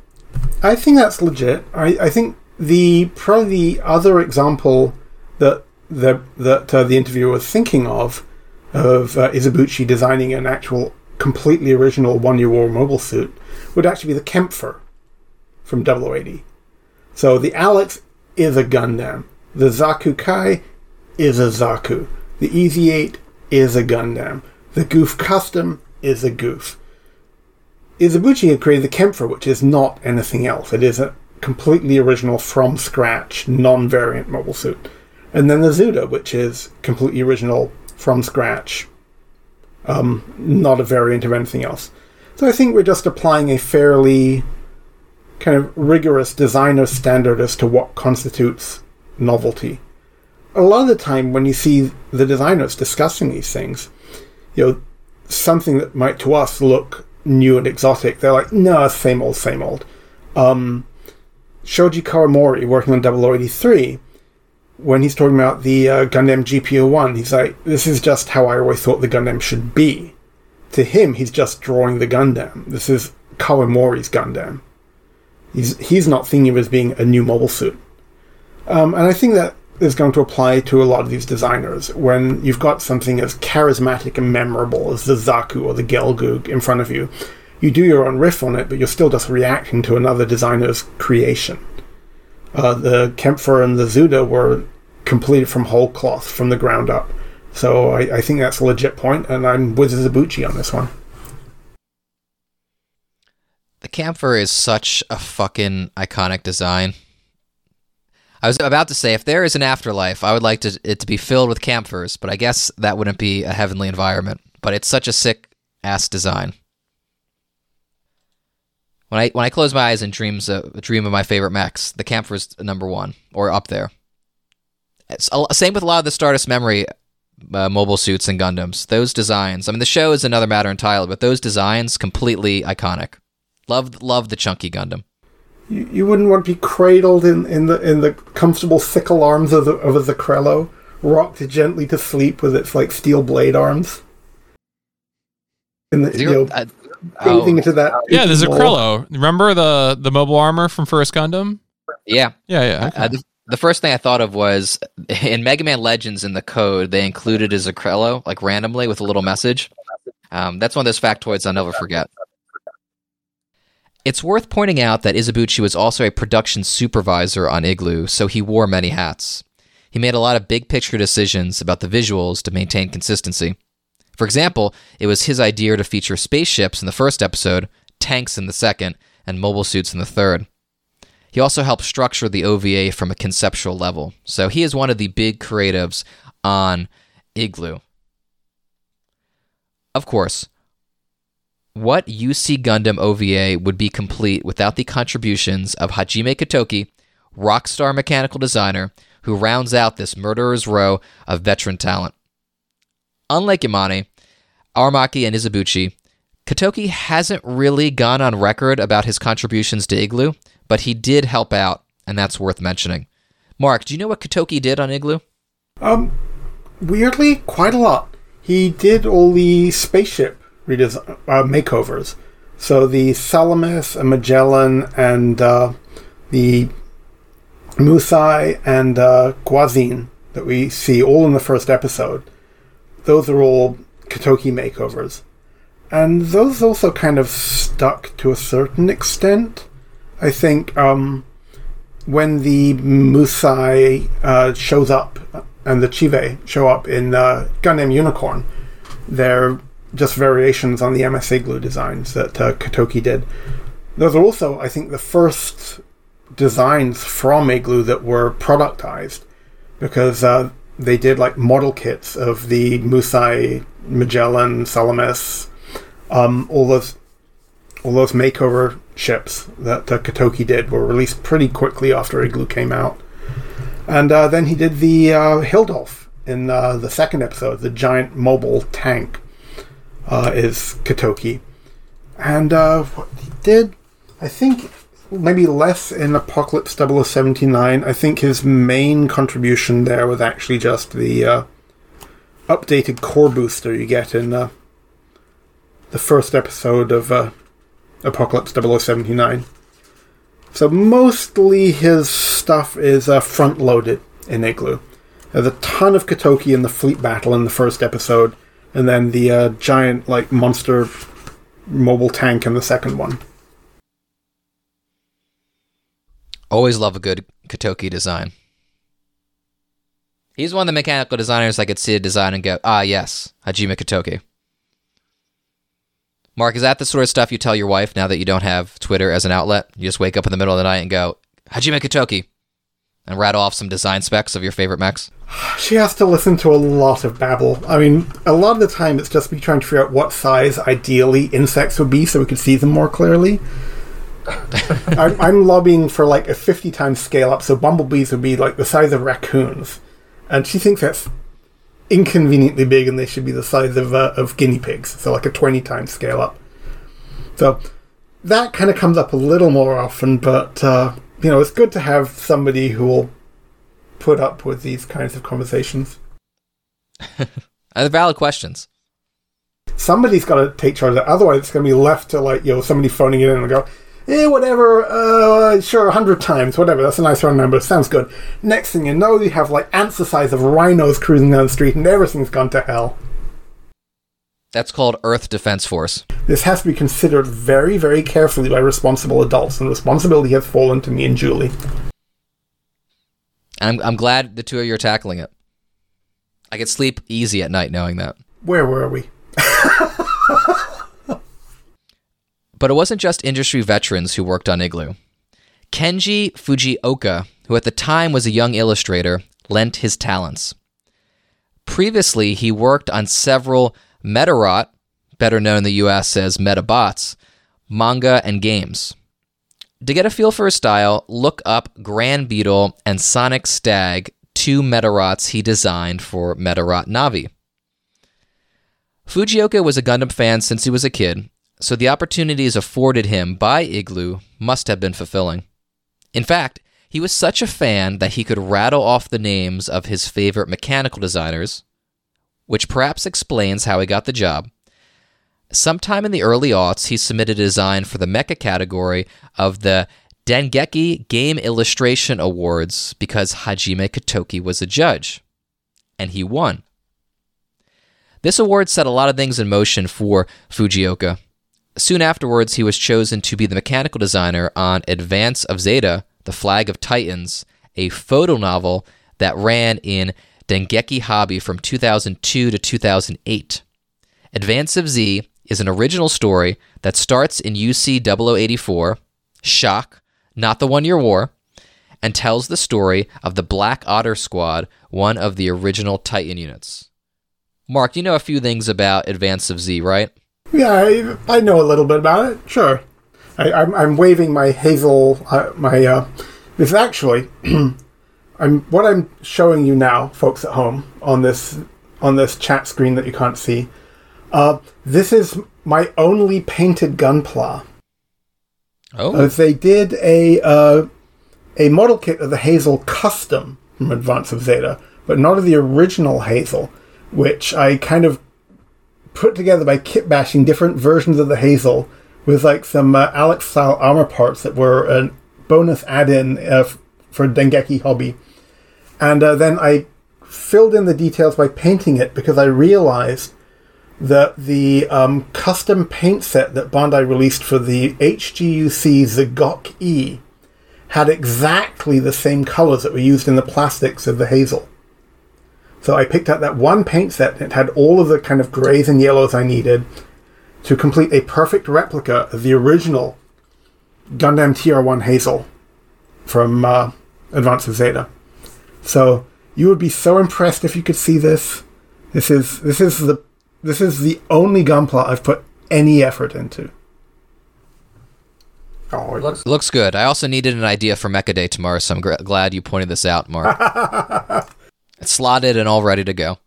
I think that's legit. I, I think the probably the other example that the that uh, the interviewer was thinking of of uh, Izubuchi designing an actual completely original One Year War mobile suit would actually be the Kempfer from 0080. So the Alex is a Gundam. The Zaku Kai is a Zaku. The EZ8 is a Gundam. The Goof Custom is a Goof. Izubuchi had created the Kempfer, which is not anything else. It is a completely original, from scratch, non variant mobile suit. And then the Zuda, which is completely original, from scratch, um, not a variant of anything else. So I think we're just applying a fairly kind of rigorous designer standard as to what constitutes novelty. A lot of the time, when you see the designers discussing these things, you know, something that might to us look new and exotic, they're like, no, same old, same old. Um, Shoji Kawamori, working on 0083, when he's talking about the uh, Gundam GP01, he's like, this is just how I always thought the Gundam should be. To him, he's just drawing the Gundam. This is Kawamori's Gundam. He's, he's not thinking of as being a new mobile suit. Um, and I think that is going to apply to a lot of these designers. When you've got something as charismatic and memorable as the Zaku or the Gelgoog in front of you, you do your own riff on it, but you're still just reacting to another designer's creation. Uh, the Kempfer and the Zuda were completed from whole cloth, from the ground up. So I, I think that's a legit point, and I'm with Izubuchi on this one.
The Kempfer is such a fucking iconic design. I was about to say, if there is an afterlife, I would like to, it to be filled with Kempfers, but I guess that wouldn't be a heavenly environment. But it's such a sick ass design. When I when I close my eyes and dreams uh, dream of my favorite mechs, the Kempfer's number one or up there. It's, same with a lot of the Stardust Memory uh, mobile suits and Gundams. Those designs. I mean, the show is another matter entirely, but those designs completely iconic. Love love the chunky Gundam.
You, you wouldn't want to be cradled in, in the in the comfortable sickle arms of the of a Zakrello, rocked gently to sleep with its like steel blade arms. In the, Zero, you know, uh, oh. into that.
Yeah, there's a Krello. Remember the the mobile armor from First Gundam?
Yeah,
yeah, yeah. Okay.
Uh, the, the, first thing I thought of was [LAUGHS] in Mega Man Legends in the code they included as a Krello like randomly with a little message. Um, that's one of those factoids I'll never forget. It's worth pointing out that Izubuchi was also a production supervisor on Igloo, so he wore many hats. He made a lot of big picture decisions about the visuals to maintain consistency. For example, it was his idea to feature spaceships in the first episode, tanks in the second, and mobile suits in the third. He also helped structure the OVA from a conceptual level, so he is one of the big creatives on Igloo. Of course, what UC Gundam OVA would be complete without the contributions of Hajime Katoki, rockstar mechanical designer, who rounds out this murderer's row of veteran talent. Unlike Yamane, Aramaki, and Izubuchi, Katoki hasn't really gone on record about his contributions to Igloo, but he did help out, and that's worth mentioning. Mark, do you know what Katoki did on Igloo?
Um, weirdly, quite a lot. He did all the spaceship redes- uh, makeovers. So the Salamis and Magellan and uh, the Musai and uh, Guazin that we see all in the first episode, those are all Katoki makeovers. And those also kind of stuck to a certain extent. I think um, when the Musai uh, shows up and the Chive show up in uh, Gundam Unicorn, they're just variations on the MS Igloo designs that uh, Katoki did. Those are also, I think, the first designs from Igloo that were productized because uh, they did like model kits of the Musai, Magellan, Salamis, um, all those all those makeover ships that uh, Katoki did were released pretty quickly after Igloo came out. And uh, then he did the uh, Hildolf in uh, the second episode, the giant mobile tank uh, is Katoki. And uh, what he did, I think, maybe less in Apocalypse 0079. I think his main contribution there was actually just the uh, updated core booster you get in uh, the first episode of uh, Apocalypse 0079. So mostly his stuff is uh, front loaded in Igloo. There's a ton of Katoki in the fleet battle in the first episode, and then the uh, giant like monster mobile tank in the second one.
Always love a good Katoki design. He's one of the mechanical designers I could see a design and go, ah, yes, Hajime Katoki. Mark, is that the sort of stuff you tell your wife now that you don't have Twitter as an outlet? You just wake up in the middle of the night and go, Hajime Katoki, and rattle off some design specs of your favorite mechs?
She has to listen to a lot of babble. I mean, a lot of the time it's just me trying to figure out what size ideally insects would be so we could see them more clearly. [LAUGHS] I'm, I'm lobbying for like a 50 times scale up, so bumblebees would be like the size of raccoons. And she thinks that's inconveniently big and they should be the size of, uh, of guinea pigs, so like a 20 times scale up. So that kind of comes up a little more often, but uh, you know, it's good to have somebody who will put up with these kinds of conversations. [LAUGHS]
They're valid questions.
Somebody's got to take charge of that. Otherwise, it's going to be left to like you know somebody phoning it in and go, eh, whatever, uh, sure, a hundred times, whatever. That's a nice round number. Sounds good. Next thing you know, you have like ants the size of rhinos cruising down the street, and everything's gone to hell.
That's called Earth Defense Force.
This has to be considered very, very carefully by responsible adults, and responsibility has fallen to me and Julie.
And I'm, I'm glad the two of you are tackling it. I could sleep easy at night knowing that.
Where were we? [LAUGHS]
But it wasn't just industry veterans who worked on Igloo. Kenji Fujioka, who at the time was a young illustrator, lent his talents. Previously, he worked on several Medarot, better known in the US as Metabots, manga and games. To get a feel for his style, look up Grand Beetle and Sonic Stag, two Medarots he designed for Medarot Navi. Fujioka was a Gundam fan since he was a kid, so the opportunities afforded him by Igloo must have been fulfilling. In fact, he was such a fan that he could rattle off the names of his favorite mechanical designers, which perhaps explains how he got the job. Sometime in the early aughts, he submitted a design for the mecha category of the Dengeki Game Illustration Awards because Hajime Katoki was a judge. And he won. This award set a lot of things in motion for Fujioka. soon afterwards, he was chosen to be the mechanical designer on Advance of Zeta, The Flag of Titans, a photo novel that ran in Dengeki Hobby from 2002 to 2008. Advance of Z is an original story that starts in UC 0084, Shock, not the one year war, and tells the story of the Black Otter Squad, one of the original Titan units. Mark, you know a few things about Advance of Z, right?
Yeah, I, I know a little bit about it. Sure. I, I'm, I'm waving my hazel. Uh, my uh, this actually, [CLEARS THROAT] I'm what I'm showing you now, folks at home, on this on this chat screen that you can't see. Uh, this is my only painted gunpla.
Oh,
Uh, they did a uh, a model kit of the Hazel custom from Advance of Zeta, but not of the original Hazel, which I kind of put together by kit bashing different versions of the Hazel with like some uh, Alex style armor parts that were a bonus add-in uh, for Dengeki Hobby, and uh, then I filled in the details by painting it because I realized that the um, custom paint set that Bandai released for the HGUC Z'Gok E had exactly the same colors that were used in the plastics of the Hazel. So I picked out that one paint set and it had all of the kind of grays and yellows I needed to complete a perfect replica of the original Gundam TR1 Hazel from uh, Advance of Zeta. So you would be so impressed if you could see this. This is this is the this is the only gunpla I've put any effort into. Oh, it
looks, looks good. I also needed an idea for Mecha Day tomorrow, so I'm gr- glad you pointed this out, Mark. [LAUGHS] it's slotted and all ready to go.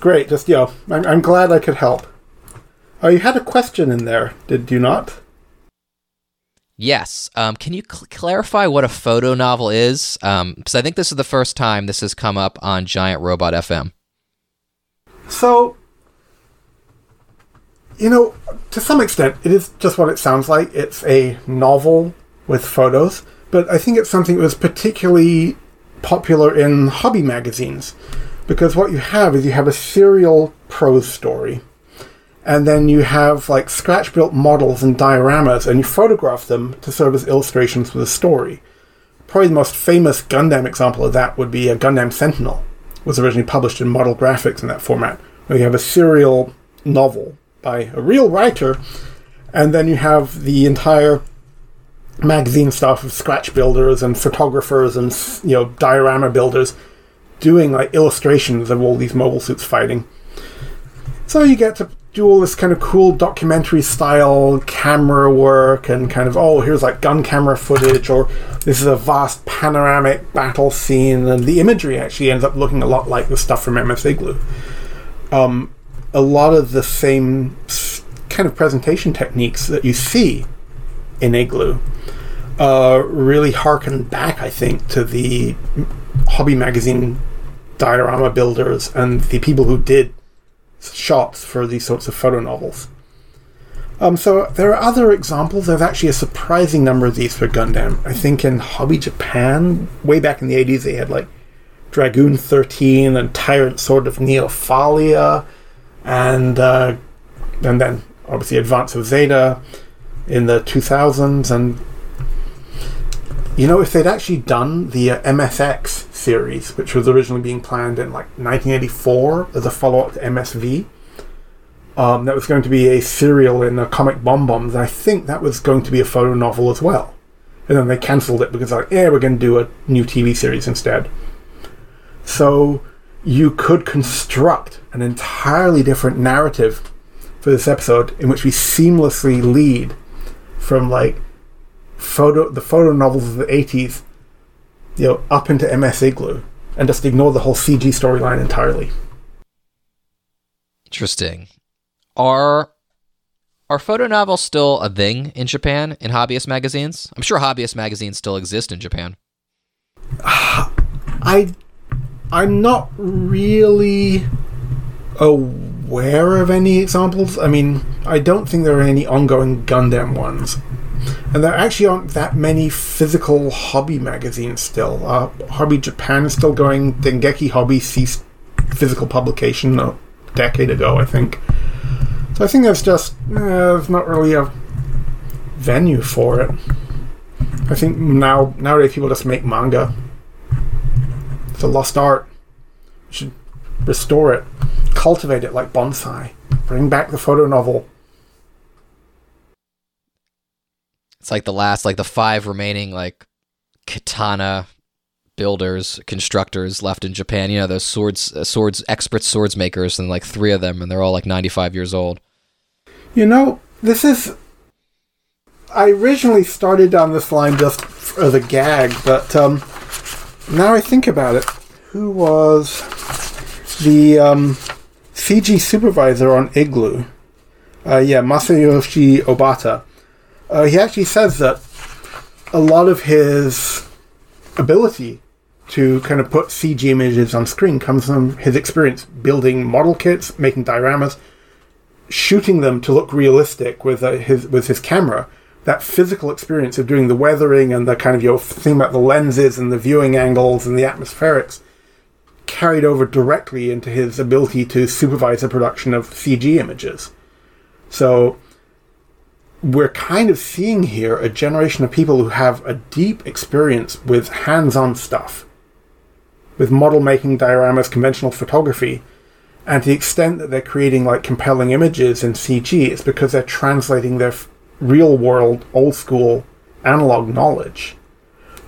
great. Just you know, I'm, I'm glad I could help. Oh, you had a question in there, did you not?
Yes. Um, can you cl- clarify what a photo novel is? Because I think this is the first time this has come up on Giant Robot FM.
So, you know, to some extent, it is just what it sounds like. It's a novel with photos, but I think it's something that was particularly popular in hobby magazines because what you have is you have a serial prose story, and then you have like scratch built models and dioramas, and you photograph them to serve as illustrations for the story. Probably the most famous Gundam example of that would be a Gundam Sentinel. It was originally published in Model Graphix in that format, where you have a serial novel by a real writer, and then you have the entire magazine stuff of scratch builders and photographers and you know diorama builders doing like illustrations of all these mobile suits fighting. So you get to do all this kind of cool documentary style camera work and kind of oh here's like gun camera footage or this is a vast panoramic battle scene and the imagery actually ends up looking a lot like the stuff from MS Igloo. Um, a lot of the same kind of presentation techniques that you see in Igloo uh, really harken back, I think, to the hobby magazine diorama builders and the people who did shots for these sorts of photo novels. Um, so there are other examples. There's actually a surprising number of these for Gundam. I think in Hobby Japan, way back in the 80s, they had like Dragoon 13 and Tyrant Sword of Neofalia, and uh, and then obviously Advance of Zeta in the 2000s. And you know, if they'd actually done the uh, MSX series, which was originally being planned in like 1984 as a follow up to MSV, um, that was going to be a serial in uh, Comic BomBom. I think that was going to be a photo novel as well. And then they cancelled it because, like, yeah, we're going to do a new TV series instead. So you could construct an entirely different narrative for this episode in which we seamlessly lead from like photo the photo novels of the 80s you know up into MS Igloo and just ignore the whole CG storyline entirely.
Interesting. Are are photo novels still a thing in Japan in hobbyist magazines? I'm sure hobbyist magazines still exist in Japan. [SIGHS]
I I'm not really aware of any examples. I mean, I don't think there are any ongoing Gundam ones. And there actually aren't that many physical hobby magazines still. Uh, hobby Japan is still going. Dengeki Hobby ceased physical publication a decade ago, I think. So I think there's just eh, there's not really a venue for it. I think now nowadays people just make manga. It's a lost art. You should restore it, cultivate it like bonsai. Bring back the photo novel.
It's like the last, like the five remaining, like katana builders, constructors left in Japan. You know, those swords, uh, swords, expert swords makers, and like three of them, and they're all like 95 years old.
You know, this is. I originally started on this line just as a gag, but um, now I think about it, who was the um, CG supervisor on Igloo? Uh, yeah, Masayoshi Obata. Uh, he actually says that a lot of his ability to kind of put CG images on screen comes from his experience building model kits, making dioramas, shooting them to look realistic with uh, his with his camera. That physical experience of doing the weathering and the kind of your know thing about the lenses and the viewing angles and the atmospherics carried over directly into his ability to supervise the production of CG images. So we're kind of seeing here a generation of people who have a deep experience with hands-on stuff, with model making, dioramas, conventional photography, and to the extent that they're creating like compelling images in CG, it's because they're translating their f- real world, old school analog knowledge.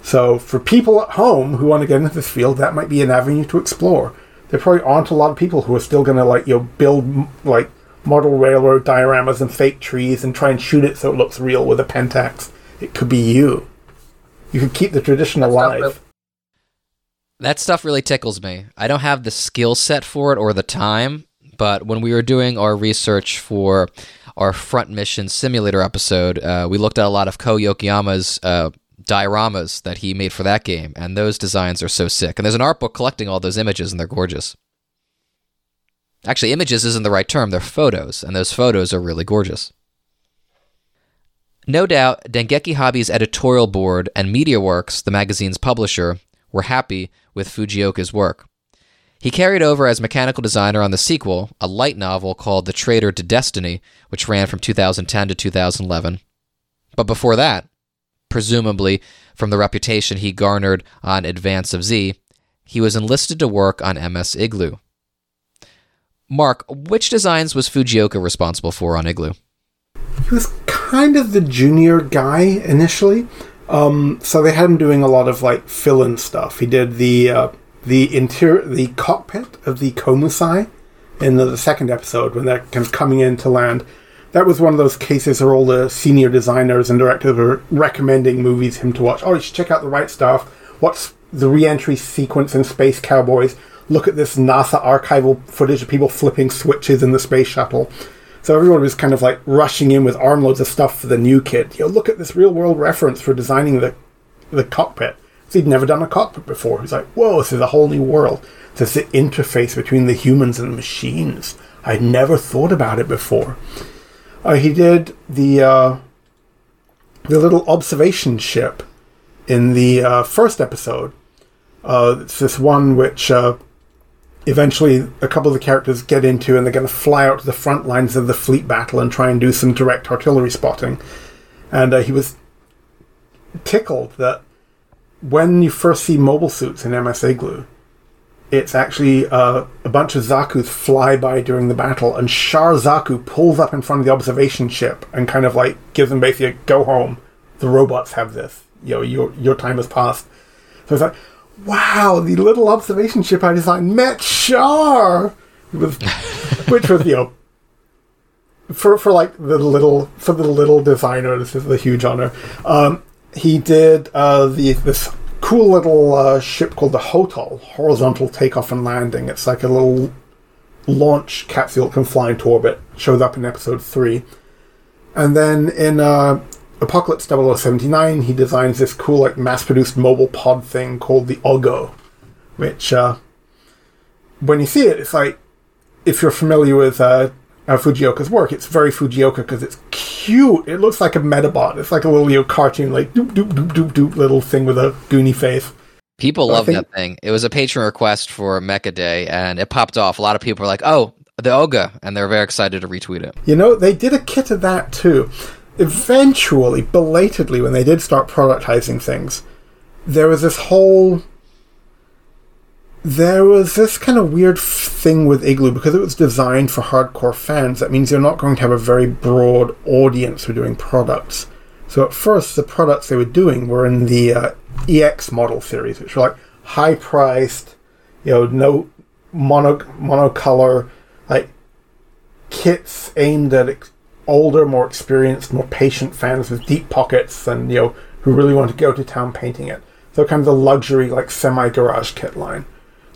So for people at home who want to get into this field, that might be an avenue to explore. There probably aren't a lot of people who are still going to like you know build like model railroad dioramas and fake trees and try and shoot it so it looks real with a Pentax. It could be you. You could keep the tradition alive.
That stuff really tickles me. I don't have the skill set for it or the time, but when we were doing our research for our front mission simulator episode, uh, we looked at a lot of Kow Yokoyama's uh, dioramas that he made for that game, and those designs are so sick. And there's an art book collecting all those images, and they're gorgeous. Actually, images isn't the right term, they're photos, and those photos are really gorgeous. No doubt, Dengeki Hobby's editorial board and MediaWorks, the magazine's publisher, were happy with Fujioka's work. He carried over as mechanical designer on the sequel, a light novel called The Traitor to Destiny, which ran from 2010 to 2011. But before that, presumably from the reputation he garnered on Advance of Z, he was enlisted to work on MS Igloo. Mark, which designs was Fujioka responsible for on Igloo?
He was kind of the junior guy initially. Um, so they had him doing a lot of like fill-in stuff. He did the uh, the interior, the cockpit of the Komusai in the, the second episode when they're kind of coming in to land. That was one of those cases where all the senior designers and directors were recommending movies him to watch. Oh, you should check out the right stuff. What's the re-entry sequence in Space Cowboys? Look at this NASA archival footage of people flipping switches in the space shuttle. So everyone was kind of like rushing in with armloads of stuff for the new kid. You know, look at this real world reference for designing the the cockpit. So he'd never done a cockpit before. He's like, whoa, this is a whole new world. This is the interface between the humans and the machines. I'd never thought about it before. Uh, he did the uh, the little observation ship in the uh, first episode. Uh, it's this one which uh, eventually a couple of the characters get into, and they're going to fly out to the front lines of the fleet battle and try and do some direct artillery spotting. And uh, he was tickled that when you first see mobile suits in MS Igloo, it's actually uh, a bunch of Zaku's fly by during the battle, and Char Zaku pulls up in front of the observation ship and kind of like gives them basically a go home. The robots have this. You know, your your time has passed. So it's like, wow, the little observation ship I designed met Char, was, [LAUGHS] which was you know, for for like the little for the little designer, this is a huge honor. Um, he did uh, the this cool little uh, ship called the HOTOL, Horizontal Takeoff and Landing. It's like a little launch capsule that can fly into orbit. Shows up in episode three, and then in uh, Apocalypse 0079, he designs this cool, like, mass-produced mobile pod thing called the Ogo, which, uh, when you see it, it's like, if you're familiar with uh, uh, Fujioka's work, it's very Fujioka because it's cute. It looks like a Metabot. It's like a little you know, cartoon, like doop doop doop doop doop little thing with a goony face.
People
I
love
think-
that thing. It was a patron request for Mecha Day, and it popped off. A lot of people were like, "Oh, the Ogo, and they're very excited to retweet it.
You know, they did a kit of that too. Eventually, belatedly, when they did start productizing things, there was this whole. There was this kind of weird thing with Igloo because it was designed for hardcore fans. That means you're not going to have a very broad audience for doing products. So at first, the products they were doing were in the uh, EX model series, which were like high priced, you know, no mono monocolor, like kits aimed at ex- older, more experienced, more patient fans with deep pockets and you know who really want to go to town painting it. So kind of the luxury, like semi garage kit line.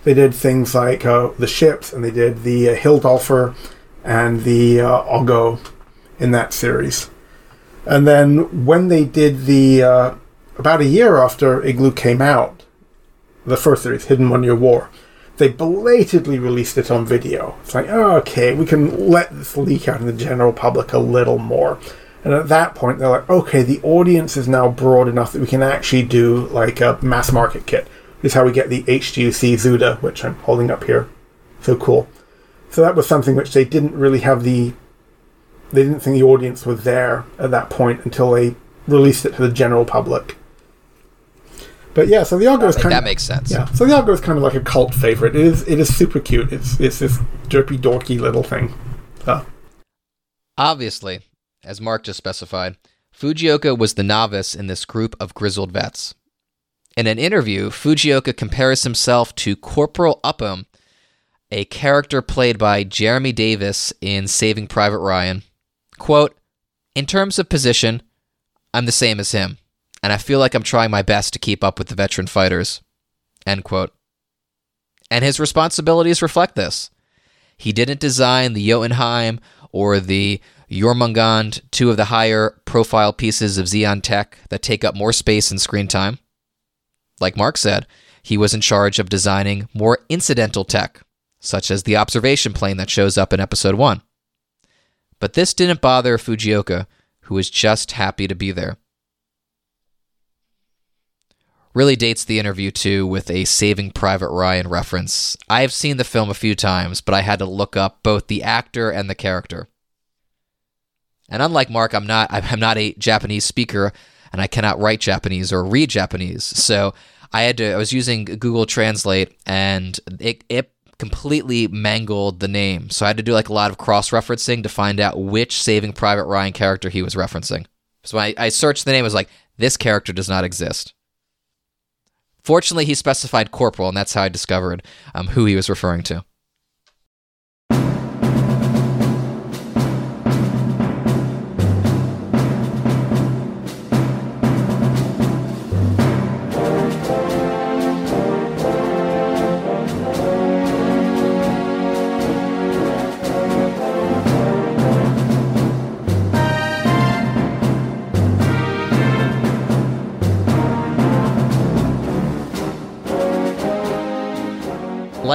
They did things like uh, the ships, and they did the uh, Hildolfer and the uh, Ogo in that series. And then when they did the uh, about a year after Igloo came out, the first series, Hidden One Year War, they belatedly released it on video. It's like, oh, okay, we can let this leak out in the general public a little more. And at that point, they're like, okay, the audience is now broad enough that we can actually do like a mass market kit. This is how we get the HGUC Zuda, which I'm holding up here. So cool. So that was something which they didn't really have the. They didn't think the audience was there at that point until they released it to the general public. But yeah, so the Ogo is kind
that
of
makes sense.
yeah. So the Ogo is kind of like a cult favorite. It is it is super cute. It's it's this derpy dorky little thing. So
Obviously, as Mark just specified, Fujioka was the novice in this group of grizzled vets. In an interview, Fujioka compares himself to Corporal Upham, a character played by Jeremy Davies in Saving Private Ryan. Quote, In terms of position, I'm the same as him, and I feel like I'm trying my best to keep up with the veteran fighters. End quote. And his responsibilities reflect this. He didn't design the Jotunheim or the Jormungand, two of the higher profile pieces of Zeon tech that take up more space and screen time. Like Mark said, he was in charge of designing more incidental tech, such as the observation plane that shows up in episode 1. But this didn't bother Fujioka, who was just happy to be there. Really dates the interview too with a Saving Private Ryan reference. I have seen the film a few times, but I had to look up both the actor and the character. And unlike Mark, I'm not [LAUGHS] I'm not a Japanese speaker and I cannot write Japanese or read Japanese. So I had to I was using Google Translate and it it completely mangled the name. So I had to do like a lot of cross-referencing to find out which Saving Private Ryan character he was referencing. So I, I searched the name, it was like, this character does not exist. Fortunately, he specified corporal, and that's how I discovered um, who he was referring to.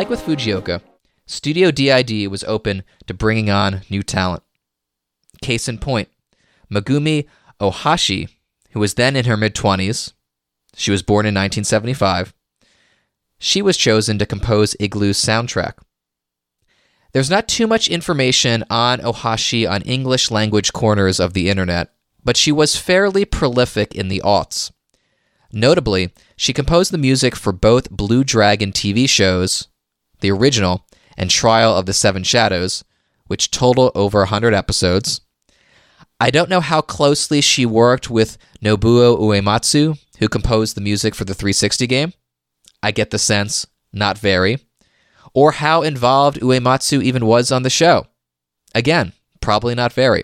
Like with Fujioka, Studio DID was open to bringing on new talent. Case in point, Megumi Ohashi, who was then in her mid 20s, she was born in 1975, she was chosen to compose Igloo's soundtrack. There's not too much information on Ohashi on English language corners of the internet, but she was fairly prolific in the aughts. Notably, she composed the music for both Blue Dragon TV shows, the original, and Trial of the Seven Shadows, which total over 100 episodes. I don't know how closely she worked with Nobuo Uematsu, who composed the music for the 360 game. I get the sense, not very. Or how involved Uematsu even was on the show. Again, probably not very.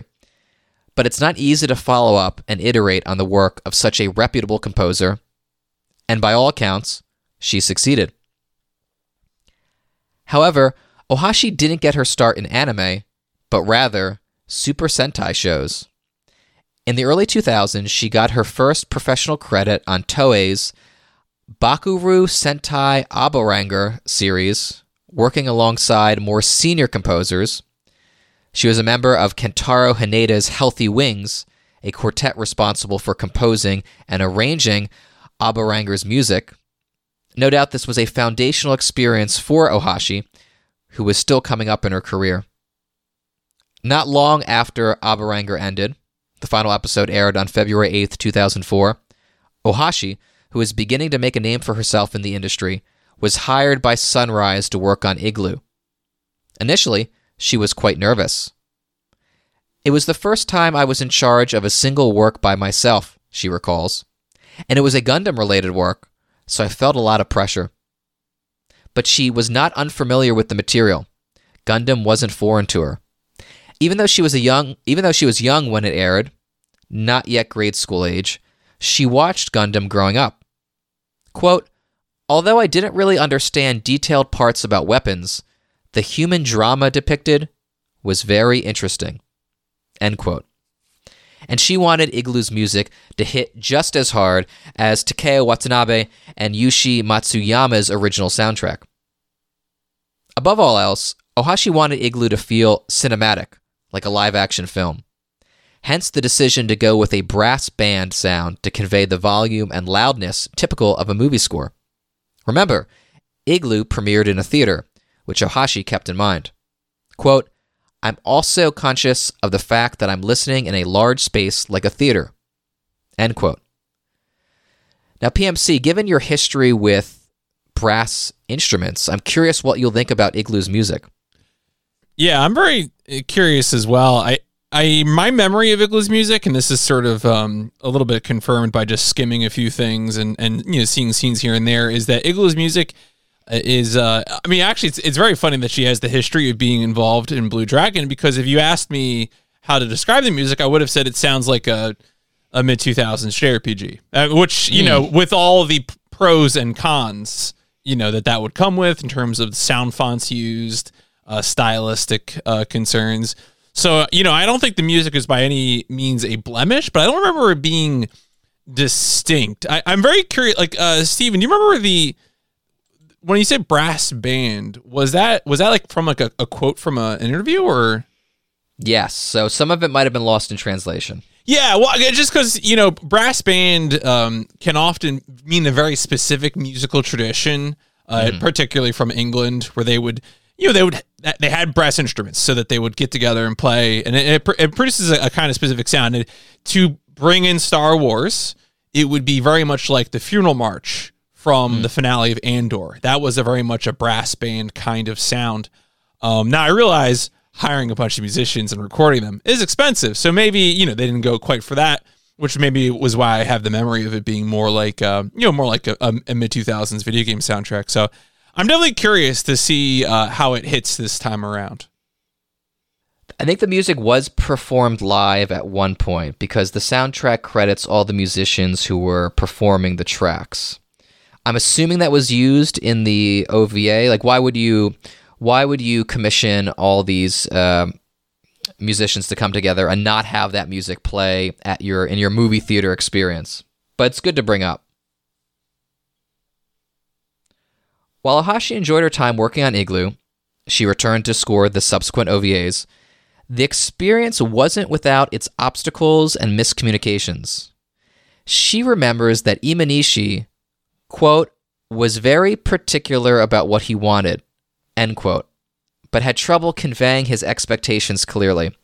But it's not easy to follow up and iterate on the work of such a reputable composer, and by all accounts, she succeeded. However, Ohashi didn't get her start in anime, but rather Super Sentai shows. In the early 2000s, she got her first professional credit on Toei's Bakuryu Sentai Abaranger series, working alongside more senior composers. She was a member of Kentaro Haneda's Healthy Wings, a quartet responsible for composing and arranging Abaranger's music. No doubt this was a foundational experience for Ohashi, who was still coming up in her career. Not long after Abaranger ended, the final episode aired on February 8, 2004, Ohashi, who was beginning to make a name for herself in the industry, was hired by Sunrise to work on Igloo. Initially, she was quite nervous. It was the first time I was in charge of a single work by myself, she recalls, and it was a Gundam related work, so I felt a lot of pressure. But she was not unfamiliar with the material. Gundam wasn't foreign to her. Even though she was a young even though she was young when it aired, not yet grade school age, she watched Gundam growing up. Quote, Although I didn't really understand detailed parts about weapons, the human drama depicted was very interesting. End quote. And she wanted Igloo's music to hit just as hard as Takeo Watanabe and Yushi Matsuyama's original soundtrack. Above all else, Ohashi wanted Igloo to feel cinematic, like a live action film. Hence the decision to go with a brass band sound to convey the volume and loudness typical of a movie score. Remember, Igloo premiered in a theater, which Ohashi kept in mind. Quote, I'm also conscious of the fact that I'm listening in a large space like a theater. End quote. Now, PMC, given your history with brass instruments, I'm curious what you'll think about Igloo's music.
Yeah, I'm very curious as well. I, I, my memory of Igloo's music, and this is sort of um, a little bit confirmed by just skimming a few things and and you know seeing scenes here and there, is that Igloo's music is uh, I mean actually it's, it's very funny that she has the history of being involved in Blue Dragon because if you asked me how to describe the music I would have said it sounds like a a mid 2000s JRPG uh, which you mm. know hmm. with all the pros and cons you know that that would come with in terms of sound fonts used uh, stylistic uh, concerns so you know I don't think the music is by any means a blemish but I don't remember it being distinct I, I'm very curious like uh Stephen do you remember the when you say brass band, was that was that like from like a, a quote from a, an interview or?
Yes. So some of it might have been lost in translation.
Yeah, well, just because you know, brass band um, can often mean a very specific musical tradition, uh, mm particularly from England, where they would, you know, they would they had brass instruments so that they would get together and play, and it, it, it produces a, a, kind of specific sound. And to bring in Star Wars, it would be very much like the funeral march from mm. the finale of Andor. That was a very much a brass band kind of sound. Um, now I realize hiring a bunch of musicians and recording them is expensive, so maybe you know they didn't go quite for that, which maybe was why I have the memory of it being more like uh, you know more like a, a mid two thousands video game soundtrack. So I'm definitely curious to see uh, how it hits this time around.
I think the music was performed live at one point because the soundtrack credits all the musicians who were performing the tracks. I'm assuming that was used in the OVA. Like, why would you, why would you commission all these uh, musicians to come together and not have that music play at your in your movie theater experience? But it's good to bring up. While Ohashi enjoyed her time working on Igloo, she returned to score the subsequent OVAs. The experience wasn't without its obstacles and miscommunications. She remembers that Imanishi quote, was very particular about what he wanted, end quote, but had trouble conveying his expectations clearly.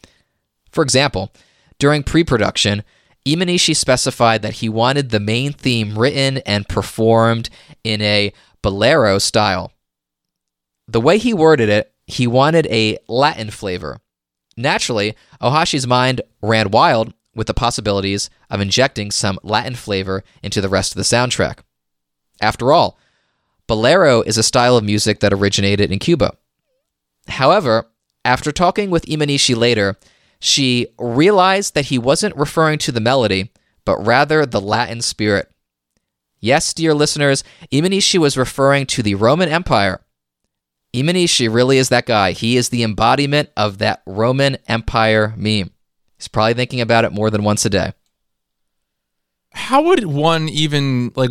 For example, during pre production, Imanishi specified that he wanted the main theme written and performed in a bolero style. The way he worded it, he wanted a Latin flavor. Naturally, Ohashi's mind ran wild with the possibilities of injecting some Latin flavor into the rest of the soundtrack. After all, bolero is a style of music that originated in Cuba. However, after talking with Imanishi later, she realized that he wasn't referring to the melody, but rather the Latin spirit. Yes, dear listeners, Imanishi was referring to the Roman Empire. Imanishi really is that guy. He is the embodiment of that Roman Empire meme. He's probably thinking about it more than once a day.
How would one even like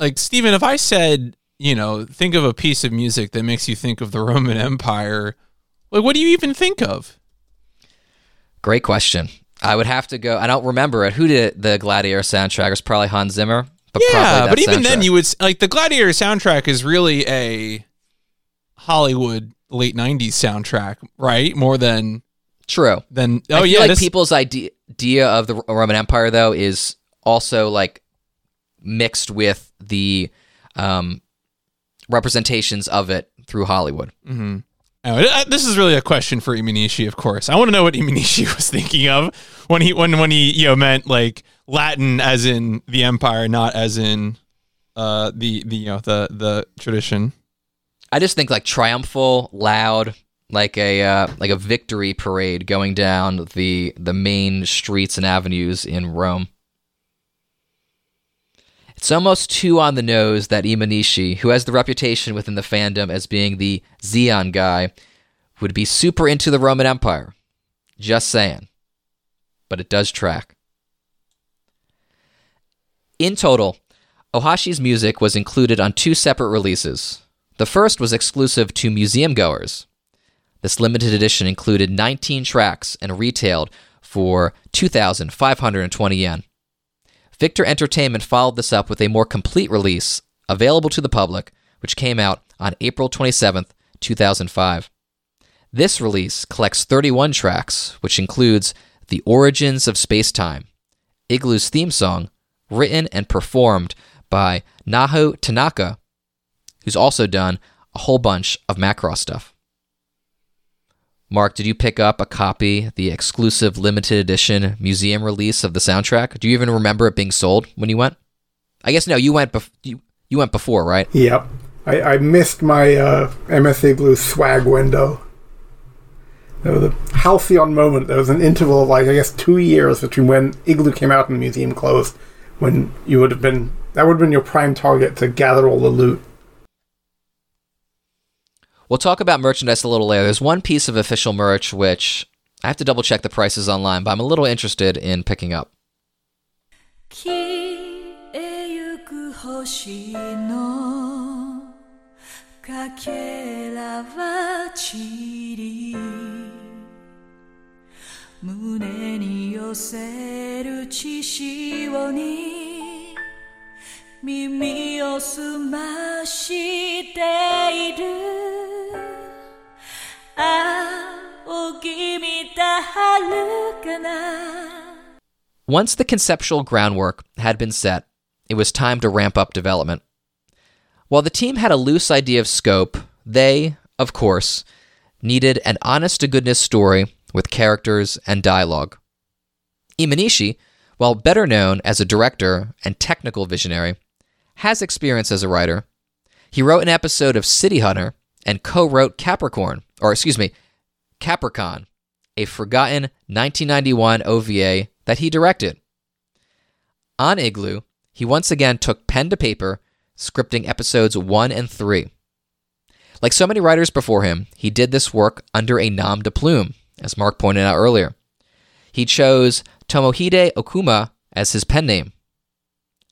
like Stephen, if I said, you know, think of a piece of music that makes you think of the [LAUGHS] Roman Empire, like what do you even think of?
Great question. I would have to go. I don't remember it. Who did the Gladiator soundtrack? It was probably Hans Zimmer.
But yeah, but even soundtrack. then, you would like the Gladiator soundtrack is really a Hollywood late '90s soundtrack, right? More than
True.
then
I
oh
feel
yeah,
like
this,
people's idea idea of the Roman Empire though is also like mixed with the um, representations of it through Hollywood.
Oh, uh, this is really a question for Imanishi, of course. I want to know what Imanishi [LAUGHS] was thinking of when he when when he you know meant like Latin as in the empire, not as in uh the the you know the the tradition.
I just think like triumphal, loud, like a uh, like a victory parade going down the the main streets and avenues in Rome. It's almost too on the nose that Imanishi, who has the reputation within the fandom as being the Zeon guy, would be super into the Roman Empire. Just saying. But it does track. In total, Ohashi's music was included on two separate releases. The first was exclusive to museum goers. This limited edition included 19 tracks and retailed for 2,520 yen. Victor Entertainment followed this up with a more complete release, available to the public, which came out on April 27th, 2005. This release collects 31 tracks, which includes The Origins of Space-Time, Igloo's theme song, written and performed by Naho Tanaka, who's also done a whole bunch of Macross stuff. Mark, did you pick up a copy, the exclusive limited edition museum release of the soundtrack? Do you even remember it being sold when you went? I guess no, you went bef- you, you went before, right?
Yep. I, I missed my uh, MS Igloo swag window. There was a halcyon moment. There was an interval of, like, I guess, two years between when Igloo came out and the museum closed, when you would have been, that would have been your prime target to gather all the loot.
We'll talk about merchandise a little later. There's one piece of official merch which I have to double check the prices online, but I'm a little interested in picking up.
消えゆく星のかけらは散り胸に寄せる血潮に耳を澄ましている仰ぎ見た遥かな
Once the conceptual groundwork had been set, it was time to ramp up development. While the team had a loose idea of scope, they, of course, needed an honest to goodness story with characters and dialogue. Imanishi, while better known as a director and technical visionary, has experience as a writer. He wrote an episode of City Hunter and co wrote Capricorn, or excuse me, Capricorn, a forgotten 1991 OVA that he directed. On Igloo, he once again took pen to paper, scripting episodes 1 and 3. Like so many writers before him, he did this work under a nom de plume, as Mark pointed out earlier. He chose Tomohide Okuma as his pen name.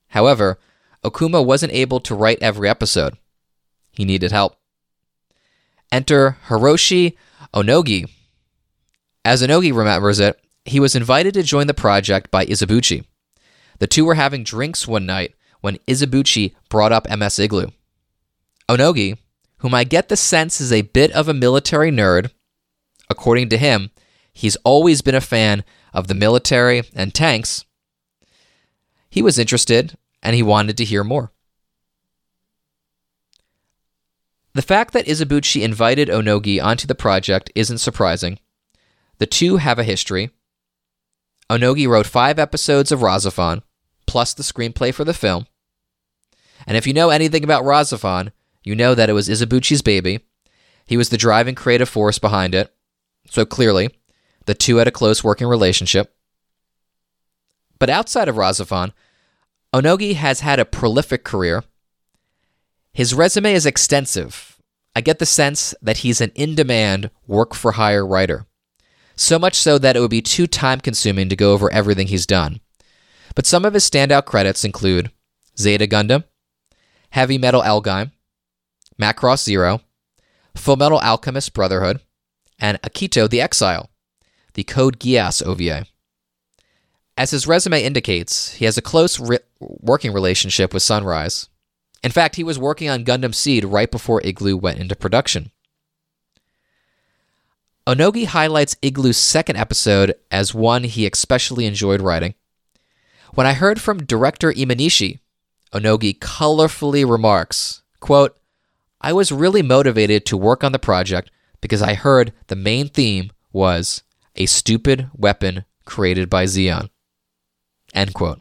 However, Okuma wasn't able to write every episode. He needed help. Enter Hiroshi Onogi. As Onogi remembers it, he was invited to join the project by Izubuchi. The two were having drinks one night when Izubuchi brought up MS Igloo. Onogi, whom I get the sense is a bit of a military nerd, according to him, he's always been a fan of the military and tanks. He was interested and he wanted to hear more. The fact that Izubuchi invited Onogi onto the project isn't surprising. The two have a history. Onogi wrote five episodes of RahXephon, plus the screenplay for the film. And if you know anything about RahXephon, you know that it was Izubuchi's baby. He was the driving creative force behind it. So clearly, the two had a close working relationship. But outside of RahXephon, Onogi has had a prolific career. His resume is extensive. I get the sense that he's an in demand, work for hire writer. So much so that it would be too time consuming to go over everything he's done. But some of his standout credits include Zeta Gundam, Heavy Metal L-Gaim, Macross Zero, Full Metal Alchemist Brotherhood, and Akito the Exile, the Code Geass OVA. As his resume indicates, he has a close working relationship with Sunrise. In fact, he was working on Gundam Seed right before Igloo went into production. Onogi highlights Igloo's second episode as one he especially enjoyed writing. When I heard from director Imanishi, Onogi colorfully remarks, quote, I was really motivated to work on the project because I heard the main theme was a stupid weapon created by Zeon. End quote.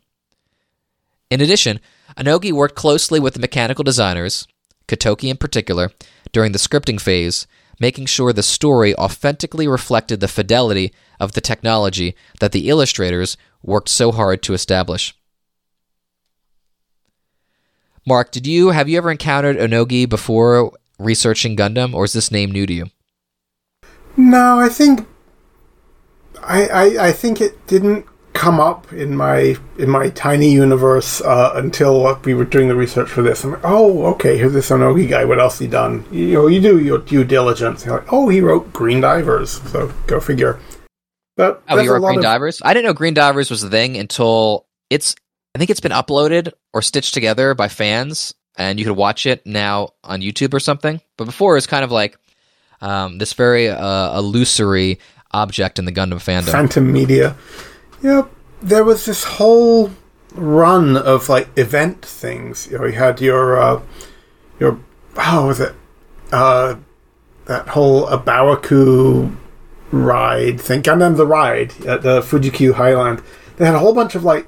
In addition, Onogi worked closely with the mechanical designers, Katoki in particular, during the scripting phase, making sure the story authentically reflected the fidelity of the technology that the illustrators worked so hard to establish. Mark, did you have you ever encountered Onogi before researching Gundam, or is this name new to you?
No, I think I, I I think it didn't come up in my in my tiny universe uh, until we were doing the research for this. I'm like, oh, okay, here's this Onogi guy. What else he done? You know, you do your due diligence. You're like, oh, he wrote Green Divers. So go figure. But
Oh,
a
wrote Green
of-
Divers? I didn't know Green Divers was the thing until it's. I think it's been uploaded or stitched together by fans, and you could watch it now on YouTube or something. But before, it was kind of like um, this very uh, illusory object in the Gundam fandom.
Phantom Media. Yep. There was this whole run of like event things. You know, you had your uh, your how was it? Uh, that whole A Baoa Qu ride thing, Gundam the Ride at the Fuji-Q Highland. They had a whole bunch of like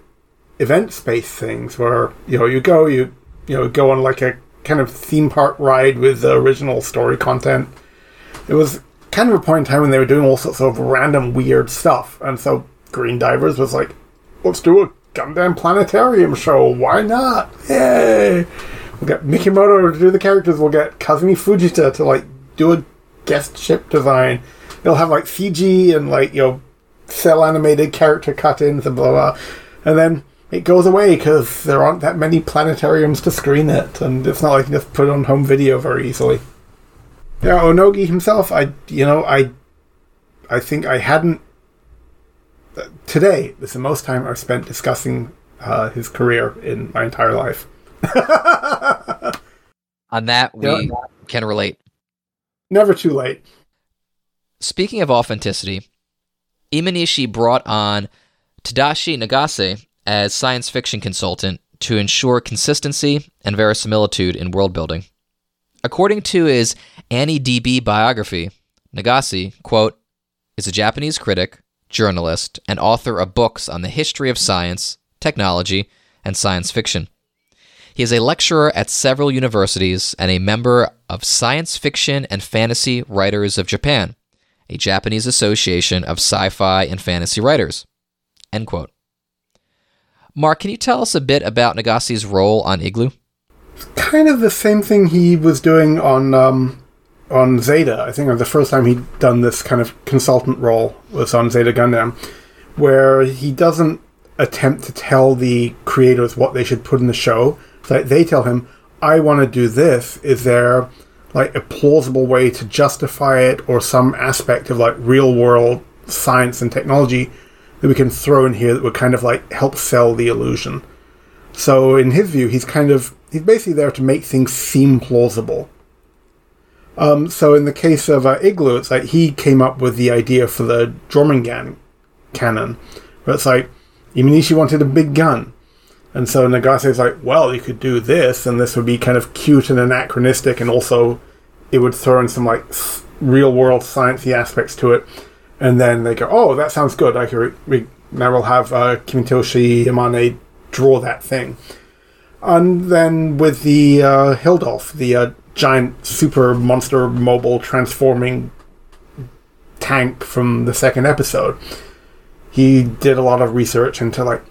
event space things where you know you go you you know go on like a kind of theme park ride with the original story content. It was kind of a point in time when they were doing all sorts of random weird stuff, and so Green Divers was like, "Let's do a Gundam planetarium show. Why not? Yay!" We'll get Mikimoto to do the characters. We'll get Kazumi Fujita to like do a guest ship design. They'll have like CG and like you know cell animated character cut-ins and blah blah. And then it goes away because there aren't that many planetariums to screen it, and it's not like you can just put on home video very easily. Yeah, Onogi himself, I you know I, I think I hadn't. Today is the most time I've spent discussing uh, his career in my entire life. [LAUGHS]
On that, we
Yeah.
can relate.
Never too late.
Speaking of authenticity, Imanishi brought on Tadashi Nagase as science fiction consultant to ensure consistency and verisimilitude in world building. According to his AniDB biography, Nagase, quote, is a Japanese critic, journalist, and author of books on the history of science, technology, and science fiction. He is a lecturer at several universities and a member of Science Fiction and Fantasy Writers of Japan, a Japanese association of sci-fi and fantasy writers. End quote. Mark, can you tell us a bit about Nagase's role on Igloo?
Kind of the same thing he was doing on um, on Zeta. I think the first time he'd done this kind of consultant role was on Zeta Gundam, where he doesn't attempt to tell the creators what they should put in the show. They tell him, "I want to do this. Is there like a plausible way to justify it, or some aspect of like real world science and technology that we can throw in here that would kind of like help sell the illusion?" So, in his view, he's kind of he's basically there to make things seem plausible. Um, so, in the case of uh, Igloo, it's like he came up with the idea for the Jormungand cannon, But it's like Imanishi wanted a big gun, and so Nagase's like, well, you could do this, and this would be kind of cute and anachronistic, and also it would throw in some like real world sciencey aspects to it. And then they go, oh, that sounds good. I can re- now we'll have uh, Kimitoshi Yamane draw that thing. And then with the uh, Hildolf, the uh, giant super monster mobile transforming tank from the second episode, he did a lot of research into like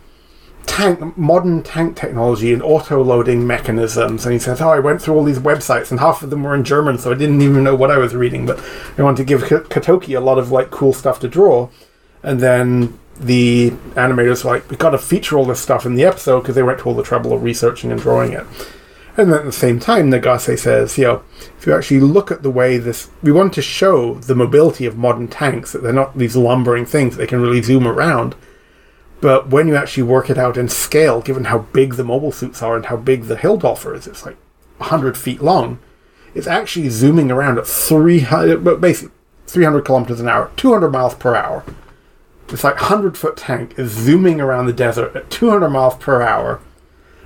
tank modern tank technology and auto loading mechanisms and he says oh i went through all these websites and half of them were in german so i didn't even know what i was reading but i wanted to give katoki a lot of like cool stuff to draw. And then the animators were like we got to feature all this stuff in the episode because they went to all the trouble of researching and drawing it and at the same time nagase says you know if you actually look at the way this we want to show the mobility of modern tanks that they're not these lumbering things they can really zoom around but when you actually work it out in scale, given how big the mobile suits are and how big the Hildolfr is, it's like 100 feet long. It's actually zooming around at 300, but basically 300 kilometers an hour, 200 miles per hour. It's like 100 foot tank is zooming around the desert at 200 miles per hour.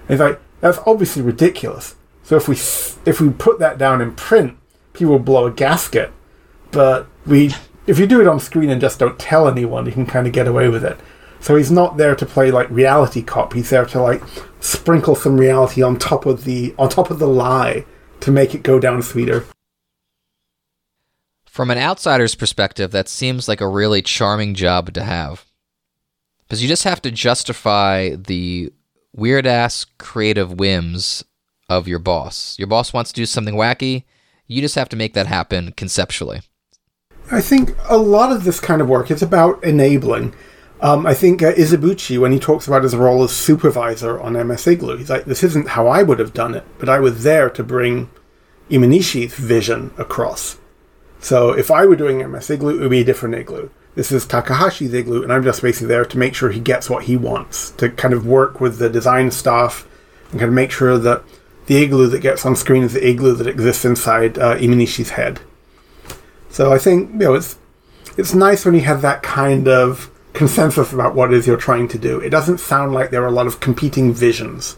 And it's like, that's obviously ridiculous. So if we if we put that down in print, people will blow a gasket. But we, if you do it on screen and just don't tell anyone, you can kind of get away with it. So he's not there to play like reality cop. He's there to like sprinkle some reality on top of the on top of the lie to make it go down sweeter.
From an outsider's perspective, that seems like a really charming job to have. Because you just have to justify the weird ass creative whims of your boss. Your boss wants to do something wacky, you just have to make that happen conceptually.
I think a lot of this kind of work is about enabling. Um, I think uh, Izubuchi, when he talks about his role as supervisor on MS Igloo, he's like, this isn't how I would have done it, but I was there to bring Imanishi's vision across. So if I were doing MS Igloo, it would be a different igloo. This is Takahashi's igloo, and I'm just basically there to make sure he gets what he wants, to kind of work with the design staff and kind of make sure that the igloo that gets on screen is the igloo that exists inside uh, Imanishi's head. So I think you know it's it's nice when you have that kind of consensus about what it is you're trying to do. It doesn't sound like there are a lot of competing visions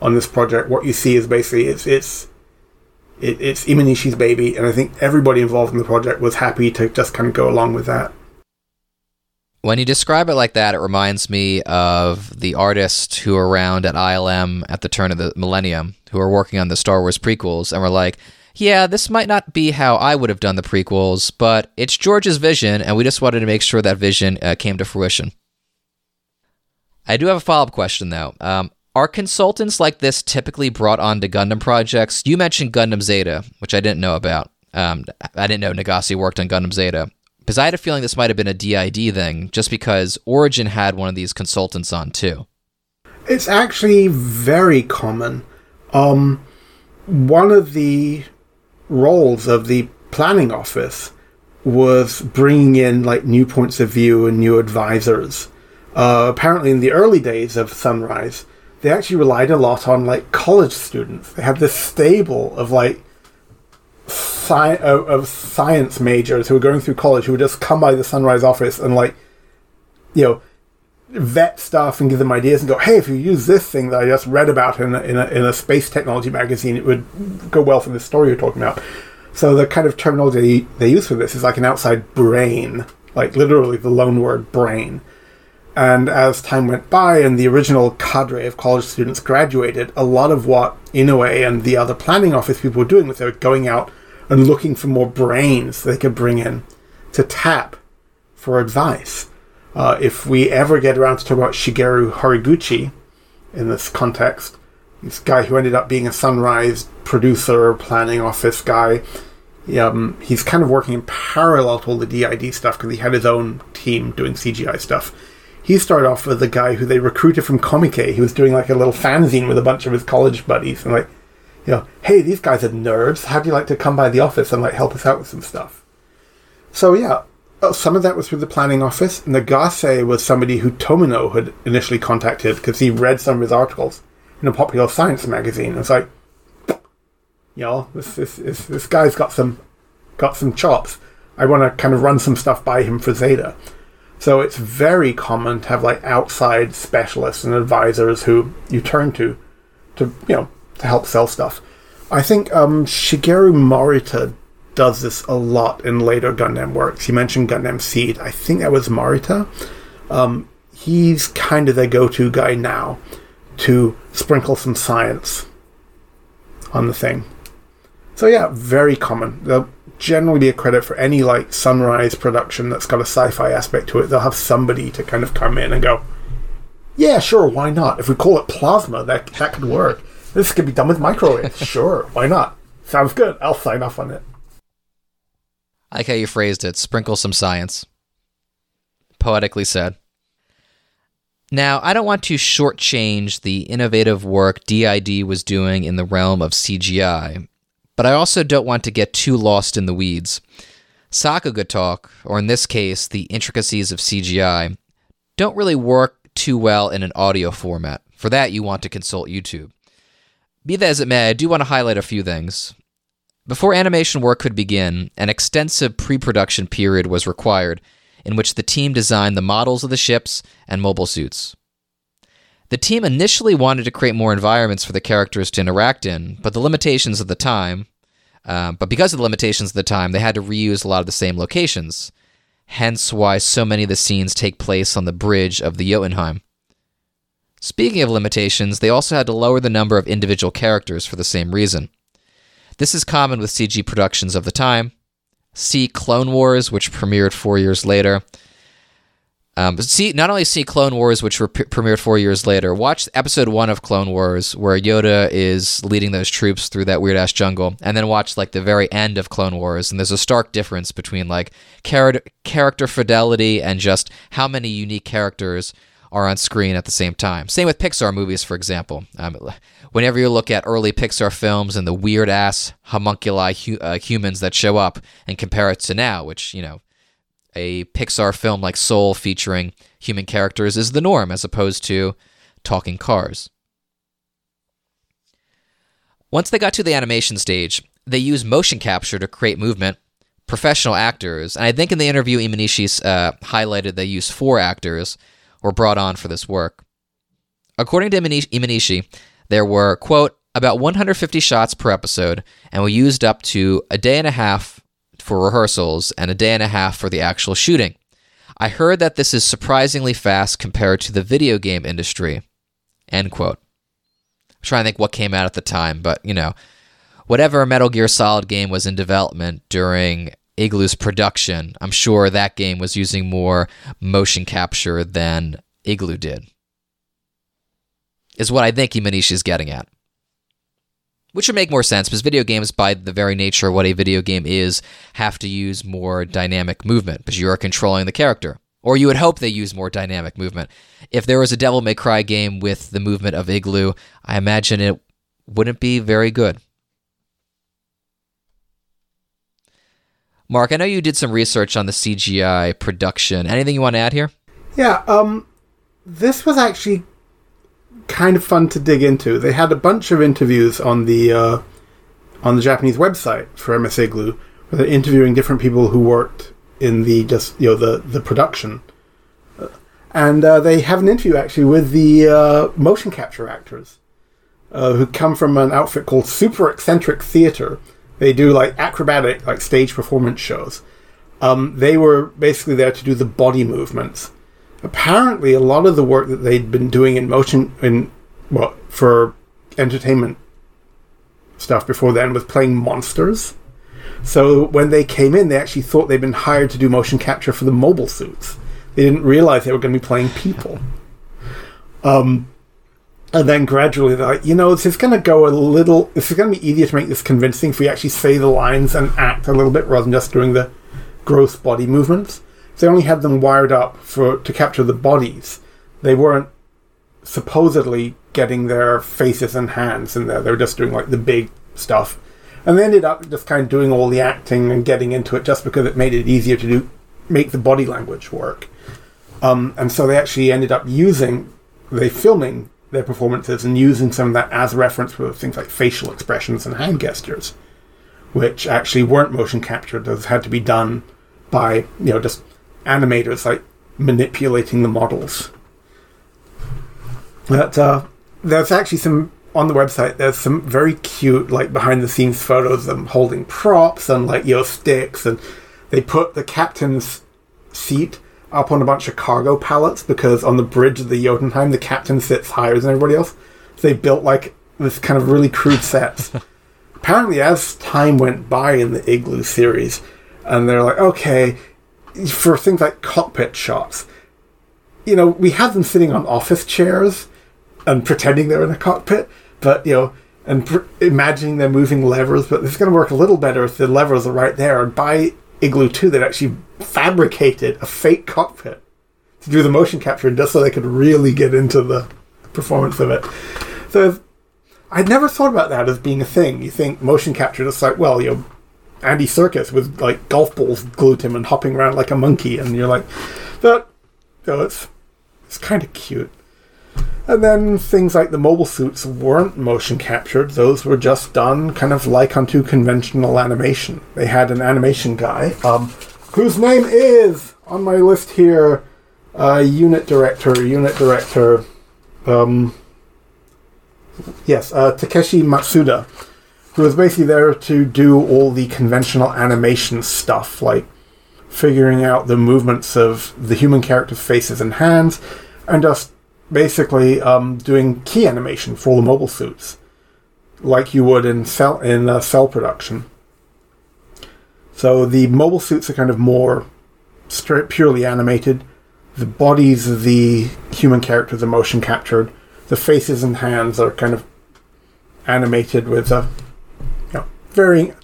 on this project. What you see is basically it's it's it, it's Imanishi's baby, and I think everybody involved in the project was happy to just kind of go along with that.
When you describe it like that, it reminds me of the artists who were around at ILM at the turn of the millennium, who were working on the Star Wars prequels, and were like, yeah, this might not be how I would have done the prequels, but it's George's vision, and we just wanted to make sure that vision uh, came to fruition. I do have a follow up question, though. Um, are consultants like this typically brought on to Gundam projects? You mentioned Gundam Zeta, which I didn't know about. Um, I didn't know Nagase worked on Gundam Zeta because I had a feeling this might have been a DID thing, just because Origin had one of these consultants on too.
It's actually very common. Um, one of the roles of the planning office was bringing in like new points of view and new advisors. Uh, apparently, in the early days of Sunrise, they actually relied a lot on like college students. They had this stable of like sci- of, of science majors who were going through college who would just come by the Sunrise office and like, you know, vet stuff and give them ideas and go, hey, if you use this thing that I just read about in a, in a, in a space technology magazine, it would go well for the story you're talking about. So the kind of terminology they use for this is like an outside brain, like literally the loan word brain. And as time went by and the original cadre of college students graduated, a lot of what Inoue and the other planning office people were doing was they were going out and looking for more brains they could bring in to tap for advice. Uh, if we ever get around to talk about Shigeru Horiguchi in this context, this guy who ended up being a Sunrise producer, planning office guy, um, he's kind of working in parallel to all the DID stuff because he had his own team doing CGI stuff. He started off with a guy who they recruited from Comique. He was doing like a little fanzine with a bunch of his college buddies, and like, you know, hey, these guys are nerds. How'd you like to come by the office and like help us out with some stuff? So yeah, uh, some of that was through the planning office. Nagase was somebody who Tomino had initially contacted because he read some of his articles in a popular science magazine. It's like, you know, this this this, this guy's got some got some chops. I want to kind of run some stuff by him for Zeta. So it's very common to have like outside specialists and advisors who you turn to to you know to help sell stuff. I think um, Shigeru Morita does this a lot in later Gundam works. He mentioned Gundam Seed. I think that was Morita. Um, he's kind of the go-to guy now to sprinkle some science on the thing. So yeah, very common. Generally be a credit for any like Sunrise production that's got a sci-fi aspect to it. They'll have somebody to kind of come in and go, "Yeah, sure, why not? If we call it plasma, that that could work. This could be done with microwaves. [LAUGHS] sure, why not? Sounds good. I'll sign off on it."
I like how you phrased it sprinkle some science. Poetically said. Now, I don't want to shortchange the innovative work DID was doing in the realm of CGI, but I also don't want to get too lost in the weeds. Sakuga talk, or in this case, the intricacies of CGI, don't really work too well in an audio format. For that, you want to consult YouTube. Be that as it may, I do want to highlight a few things. Before animation work could begin, an extensive pre production period was required in which the team designed the models of the ships and mobile suits. The team initially wanted to create more environments for the characters to interact in, but the limitations of the time, uh, but because of the limitations of the time, they had to reuse a lot of the same locations. Hence, why so many of the scenes take place on the bridge of the Jotunheim. Speaking of limitations, they also had to lower the number of individual characters for the same reason. This is common with CG productions of the time. See Clone Wars, which premiered four years later. Um, but see, not only see Clone Wars, which were pre- premiered four years later. Watch episode one of Clone Wars, where Yoda is leading those troops through that weird ass jungle, and then watch like the very end of Clone Wars, and there's a stark difference between like char- character fidelity and just how many unique characters are on screen at the same time. Same with Pixar movies, for example. Um, whenever you look at early Pixar films and the weird ass homunculi hu- uh, humans that show up, and compare it to now, which you know a Pixar film like Soul featuring human characters is the norm as opposed to talking cars. Once they got to the animation stage, they used motion capture to create movement. Professional actors, and I think in the interview, Imanishi uh, highlighted they used four actors were brought on for this work. According to Imanishi, there were, quote, about 150 shots per episode, and we used up to a day and a half for rehearsals and a day and a half for the actual shooting. I heard that this is surprisingly fast compared to the video game industry. End quote. I'm trying to think what came out at the time, but you know, whatever Metal Gear Solid game was in development during Igloo's production, I'm sure that game was using more motion capture than Igloo did. Is what I think Imanishi is getting at. Which would make more sense because video games, by the very nature of what a video game is, have to use more dynamic movement because you are controlling the character. Or you would hope they use more dynamic movement. If there was a Devil May Cry game with the movement of Igloo, I imagine it wouldn't be very good. Mark, I know you did some research on the CGI production. Anything you want to add here?
Yeah, um, this was actually kind of fun to dig into. They had a bunch of interviews on the uh, on the Japanese website for MS Igloo, where they're interviewing different people who worked in the just you know the the production, uh, and uh, they have an interview actually with the uh, motion capture actors uh, who come from an outfit called Super Eccentric Theater. They do like acrobatic like stage performance shows. Um, they were basically there to do the body movements apparently a lot of the work that they'd been doing in motion in well for entertainment stuff before then was playing monsters. So when they came in, they actually thought they'd been hired to do motion capture for the mobile suits. They didn't realize they were going to be playing people. Um, and then gradually they're like, you know, this is going to go a little. This is going to be easier to make this convincing if we actually say the lines and act a little bit rather than just doing the gross body movements they only had them wired up for to capture the bodies. They weren't supposedly getting their faces and hands in there. They were just doing like the big stuff. And they ended up just kind of doing all the acting and getting into it just because it made it easier to do make the body language work. Um, and so they actually ended up using they filming their performances and using some of that as reference for things like facial expressions and hand gestures, which actually weren't motion captured. Those had to be done by you know just animators like manipulating the models. But uh, there's actually some on the website. There's some very cute like behind the scenes photos of them holding props and like you know sticks, and they put the captain's seat up on a bunch of cargo pallets because on the bridge of the Jotunheim the captain sits higher than everybody else. So they built like this kind of really crude sets. [LAUGHS] Apparently, as time went by in the Igloo series, and they're like, okay, for things like cockpit shots, you know, we have them sitting on office chairs and pretending they're in a cockpit, but you know, and pr- imagining them moving levers. But is going to work a little better if the levers are right there. And by Igloo 2, they'd actually fabricated a fake cockpit to do the motion capture just so they could really get into the performance of it. So I'd never thought about that as being a thing. You think motion capture is like, well, you know, Andy Serkis with like golf balls glued to him and hopping around like a monkey, and you're like, that, you know, it's it's kind of cute. And then things like the mobile suits weren't motion captured, those were just done kind of like unto conventional animation. They had an animation guy, um, whose name is on my list here uh, unit director, unit director, um, yes, uh, Takeshi Matsuda, who was basically there to do all the conventional animation stuff, like figuring out the movements of the human characters' faces and hands, and just basically um, doing key animation for the mobile suits, like you would in cell in uh, cell production. So the mobile suits are kind of more straight, purely animated. The bodies of the human characters are motion captured. The faces and hands are kind of animated with a varying.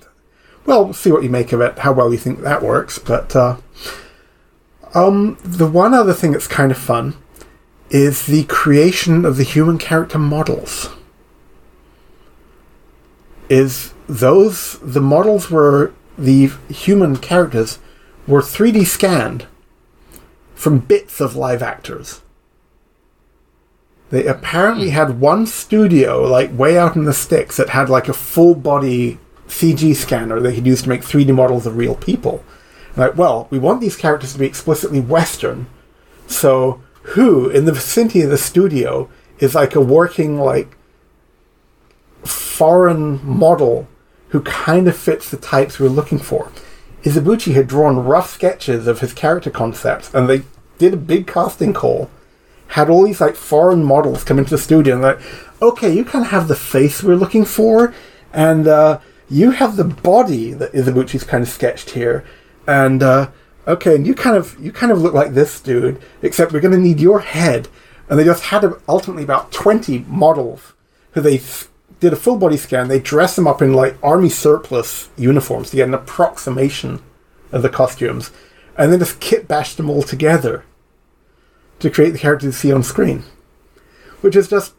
Well, we'll see what you make of it, how well you think that works. But uh, um, the one other thing that's kind of fun is the creation of the human character models. Is those the models were the human characters were 3D scanned from bits of live actors. They apparently had one studio, like way out in the sticks, that had like a full body CG scanner they could use to make 3D models of real people. Like, well, we want these characters to be explicitly Western, so who in the vicinity of the studio is like a working like foreign model who kind of fits the types we're looking for. Izubuchi had drawn rough sketches of his character concepts, and they did a big casting call. Had all these like foreign models come into the studio and like, okay, you kind of have the face we're looking for, and uh, you have the body that Izubuchi's kind of sketched here, and uh, okay, and you kind of you kind of look like this dude, except we're going to need your head. And they just had ultimately about twenty models who they did a full body scan. They dressed them up in like army surplus uniforms to get an approximation of the costumes, and then just kit bashed them all together to create the characters you see on screen. Which is just,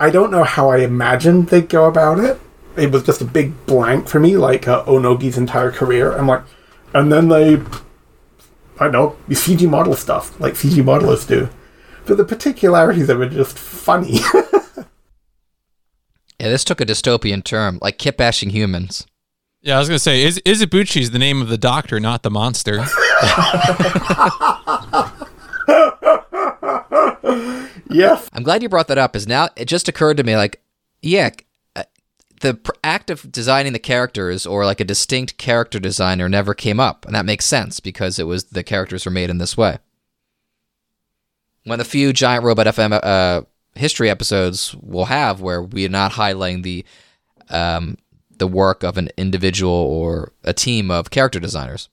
I don't know how I imagined they'd go about it. It was just a big blank for me, like uh, Onogi's entire career. I'm like, and then they, I don't know, CG model stuff like CG modelers do. But the particularities of it are just funny. [LAUGHS]
Yeah, this took a dystopian term, like kit bashing humans.
Yeah, I was gonna say, Iz- Izubuchi's the name of the doctor, not the monster. [LAUGHS] [LAUGHS]
yes.
I'm glad you brought that up. Is now it just occurred to me like, yeah, the act of designing the characters or like a distinct character designer never came up, and that makes sense because it was the characters were made in this way. One of the few giant robot FM uh, history episodes we'll have where we're not highlighting the um, the work of an individual or a team of character designers.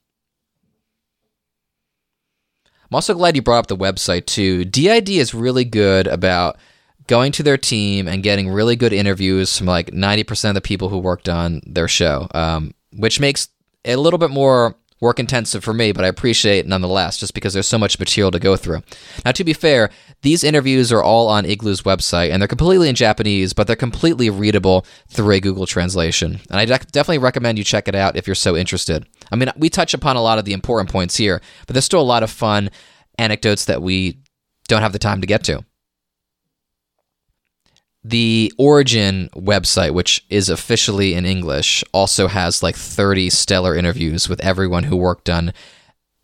I'm also glad you brought up the website too. DID is really good about going to their team and getting really good interviews from like 90% of the people who worked on their show, um, which makes it a little bit more work intensive for me, but I appreciate nonetheless, just because there's so much material to go through. Now, to be fair, these interviews are all on Igloo's website, and they're completely in Japanese, but they're completely readable through a Google translation. And I def- definitely recommend you check it out if you're so interested. I mean, we touch upon a lot of the important points here, but there's still a lot of fun anecdotes that we don't have the time to get to. The Origin website, which is officially in English, also has like 30 stellar interviews with everyone who worked on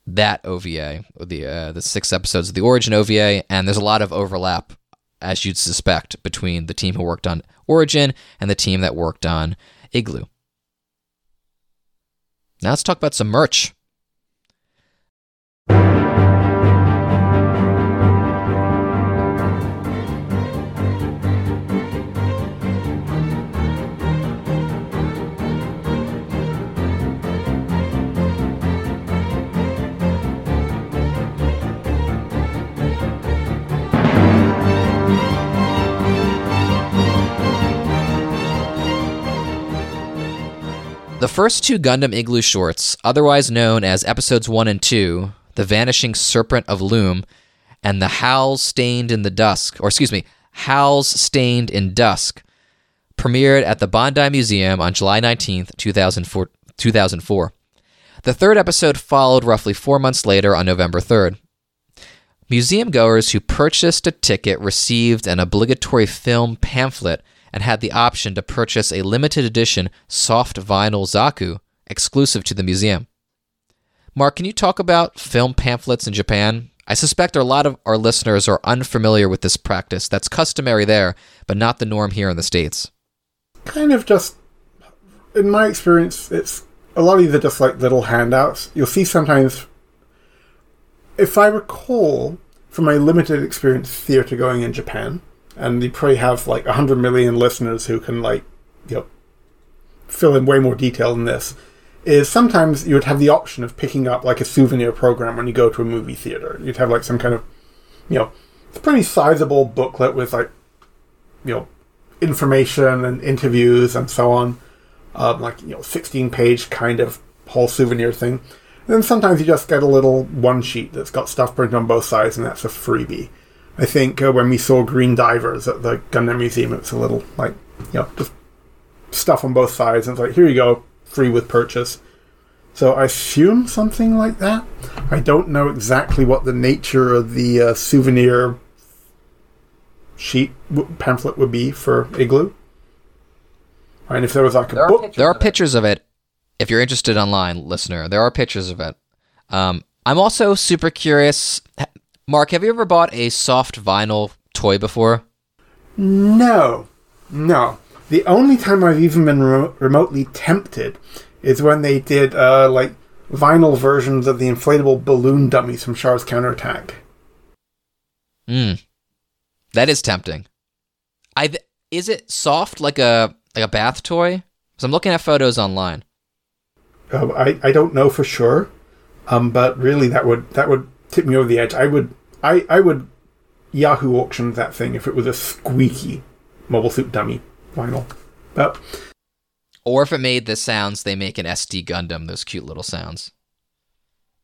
that OVA, the uh, the six episodes of the Origin OVA, and there's a lot of overlap, as you'd suspect, between the team who worked on Origin and the team that worked on Igloo. Now let's talk about some merch. The first two Gundam Igloo shorts, otherwise known as Episodes 1 and 2, The Vanishing Serpent of Loum, and The Howls Stained in the Dusk, or excuse me, Howls Stained in Dusk, premiered at the Bandai Museum on July 19th, 2004. 2004. The third episode followed roughly four months later on November 3rd. Museum goers who purchased a ticket received an obligatory film pamphlet and had the option to purchase a limited edition soft vinyl Zaku exclusive to the museum. Mark, can you talk about film pamphlets in Japan? I suspect a lot of our listeners are unfamiliar with this practice that's customary there, but not the norm here in the States.
Kind of just, in my experience, it's a lot of these are just like little handouts. You'll see sometimes, if I recall from my limited experience theater going in Japan, and you probably have like 100 million listeners who can like, you know, fill in way more detail than this is sometimes you would have the option of picking up like a souvenir program when you go to a movie theater. You'd have like some kind of, you know, it's a pretty sizable booklet with like, you know, information and interviews and so on. Um, like, you know, 16 page kind of whole souvenir thing. And then sometimes you just get a little one sheet that's got stuff printed on both sides and that's a freebie. I think uh, when we saw Green Divers at the Gundam Museum, it's a little like, you know, just stuff on both sides. And it's like, here you go, free with purchase. So I assume something like that. I don't know exactly what the nature of the uh, souvenir sheet w- pamphlet would be for Igloo. And if there was like a
There
book,
pictures
There are
of it.
pictures of it. If you're interested online, listener, there are pictures of it. Um, I'm also super curious. Mark, have you ever bought a soft vinyl toy before?
No, no. The only time I've even been re- remotely tempted is when they did uh, like vinyl versions of the inflatable balloon dummies from Char's Counterattack.
Hmm. That is tempting. I th- is it soft like a like a bath toy? Because I'm looking at photos online.
Uh, I I don't know for sure, um, but really that would that would tip me over the edge. I would I I would Yahoo auction that thing if it was a squeaky mobile suit dummy vinyl. But
Or if it made the sounds they make in SD Gundam, those cute little sounds.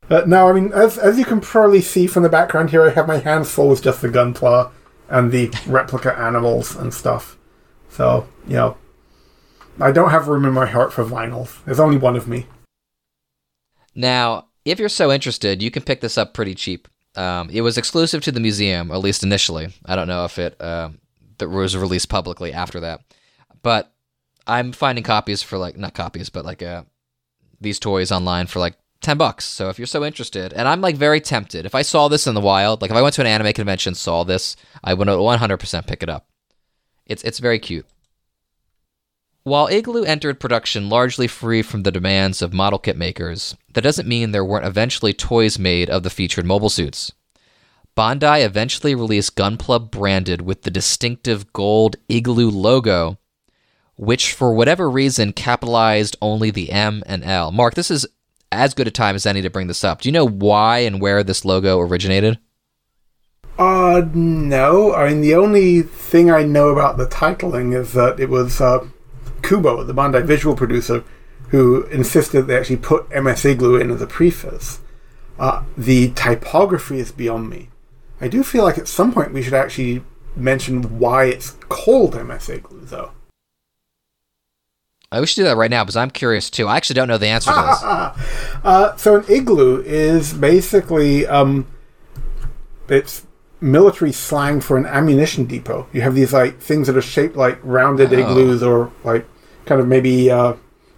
Uh, no, I mean, as as you can probably see from the background here, I have my hands full with just the gunpla and the [LAUGHS] replica animals and stuff. So, you know, I don't have room in my heart for vinyls. There's only one of me.
Now, if you're so interested, you can pick this up pretty cheap. Um, it was exclusive to the museum, at least initially. I don't know if it uh, was released publicly after that, but I'm finding copies for like not copies, but like uh, these toys online for like ten bucks. So if you're so interested, and I'm like very tempted, if I saw this in the wild, like if I went to an anime convention, saw this, I would 100% pick it up. It's it's very cute. While Igloo entered production largely free from the demands of model kit makers, that doesn't mean there weren't eventually toys made of the featured mobile suits. Bandai eventually released Gunpla branded with the distinctive gold Igloo logo, which for whatever reason capitalized only the M and L. Mark, this is as good a time as any to bring this up. Do you know why and where this logo originated?
Uh, no. I mean, the only thing I know about the titling is that it was uh, Kubo, the Bandai visual producer, who insisted they actually put MS Igloo in as a preface. Uh, the typography is beyond me. I do feel like at some point we should actually mention why it's called MS Igloo, though.
I wish to do that right now because I'm curious too. I actually don't know the answer to this. [LAUGHS]
Uh, so an igloo is basically um, it's military slang for an ammunition depot. You have these like things that are shaped like rounded
Oh.
igloos or like kind of maybe uh,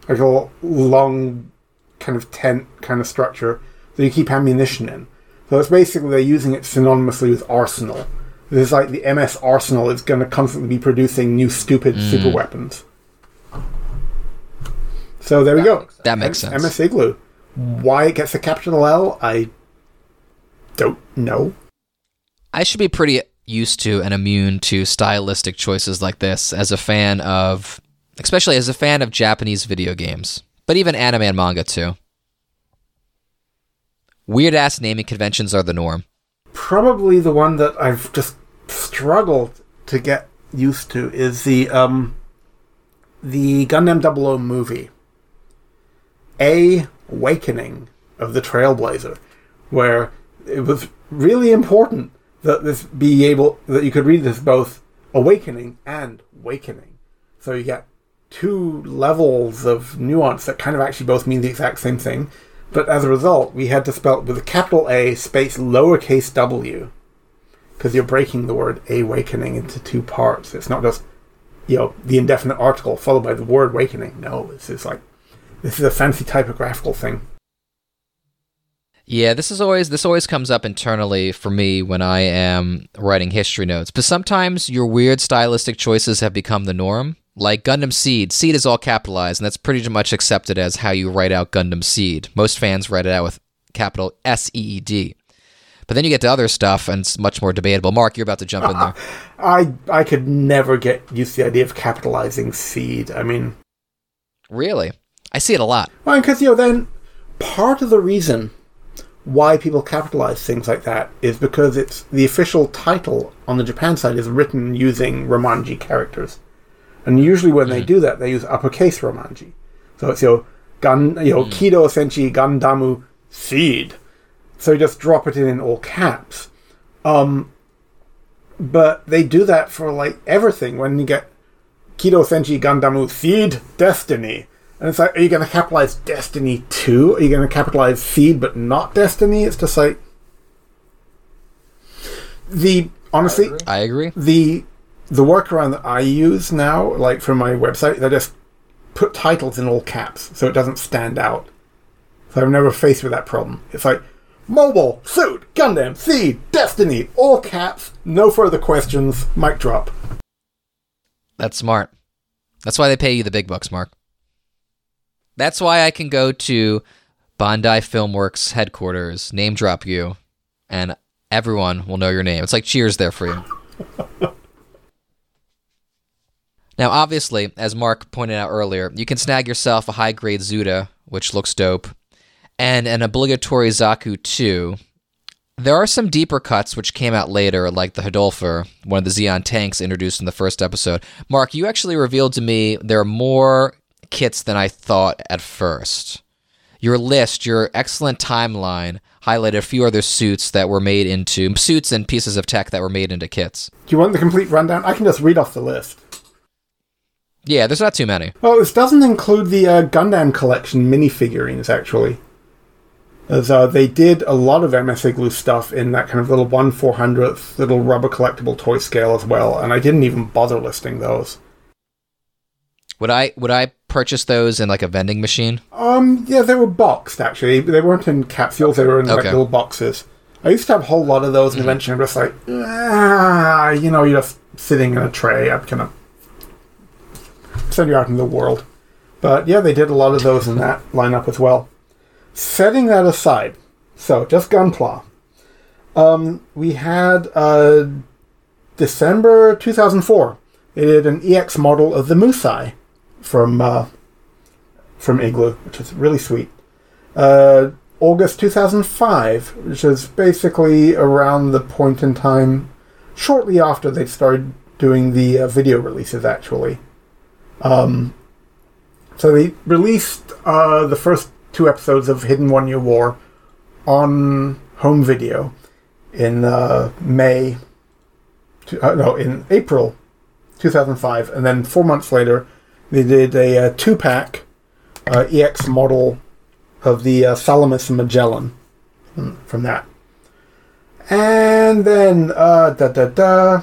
like a l- long kind of tent kind of structure that you keep ammunition in. So it's basically they're using it synonymously with arsenal. This is like the MS Arsenal is going to constantly be producing new stupid super weapons. So there we go.
makes.
That makes sense.
MS Igloo. Why it gets a capital L, I don't know.
I should be pretty used to and immune to stylistic choices like this as a fan of, especially as a fan of Japanese video games, but even anime and manga too. Weird ass naming conventions are the norm.
Probably the one that I've just struggled to get used to is the um the Gundam 00 movie. A Awakening of the Trailblazer, where it was really important that this be able that you could read this both awakening and wakening. So you get two levels of nuance that kind of actually both mean the exact same thing. But as a result, we had to spell it with a capital A space lowercase w. Because you're breaking the word awakening into two parts. It's not just, you know, the indefinite article followed by the word awakening. No, this is like, this is a fancy typographical thing.
Yeah, this is always this always comes up internally for me when I am writing history notes. But sometimes your weird stylistic choices have become the norm. Like Gundam Seed, Seed is all capitalized, and that's pretty much accepted as how you write out Gundam Seed. Most fans write it out with capital S E E D. But then you get to other stuff, and it's much more debatable. Mark, you're about to jump in there. [LAUGHS]
I I could never get used to the idea of capitalizing seed. I mean,
Really? I see it a lot.
well, because you know, then part of the reason why people capitalize things like that is because it's the official title on the Japan side is written using Romanji characters, and usually when they do that, they use uppercase Romanji. So it's you know, gun, you know, Kido Senshi Gandamu Seed. So you just drop it in in all caps. Um, but they do that for like everything. When you get Kido Senshi Gandamu Seed Destiny. And it's like, are you going to capitalize Destiny 2? Are you going to capitalize Seed but not Destiny? It's just like. The. Honestly,
I agree.
the the workaround that I use now, like for my website, they just put titles in all caps so it doesn't stand out. So I've never faced with that problem. It's like mobile, suit, Gundam, Seed, Destiny, all caps, no further questions, mic drop.
That's smart. That's why they pay you the big bucks, Mark. That's why I can go to Bandai Filmworks headquarters, name drop you, and everyone will know your name. It's like cheers there for you. [LAUGHS] now, obviously, as Mark pointed out earlier, you can snag yourself a high grade Zuda, which looks dope, and an obligatory Zaku 2. There are some deeper cuts which came out later, like the Hildolfr, one of the Zeon tanks introduced in the first episode. Mark, you actually revealed to me there are more kits than I thought at first. Your list, your excellent timeline, highlighted a few other suits that were made into suits and pieces of tech that were made into kits.
Do you want the complete rundown? I can just read off the list.
Yeah, there's not too many.
Well, this doesn't include the uh, Gundam collection minifigurines, actually. As uh, they did a lot of MS Igloo stuff in that kind of little 1 400th little rubber collectible toy scale as well, and I didn't even bother listing those.
Would I would I purchase those in like a vending machine?
Um, yeah, they were boxed, actually. They weren't in capsules, they were in like little boxes. I used to have a whole lot of those, and eventually I'm just like, ah, you know, you're just sitting in a tray. I'm kind of send you out in the world. But yeah, they did a lot of those in that lineup as well. Setting that aside, so just Gunpla. Um, we had uh, December 2004. They did an EX model of the Musai from uh, from Igloo, which is really sweet. Uh, August 2005, which is basically around the point in time shortly after they started doing the uh, video releases, actually. Um, so they released uh, the first two episodes of Hidden One Year War on home video in uh, May, to, uh, no, in April 2005, and then four months later, they did a uh, two pack uh, EX model of the uh, Salamis and Magellan from that. And then, da da da.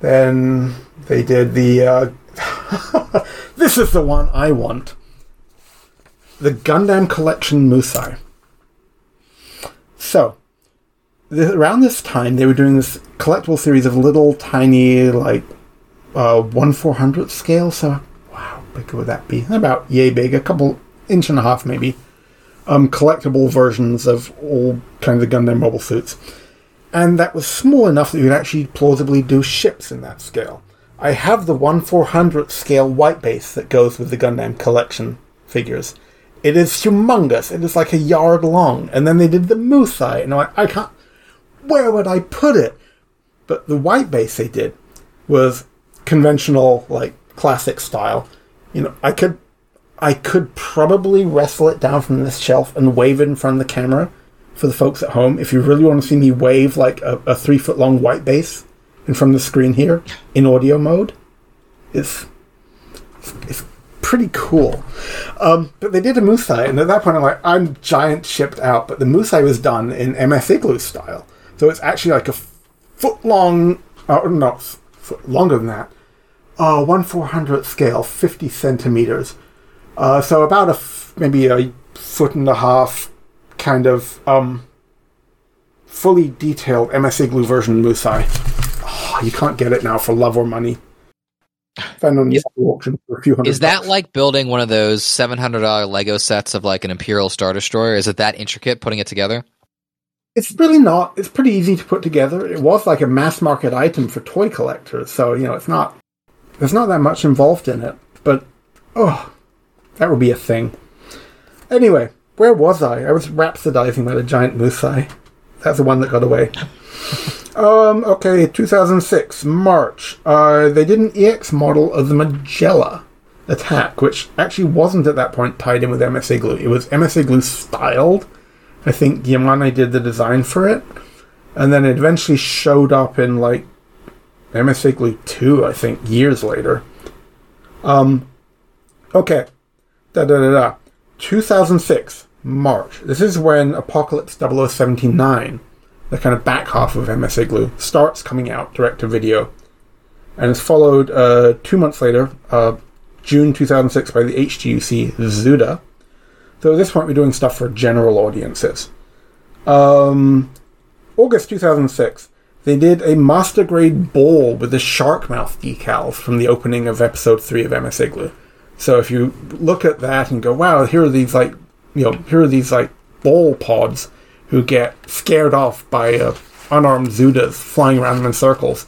Then they did the. [LAUGHS] This is the one I want. The Gundam Collection Musai. So, around this time, they were doing this collectible series of little tiny, like, uh, 1 400th scale. So, wow, big would that be? About yay big, a couple inch and a half maybe. Um, collectible versions of all kinds of Gundam mobile suits. And that was small enough that you could actually plausibly do ships in that scale. I have the 1 400th scale white base that goes with the Gundam collection figures. It is humongous. It is like a yard long. And then they did the Musai, and like, I can't. Where would I put it? But the white base they did was conventional, like classic style. You know, I could, I could probably wrestle it down from this shelf and wave it in front of the camera for the folks at home. If you really want to see me wave like a, a three foot long white base in from the screen here in audio mode, it's it's pretty cool. Um, but they did a Musai, and at that point I'm like, I'm giant shipped out. But the Musai was done in MS Igloo style, so it's actually like a foot long, uh, no, foot longer than that. Uh, one four hundredth scale, fifty centimeters. Uh, so about a f- maybe a foot and a half kind of um, fully detailed MS Igloo version Musai. Oh, you can't get it now for love or money. Found on the auction for a few hundred.
Is that
bucks.
like building one of those seven hundred dollar Lego sets of like an Imperial Star Destroyer? Is it that intricate putting it together?
It's really not. It's pretty easy to put together. It was like a mass market item for toy collectors, so you know it's not. There's not that much involved in it, but oh, that would be a thing. Anyway, where was I? I was rhapsodizing about a giant Musai. That's the one that got away. Um, okay, 2006, March. Uh, they did an EX model of the Magella attack, which actually wasn't at that point tied in with MS Igloo. It was MS Igloo styled. I think Yamane did the design for it. And then it eventually showed up in like MS Igloo 2, I think, years later. Um, okay. Da da da da. 2006, March. This is when Apocalypse 0079, the kind of back half of MS Igloo, starts coming out direct to video. And it's followed uh, two months later, uh, June 2006, by the HGUC Zuda. So at this point, we're doing stuff for general audiences. Um, August 2006, they did a master grade ball with the shark mouth decals from the opening of episode 3 of MS Igloo. So if you look at that and go, wow, here are these like, you know, here are these like ball pods who get scared off by uh, unarmed Zudas flying around them in circles.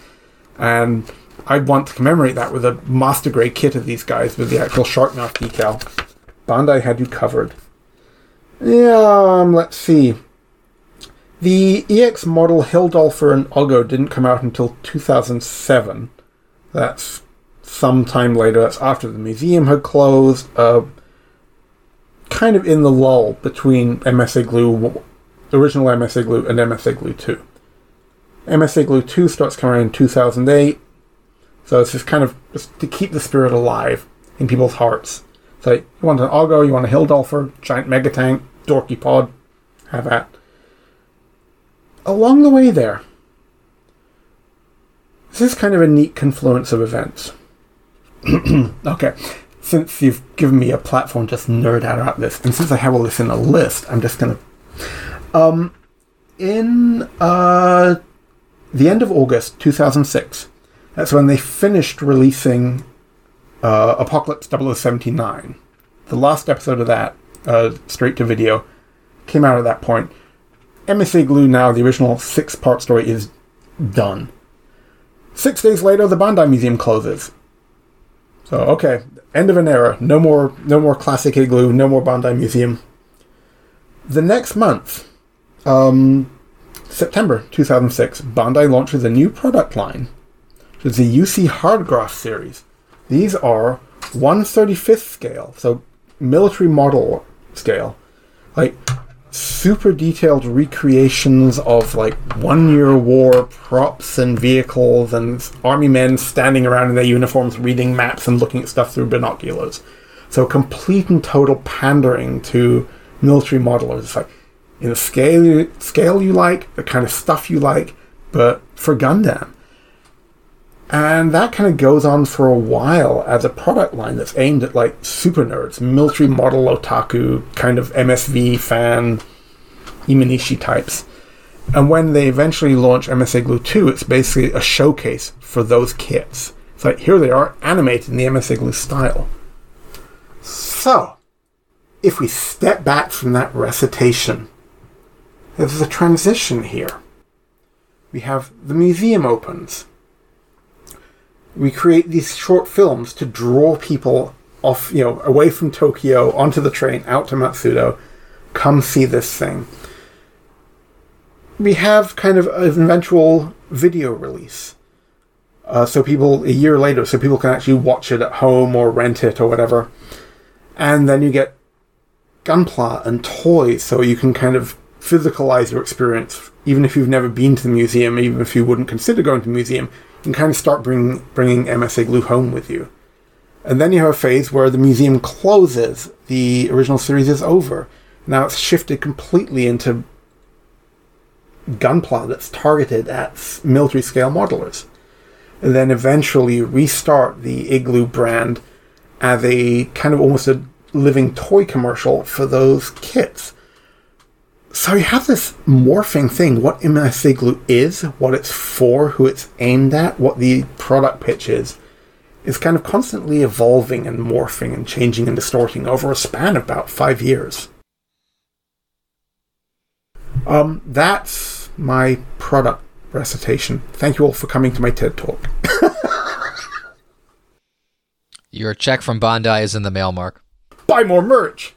And I'd want to commemorate that with a master grade kit of these guys with the actual shark mouth decal. Bandai had you covered. Yeah, um, let's see. The EX model Hildolfr and Ogo didn't come out until 2007. That's some time later. That's after the museum had closed. Uh, kind of in the lull between MS Igloo, the original MS Igloo, and MS Igloo 2. MS Igloo 2 starts coming out in 2008. So it's just kind of just to keep the spirit alive in people's hearts. So you want an Ogo, you want a Hildolfr, giant mega tank, dorky pod, have that. Along the way there, this is kind of a neat confluence of events. [CLEARS THROAT] okay, since you've given me a platform just nerd out about this, and since I have all this in a list, I'm just gonna. Um, in uh, the end of August 2006, that's when they finished releasing uh, Apocalypse 0079. The last episode of that, uh, straight to video, came out at that point. MS Igloo now, the original six part story, is done. Six days later, the Bandai Museum closes. So okay, end of an era. No more, no more classic Igloo. No more Bandai Museum. The next month, um, September 2006, Bandai launches a new product line, is the UC Hardgraph series. These are 135th scale, so military model scale, like super detailed recreations of like one year war props and vehicles and army men standing around in their uniforms reading maps and looking at stuff through binoculars. So complete and total pandering to military modelers. It's like in the scale you, scale you like, the kind of stuff you like, but for Gundam. And that kind of goes on for a while as a product line that's aimed at like super nerds, military model otaku, kind of MSV fan, Imanishi types. And when they eventually launch MS Igloo 2, it's basically a showcase for those kits. It's like, here they are, animated in the MS Igloo style. So, if we step back from that recitation, there's a transition here. We have the museum opens we create these short films to draw people off, you know, away from Tokyo onto the train out to Matsudo. Come see this thing. We have kind of an eventual video release. Uh, so people, a year later, so people can actually watch it at home or rent it or whatever. And then you get Gunpla and toys, so you can kind of physicalize your experience, even if you've never been to the museum, even if you wouldn't consider going to the museum, you can kind of start bringing bringing MS Igloo home with you. And then you have a phase where the museum closes. The original series is over. Now it's shifted completely into gunpla that's targeted at military scale modelers. And then eventually restart the Igloo brand as a kind of almost a living toy commercial for those kits. So you have this morphing thing, what MS Igloo is, what it's for, who it's aimed at, what the product pitch is, is kind of constantly evolving and morphing and changing and distorting over a span of about five years. Um, that's my product recitation. Thank you all for coming to my TED Talk. [LAUGHS]
Your check from Bandai is in the mail, Mark.
Buy more merch!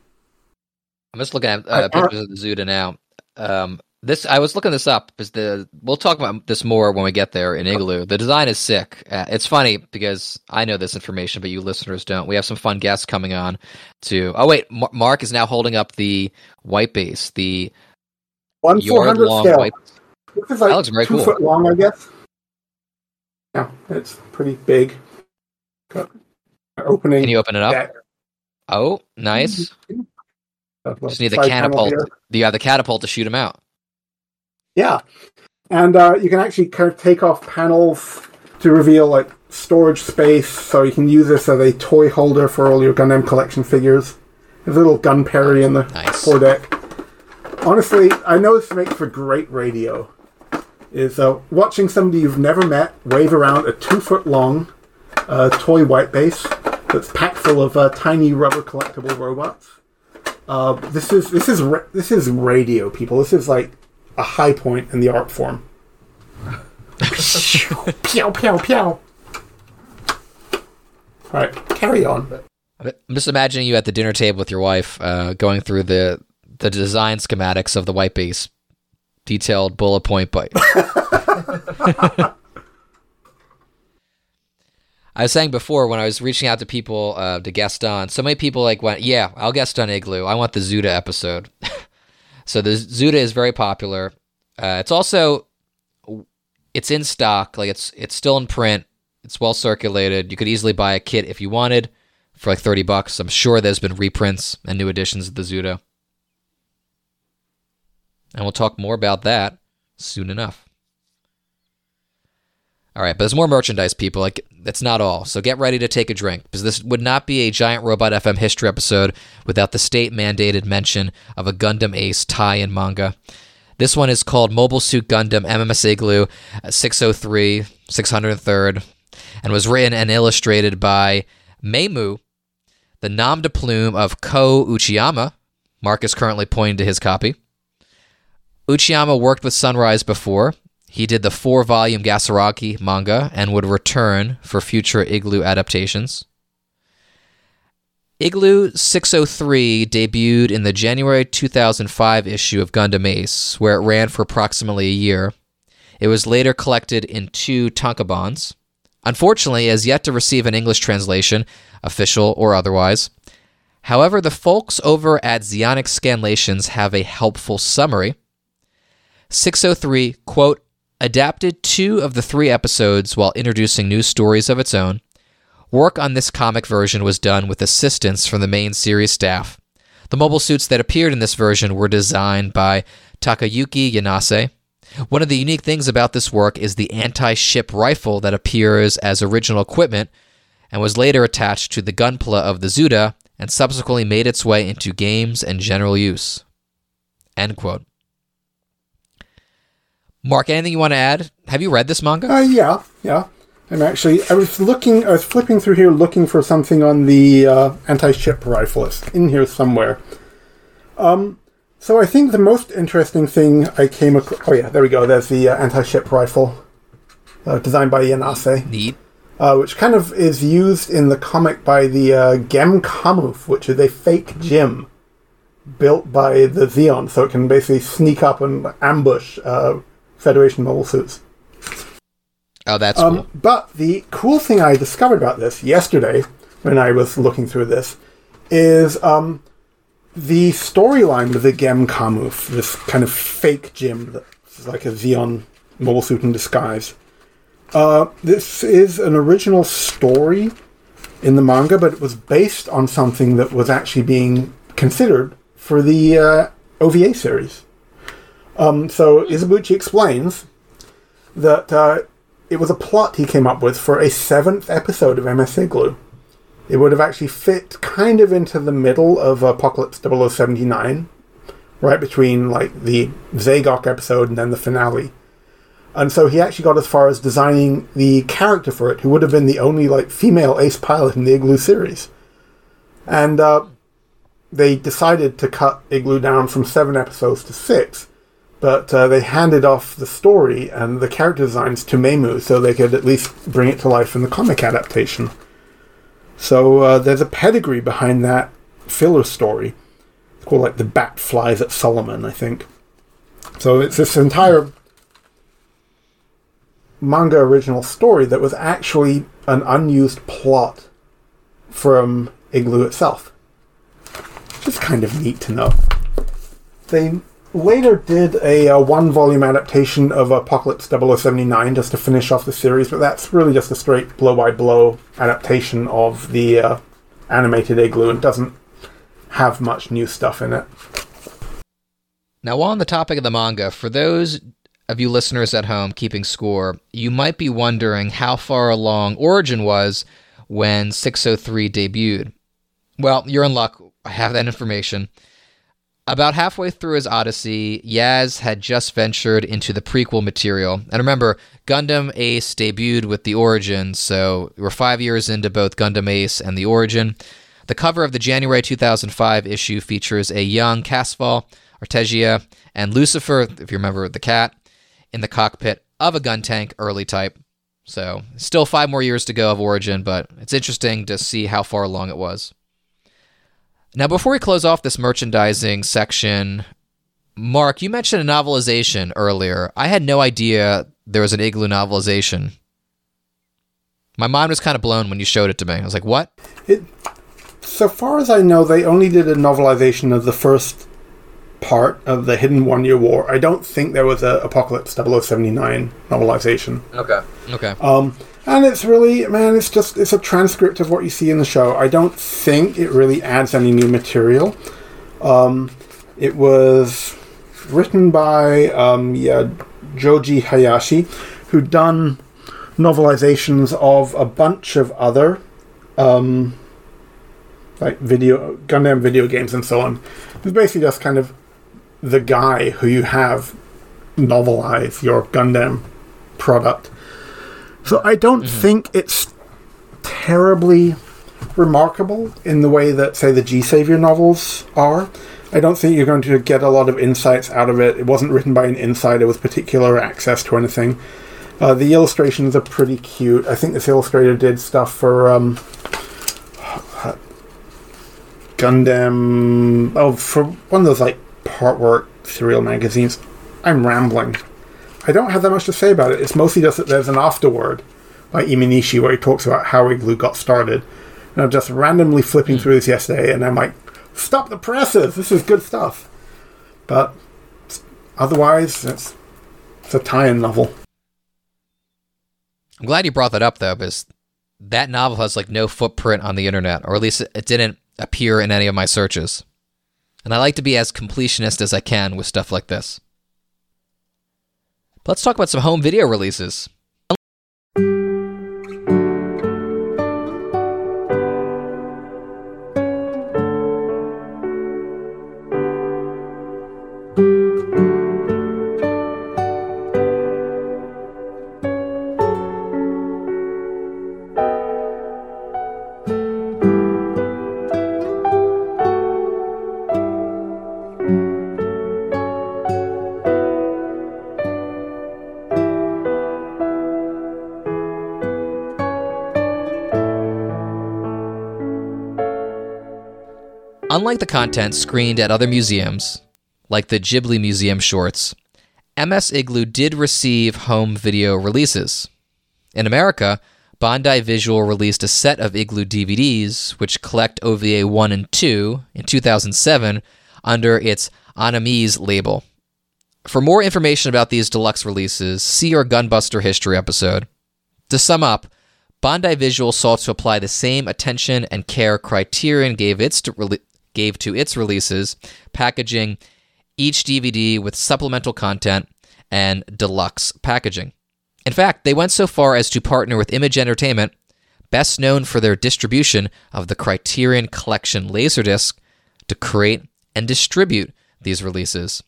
I'm just looking at uh, pictures of the Zuda now. Um, this I was looking this up because the we'll talk about this more when we get there in Igloo. The design is sick. Uh, it's funny because I know this information, but you listeners don't. We have some fun guests coming on. To oh wait, Mar- Mark is now holding up the white base, the
One four
yard
scale.
white.
This is like
That looks very
two
cool.
foot long, I guess. Yeah, it's pretty big. Opening.
Can you open it up? Oh, nice.
Uh,
Just need the catapult. You have the catapult to shoot him out.
Yeah, and uh, you can actually kind of take off panels to reveal like storage space, so you can use this as a toy holder for all your Gundam collection figures. There's a little gun parry in the
Nice.
foredeck. Honestly, I know this makes for great radio. Is uh, watching somebody you've never met wave around a two foot long uh, toy white base that's packed full of uh, tiny rubber collectible robots. Uh, this is this is ra- this is radio, people. This is like a high point in the art form. [LAUGHS] pew pew pew. All right, carry on.
I'm just imagining you at the dinner table with your wife, uh, going through the the design schematics of the white base, detailed bullet point by. [LAUGHS] I was saying before when I was reaching out to people uh, to guest on, so many people like went, "Yeah, I'll guest on Igloo. I want the Zuda episode." [LAUGHS] so the Zuda is very popular. Uh, it's also it's in stock, like it's it's still in print. It's well circulated. You could easily buy a kit if you wanted for like 30 bucks. I'm sure there's been reprints and new editions of the Zuda. And we'll talk more about that soon enough. All right, but there's more merchandise, people. Like that's not all. So get ready to take a drink because this would not be a Giant Robot FM history episode without the state mandated mention of a Gundam Ace tie in manga. This one is called Mobile Suit Gundam MMS Igloo uh, 603 603rd and was written and illustrated by Meimu, the nom de plume of Ko Uchiyama. Mark is currently pointing to his copy. Uchiyama worked with Sunrise before. He did the four volume Gasaragi manga and would return for future Igloo adaptations. Igloo 603 debuted in the January 2005 issue of Gundam Ace, where it ran for approximately a year. It was later collected in two tankobons. Unfortunately, it has yet to receive an English translation, official or otherwise. However, the folks over at Zeonic Scanlations have a helpful summary. 603, quote, adapted two of the three episodes while introducing new stories of its own. Work on this comic version was done with assistance from the main series staff. The mobile suits that appeared in this version were designed by Takayuki Yanase. One of the unique things about this work is the anti ship rifle that appears as original equipment and was later attached to the gunpla of the Zuda and subsequently made its way into games and general use. End quote. Mark, anything you want to add? Have you read this manga?
Uh, yeah, yeah. I'm actually, I was looking, I was flipping through here looking for something on the uh, anti-ship rifle. It's in here somewhere. Um, so I think the most interesting thing I came across, oh yeah, there we go, there's the uh, anti-ship rifle, uh, designed by Yanase,
Neat.
uh, which kind of is used in the comic by the uh, Gem Kamuf, which is a fake GM built by the Zeon, so it can basically sneak up and ambush uh, Federation mobile suits.
Oh, that's
Um,
cool.
But the cool thing I discovered about this yesterday, when I was looking through this, is um, the storyline with the Gem Kamuf, this kind of fake GM that's like a Zeon mobile suit in disguise. Uh, this is an original story in the manga, but it was based on something that was actually being considered for the uh, OVA series. Um, so Izubuchi explains that uh, it was a plot he came up with for a seventh episode of MS Igloo. It would have actually fit kind of into the middle of Apocalypse 0079, right between like the Z'Gok episode and then the finale. And so he actually got as far as designing the character for it, who would have been the only like female ace pilot in the Igloo series. And uh, they decided to cut Igloo down from seven episodes to six, but uh, they handed off the story and the character designs to Meimu so they could at least bring it to life in the comic adaptation. So uh, there's a pedigree behind that filler story. It's called like the Bat Flies at Solomon, I think. So it's this entire manga original story that was actually an unused plot from Igloo itself. Just kind of neat to know. They later did a, uh one volume adaptation of Apocalypse 0079 just to finish off the series, but that's really just a straight blow by blow adaptation of the uh, animated Igloo and doesn't have much new stuff in it.
Now, while on the topic of the manga, for those of you listeners at home keeping score, you might be wondering how far along Origin was when 603 debuted. Well, you're in luck. I have that information. About halfway through his Odyssey, Yaz had just ventured into the prequel material. And remember, Gundam Ace debuted with the Origin, so we're five years into both Gundam Ace and the Origin. The cover of the January 2005 issue features a young Casval, Artesia, and Lucifer, if you remember the cat, in the cockpit of a gun tank early type. So, still five more years to go of Origin, but it's interesting to see how far along it was. Now, before we close off this merchandising section, Mark, you mentioned a novelization earlier. I had no idea there was an Igloo novelization. My mind was kind of blown when you showed it to me. I was like, what?
It, so far as I know, they only did a novelization of the first part of the Hidden One Year War. I don't think there was a Apocalypse 0079 novelization.
Okay. Okay.
Um, and it's really, man, it's just it's a transcript of what you see in the show. I don't think it really adds any new material. Um, it was written by um, yeah, Joji Hayashi, who'd done novelizations of a bunch of other um, like video Gundam video games and so on. It's basically just kind of the guy who you have novelize your Gundam product. So I don't think it's terribly remarkable in the way that, say, the G Savior novels are. I don't think you're going to get a lot of insights out of it. It wasn't written by an insider with particular access to anything. Uh, the illustrations are pretty cute. I think this illustrator did stuff for um, Gundam. Oh, for one of those like part work serial magazines. I'm rambling. I don't have that much to say about it. It's mostly just that there's an afterword by Imanishi where he talks about how Igloo got started. And I'm just randomly flipping hmm. through this yesterday, and I'm like, stop the presses! This is good stuff. But otherwise, it's, it's a tie in novel.
I'm glad you brought that up though, because that novel has like no footprint on the internet, or at least it didn't appear in any of my searches. And I like to be as completionist as I can with stuff like this. But let's talk about some home video releases. Unlike the content screened at other museums, like the Ghibli Museum shorts, MS Igloo did receive home video releases. In America, Bandai Visual released a set of Igloo DVDs, which collect OVA 1 and 2 in 2007 under its Animes label. For more information about these deluxe releases, see our Gunbuster History episode. To sum up, Bandai Visual sought to apply the same attention and care Criterion gave its rele- gave to its releases, packaging each DVD with supplemental content and deluxe packaging. In fact, they went so far as to partner with Image Entertainment, best known for their distribution of the Criterion Collection Laserdisc, to create and distribute these releases.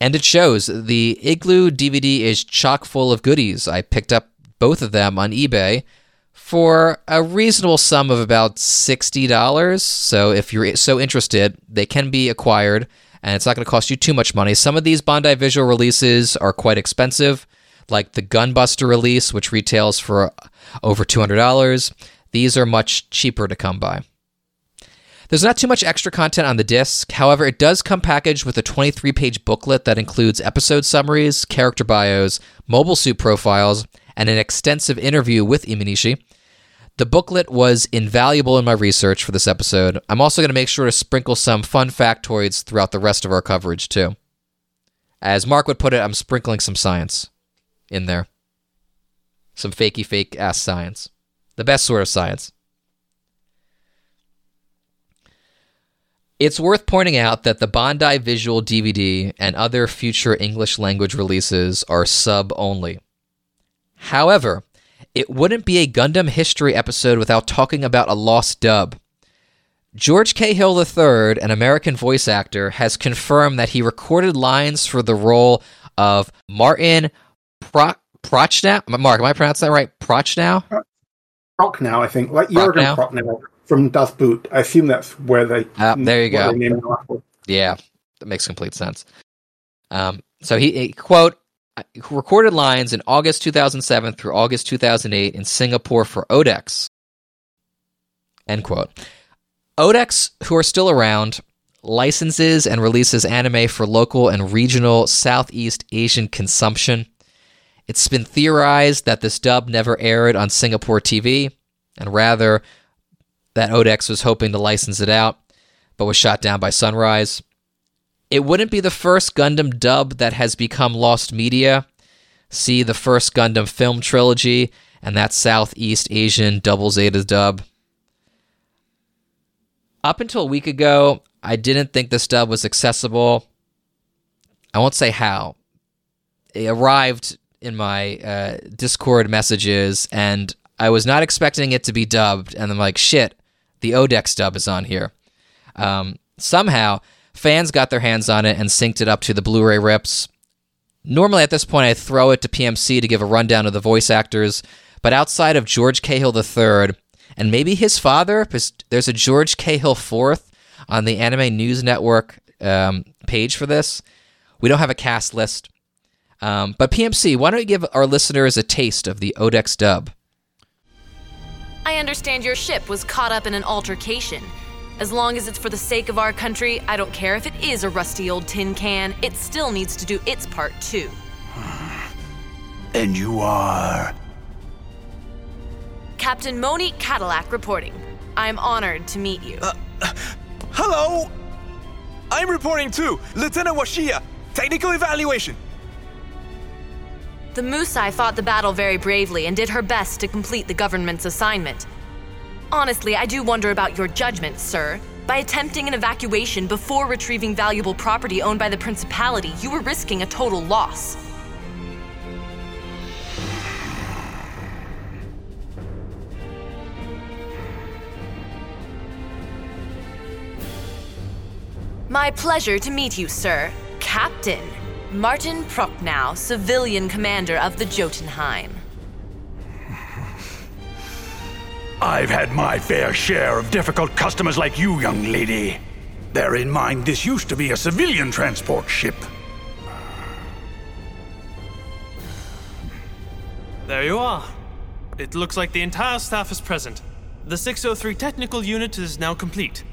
And it shows. The Igloo DVD is chock full of goodies. I picked up both of them on eBay for a reasonable sum of about $60. So if you're so interested, they can be acquired and it's not going to cost you too much money. Some of these Bandai Visual releases are quite expensive, like the Gunbuster release, which retails for over $200. These are much cheaper to come by. There's not too much extra content on the disc. However, it does come packaged with a 23 page booklet that includes episode summaries, character bios, mobile suit profiles, and an extensive interview with Imanishi. The booklet was invaluable in my research for this episode. I'm also going to make sure to sprinkle some fun factoids throughout the rest of our coverage, too. As Mark would put it, I'm sprinkling some science in there. Some fakey fake ass science. The best sort of science. It's worth pointing out that the Bandai Visual DVD and other future English language releases are sub only. However, it wouldn't be a Gundam history episode without talking about a lost dub. George Cahill III, an American voice actor, has confirmed that he recorded lines for the role of Martin Pro- Prochnow. Mark, am I pronouncing that right? Prochnow?
Prochnow, I think, like Jurgen
Prochnow?
From Das Boot. I assume that's where they.
Ah, there you go.
they named him after.
Yeah, that makes complete sense. Um, so he, he quote recorded lines in August 2007 through August 2008 in Singapore for Odex. End quote. Odex, who are still around, licenses and releases anime for local and regional Southeast Asian consumption. It's been theorized that this dub never aired on Singapore TV, and rather that Odex was hoping to license it out, but was shot down by Sunrise. It wouldn't be the first Gundam dub that has become lost media. See the first Gundam film trilogy and that Southeast Asian Double Zeta dub. Up until a week ago, I didn't think this dub was accessible. I won't say how. It arrived in my uh, Discord messages, and I was not expecting it to be dubbed. And I'm like, shit, the Odex dub is on here. Um, somehow, fans got their hands on it and synced it up to the Blu ray rips. Normally, at this point, I throw it to PMC to give a rundown of the voice actors, but outside of George Cahill III and maybe his father, there's a George Cahill IV on the Anime News Network um, page for this, we don't have a cast list. Um, but PMC, why don't you give our listeners a taste of the Odex dub?
I understand your ship was caught up in an altercation. As long as it's for the sake of our country, I don't care if it is a rusty old tin can, it still needs to do its part too. [SIGHS]
And you are.
Captain Monique Cadillac reporting. I'm honored to meet you.
Uh, hello! I'm reporting too! Lieutenant Washiya! Technical evaluation!
The Musai fought the battle very bravely and did her best to complete the government's assignment. Honestly, I do wonder about your judgment, sir. By attempting an evacuation before retrieving valuable property owned by the Principality, you were risking a total loss. My pleasure to meet you, sir. Captain Martin Prochnow, civilian commander of the Jotunheim.
I've had my fair share of difficult customers like you, young lady. Bear in mind, this used to be a civilian transport ship.
There you are. It looks like the entire staff is present. The 603 technical unit is now complete.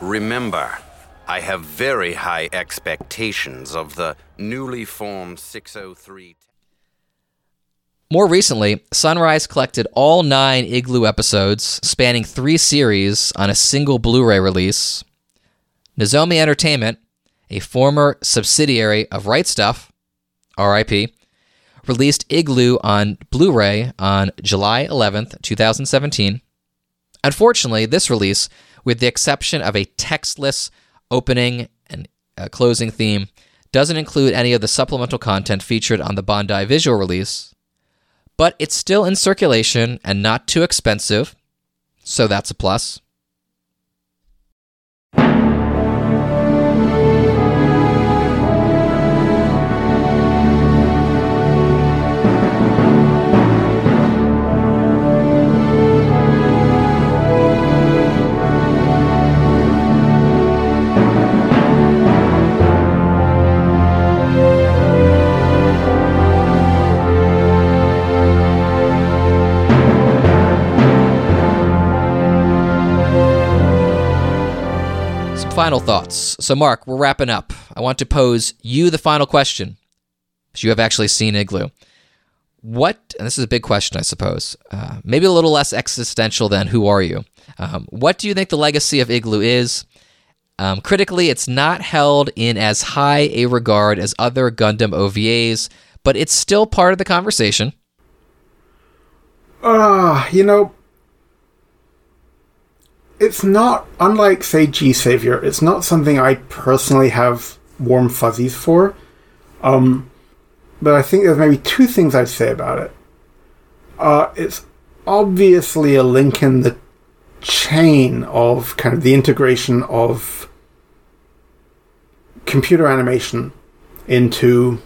Remember, I have very high expectations of the newly formed 603.
More recently, Sunrise collected all nine Igloo episodes, spanning three series, on a single Blu ray release. Nozomi Entertainment, a former subsidiary of Right Stuff, RIP, released Igloo on Blu ray on July 11th, 2017. Unfortunately, this release, with the exception of a textless opening and uh, closing theme, doesn't include any of the supplemental content featured on the Bandai visual release, but it's still in circulation and not too expensive, so that's a plus. Final thoughts. So, Mark, we're wrapping up. I want to pose you the final question. You have actually seen Igloo. What, and this is a big question, I suppose, uh, maybe a little less existential than who are you? Um, what do you think the legacy of Igloo is? Um, critically, it's not held in as high a regard as other Gundam OVAs, but it's still part of the conversation.
Ah, you know, it's not unlike say G Savior. It's not something I personally have warm fuzzies for. Um, but I think there's maybe two things I'd say about it. Uh, it's obviously a link in the chain of kind of the integration of computer animation into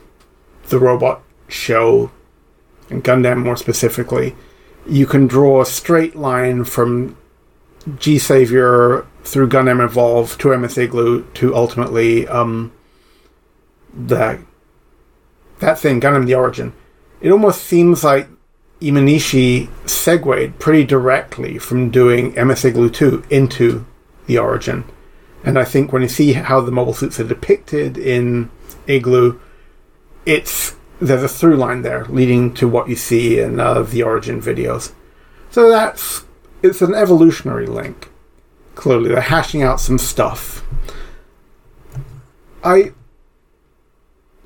the robot show and Gundam more specifically. You can draw a straight line from G Savior through Gundam Evolve to MS Igloo to ultimately um, the that thing Gundam the Origin. It almost seems like Imanishi segued pretty directly from doing MS Igloo 2 into the Origin. And I think when you see how the mobile suits are depicted in Igloo, it's there's a through line there leading to what you see in uh, the Origin videos. So that's it's an evolutionary link. Clearly, they're hashing out some stuff. I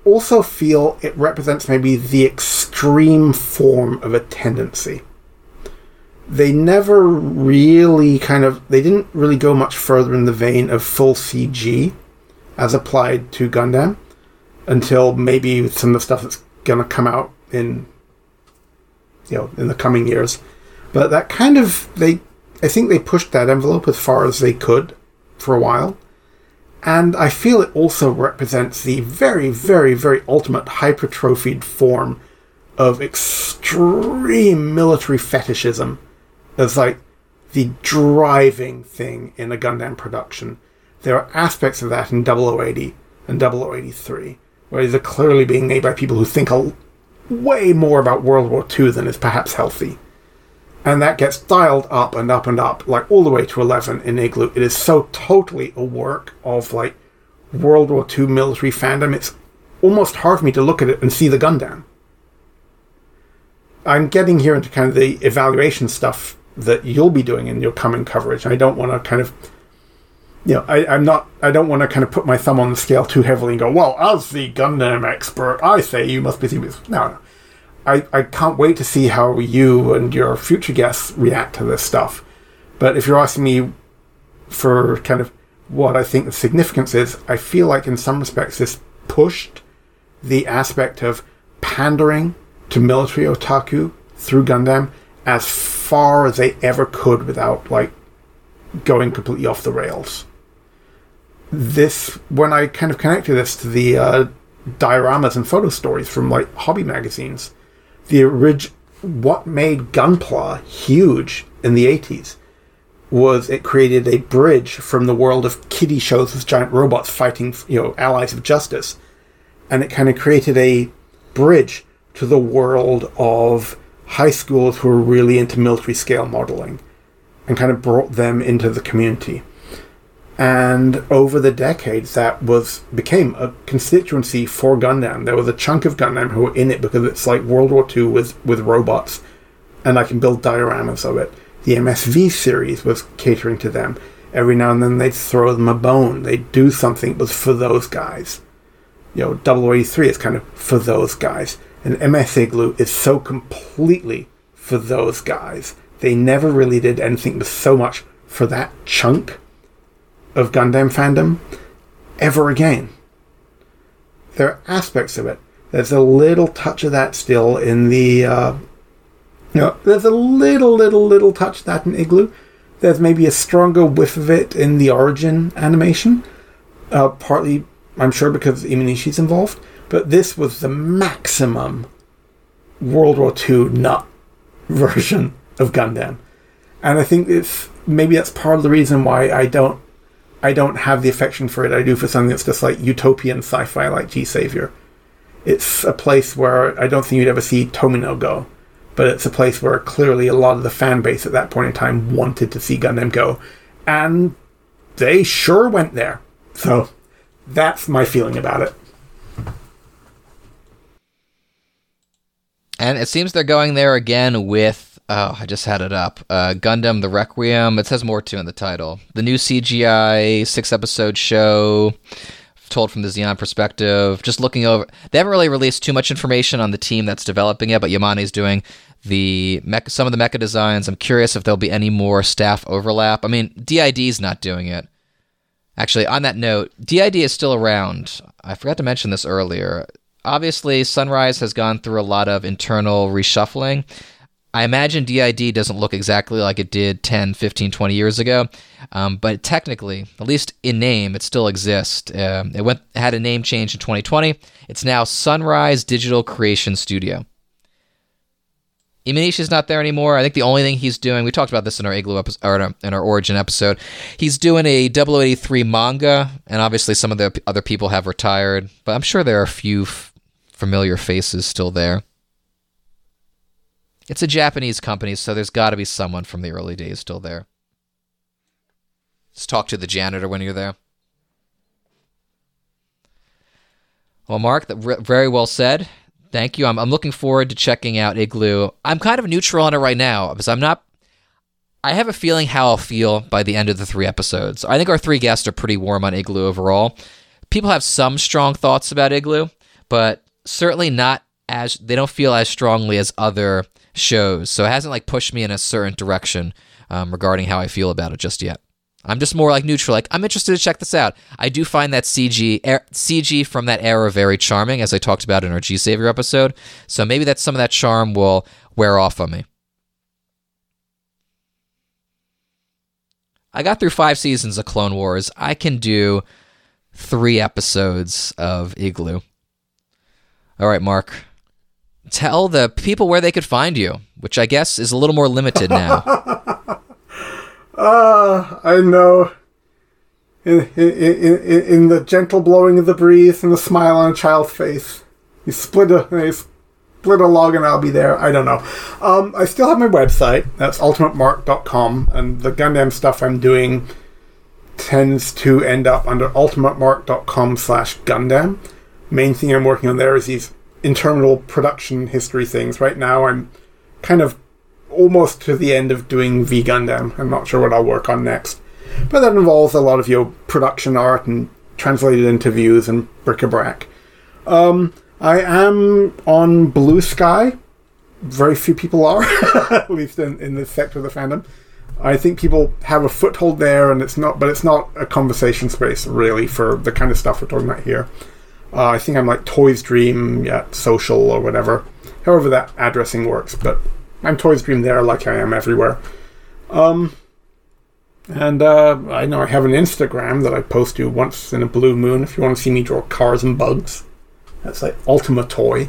also feel it represents maybe the extreme form of a tendency. They never really kind of they didn't really go much further in the vein of full CG as applied to Gundam until maybe some of the stuff that's gonna come out in you know in the coming years. But that kind of they I think they pushed that envelope as far as they could for a while. And I feel it also represents the very, very, very ultimate hypertrophied form of extreme military fetishism as like the driving thing in a Gundam production. There are aspects of that in 0080 and 0083, where these are clearly being made by people who think a, way more about World War II than is perhaps healthy and that gets dialed up and up and up, like all the way to 11 in Igloo. It is so totally a work of like World War II military fandom. It's almost hard for me to look at it and see the Gundam. I'm getting here into kind of the evaluation stuff that you'll be doing in your coming coverage. I don't want to kind of, you know, I, I'm not, I don't want to kind of put my thumb on the scale too heavily and go, well, as the Gundam expert, I say you must be. No, no. I, I can't wait to see how you and your future guests react to this stuff. But if you're asking me for kind of what I think the significance is, I feel like in some respects this pushed the aspect of pandering to military otaku through Gundam as far as they ever could without like going completely off the rails. This, when I kind of connected this to the uh, dioramas and photo stories from like hobby magazines, the orig- what made Gunpla huge in the 80s was it created a bridge from the world of kiddie shows with giant robots fighting, you know, allies of justice. And it kind of created a bridge to the world of high schools who were really into military scale modeling and kind of brought them into the community and over the decades that was became a constituency for Gundam. There was a chunk of Gundam who were in it because it's like World War II with with robots, and I can build dioramas of it. The MSV series was catering to them. Every now and then they'd throw them a bone. They'd do something that was for those guys. You know, Double 83 is kind of for those guys. And MS Igloo is so completely for those guys. They never really did anything with so much for that chunk of Gundam fandom ever again. There are aspects of it. There's a little touch of that still in the. Uh, you know, there's a little, little, little touch of that in Igloo. There's maybe a stronger whiff of it in the Origin animation. Uh, partly, I'm sure, because Imanishi's involved. But this was the maximum World War II nut [LAUGHS] version of Gundam. And I think it's maybe that's part of the reason why I don't I don't have the affection for it I do for something that's just like utopian sci-fi like G Savior. It's a place where I don't think you'd ever see Tomino go, but it's a place where clearly a lot of the fan base at that point in time wanted to see Gundam go, and they sure went there. So that's my feeling about it.
And it seems they're going there again with. Oh, I just had it up. Uh, Gundam: The Requiem. It says more too in the title. The new CGI six episode show, told from the Zeon perspective. Just looking over, they haven't really released too much information on the team that's developing it, but Yamani's doing the some of the mecha designs. I'm curious if there'll be any more staff overlap. I mean, DID's not doing it. Actually, on that note, DID is still around. I forgot to mention this earlier obviously Sunrise has gone through a lot of internal reshuffling. I imagine DID doesn't look exactly like it did 10, 15, 20 years ago, um, but technically, at least in name, it still exists. Um, it went had a name change in 2020. It's now Sunrise Digital Creation Studio. Imanishi is not there anymore. I think the only thing he's doing, we talked about this in our Igloo episode, or in our Origin episode, he's doing a 083 manga, and obviously some of the other people have retired, but I'm sure there are a few f- familiar faces still there. It's a Japanese company, so there's got to be someone from the early days still there. Just talk to the janitor when you're there. Well, Mark, that very well said. Thank you. I'm, I'm looking forward to checking out Igloo. I'm kind of neutral on it right now because I'm not. I have a feeling how I'll feel by the end of the three episodes. I think our three guests are pretty warm on Igloo overall. People have some strong thoughts about Igloo, but certainly not as they don't feel as strongly as other shows. So it hasn't like pushed me in a certain direction um, regarding how I feel about it just yet. I'm just more like neutral. Like I'm interested to check this out. I do find that CG er, CG from that era very charming, as I talked about in our G Savior episode. So maybe that some of that charm will wear off on me. I got through five seasons of Clone Wars. I can do three episodes of Igloo. All right, Mark. Tell the people where they could find you, which I guess is a little more limited now. [LAUGHS]
Ah, I know. In, in, in, in the gentle blowing of the breeze and the smile on a child's face. You split a you split a log and I'll be there. I don't know. Um, I still have my website. That's ultimatemark.com, and the Gundam stuff I'm doing tends to end up under ultimatemark.com slash Gundam. Main thing I'm working on there is these internal production history things. Right now, I'm kind of almost to the end of doing V Gundam. I'm not sure what I'll work on next, but that involves a lot of your production art and translated interviews and bric-a-brac. Um, I am on Bluesky. Very few people are, [LAUGHS] at least in, in this sector of the fandom. I think people have a foothold there, and it's not, but it's not a conversation space really for the kind of stuff we're talking about here. Uh, I think I'm like Toys Dream, yeah, social or whatever, however that addressing works. But I'm Toys Dream there, like I am everywhere. Um, and uh, I know I have an Instagram that I post to once in a blue moon. If you want to see me draw cars and bugs, that's like Ultima Toy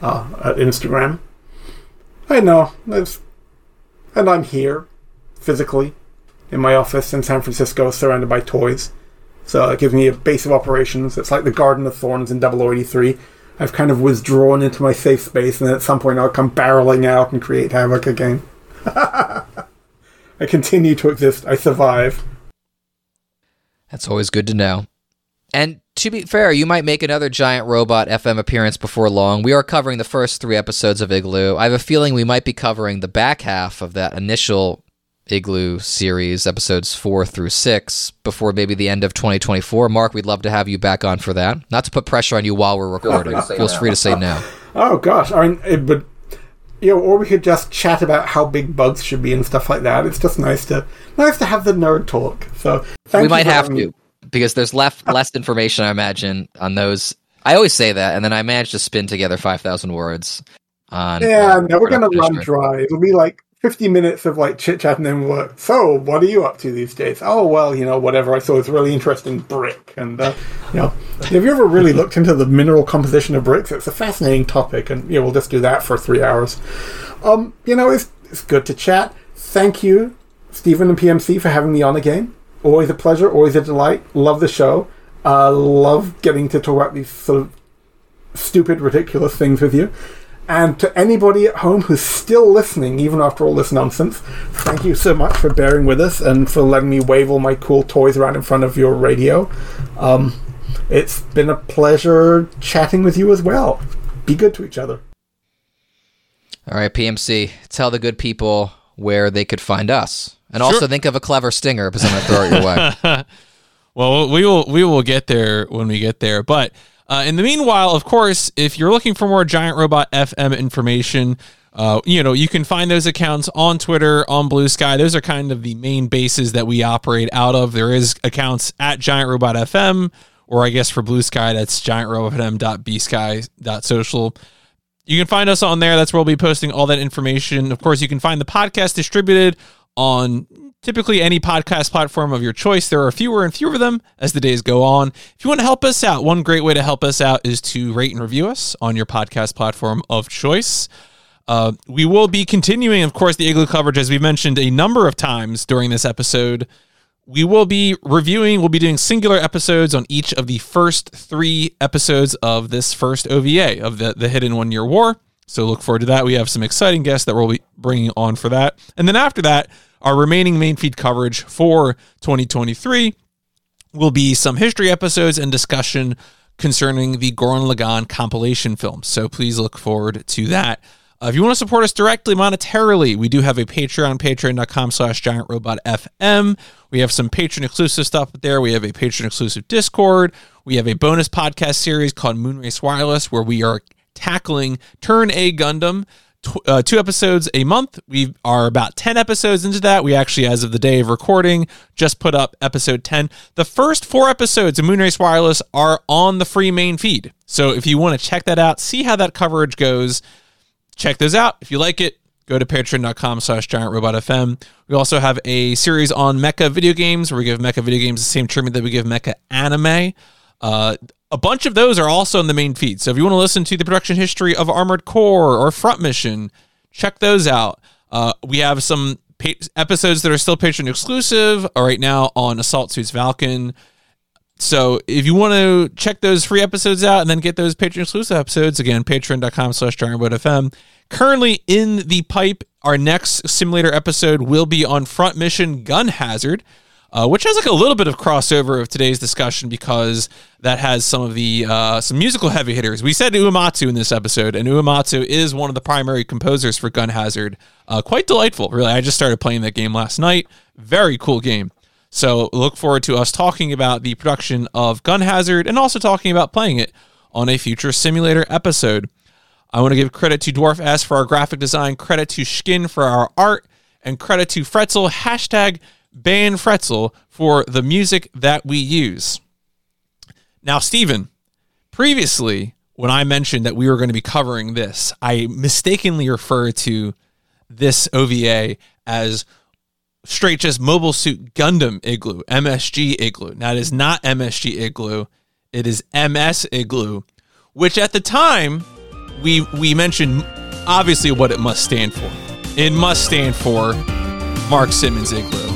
uh, at Instagram. I know, it's, and I'm here physically in my office in San Francisco, surrounded by toys. So it gives me a base of operations. It's like the Garden of Thorns in 083. I've kind of withdrawn into my safe space, and at some point I'll come barreling out and create havoc again. [LAUGHS] I continue to exist. I survive.
That's always good to know. And to be fair, you might make another giant robot FM appearance before long. We are covering the first three episodes of Igloo. I have a feeling we might be covering the back half of that initial Igloo series, episodes four through six, before maybe the end of 2024. Mark, we'd love to have you back on for that. Not to put pressure on you while we're recording. Feel free to say no. [LAUGHS]
Oh gosh, I mean, it, but you know, or we could just chat about how big bugs should be and stuff like that. It's just nice to nice to have the nerd talk. So thank
we
you
might have
having me.
to because there's left [LAUGHS] less information, I imagine, on those. I always say that, and then I manage to spin together 5,000 words on.
Yeah,
uh,
no, we're gonna run dry. It'll be like fifty minutes of like chit chat, and then we're so what are you up to these days? Oh well, you know, whatever. I saw this really interesting brick, and uh, you know, have you ever really looked into the mineral composition of bricks? It's a fascinating topic, and you know, we'll just do that for three hours. Um, you know, it's it's good to chat. Thank you, Stephen and PMC, for having me on again. Always a pleasure, always a delight. Love the show. Uh, love getting to talk about these sort of stupid, ridiculous things with you. And to anybody at home who's still listening, even after all this nonsense, thank you so much for bearing with us and for letting me wave all my cool toys around in front of your radio. Um, it's been a pleasure chatting with you as well. Be good to each other.
All right, PMC, tell the good people where they could find us. And also think of a clever stinger because I'm going to throw it your way. [LAUGHS]
Well, we will we will get there when we get there. But uh, in the meanwhile, of course, if you're looking for more Giant Robot FM information, uh, you know you can find those accounts on Twitter, on Bluesky. Those are kind of the main bases that we operate out of. There is accounts at Giant Robot FM, or I guess for Bluesky, that's giantrobotfm.bsky.social. You can find us on there. That's where we'll be posting all that information. Of course, you can find the podcast distributed on typically any podcast platform of your choice. There are fewer and fewer of them as the days go on. If you want to help us out, one great way to help us out is to rate and review us on your podcast platform of choice. Uh, we will be continuing, of course, the Igloo coverage as we mentioned a number of times during this episode. We will be reviewing, we'll be doing singular episodes on each of the first three episodes of this first OVA of the, the Hidden One Year War. So look forward to that. We have some exciting guests that we'll be bringing on for that. And then after that, our remaining main feed coverage for 2023 will be some history episodes and discussion concerning the Gurren Lagann compilation film. So please look forward to that. Uh, if you want to support us directly monetarily, we do have a Patreon, patreon.com slash giant robot FM. We have some patron exclusive stuff there. We have a patron exclusive Discord. We have a bonus podcast series called Moonrace Wireless, where we are tackling Turn A Gundam. Uh, two episodes a month. We are about 10 episodes into that. We actually, as of the day of recording, just put up episode 10. The first four episodes of Moonrace Wireless are on the free main feed. So if you want to check that out, see how that coverage goes, check those out. If you like it, go to patreon.com slash giant robot fm we also have a series on mecha video games where we give mecha video games the same treatment that we give mecha anime uh, a bunch of those are also in the main feed. So if you want to listen to the production history of armored core or front mission check those out. Uh, we have some pa- episodes that are still patron exclusive uh, right now on assault suits Valken. So if you want to check those free episodes out and then get those Patreon exclusive episodes, again, patreon.com slash FM. Currently in the pipe, our next simulator episode will be on Front Mission Gun Hazard, uh, which has like a little bit of crossover of today's discussion because that has some of the uh, some musical heavy hitters. We said Uematsu in this episode, and Uematsu is one of the primary composers for Gun Hazard. Uh, quite delightful, really. I just started playing that game last night. Very cool game. So look forward to us talking about the production of Gun Hazard and also talking about playing it on a future simulator episode. I want to give credit to DuarfS for our graphic design, credit to Skin for our art, and credit to Fretzl, hashtag ban Fretzl, for the music that we use. Now, Stephen, previously, when I mentioned that we were going to be covering this, I mistakenly referred to this OVA as straight just Mobile Suit Gundam Igloo, MSG Igloo. Now, it is not MSG Igloo, it is MS Igloo, which at the time we we mentioned obviously what it must stand for. It must stand for Mark Simmons Igloo.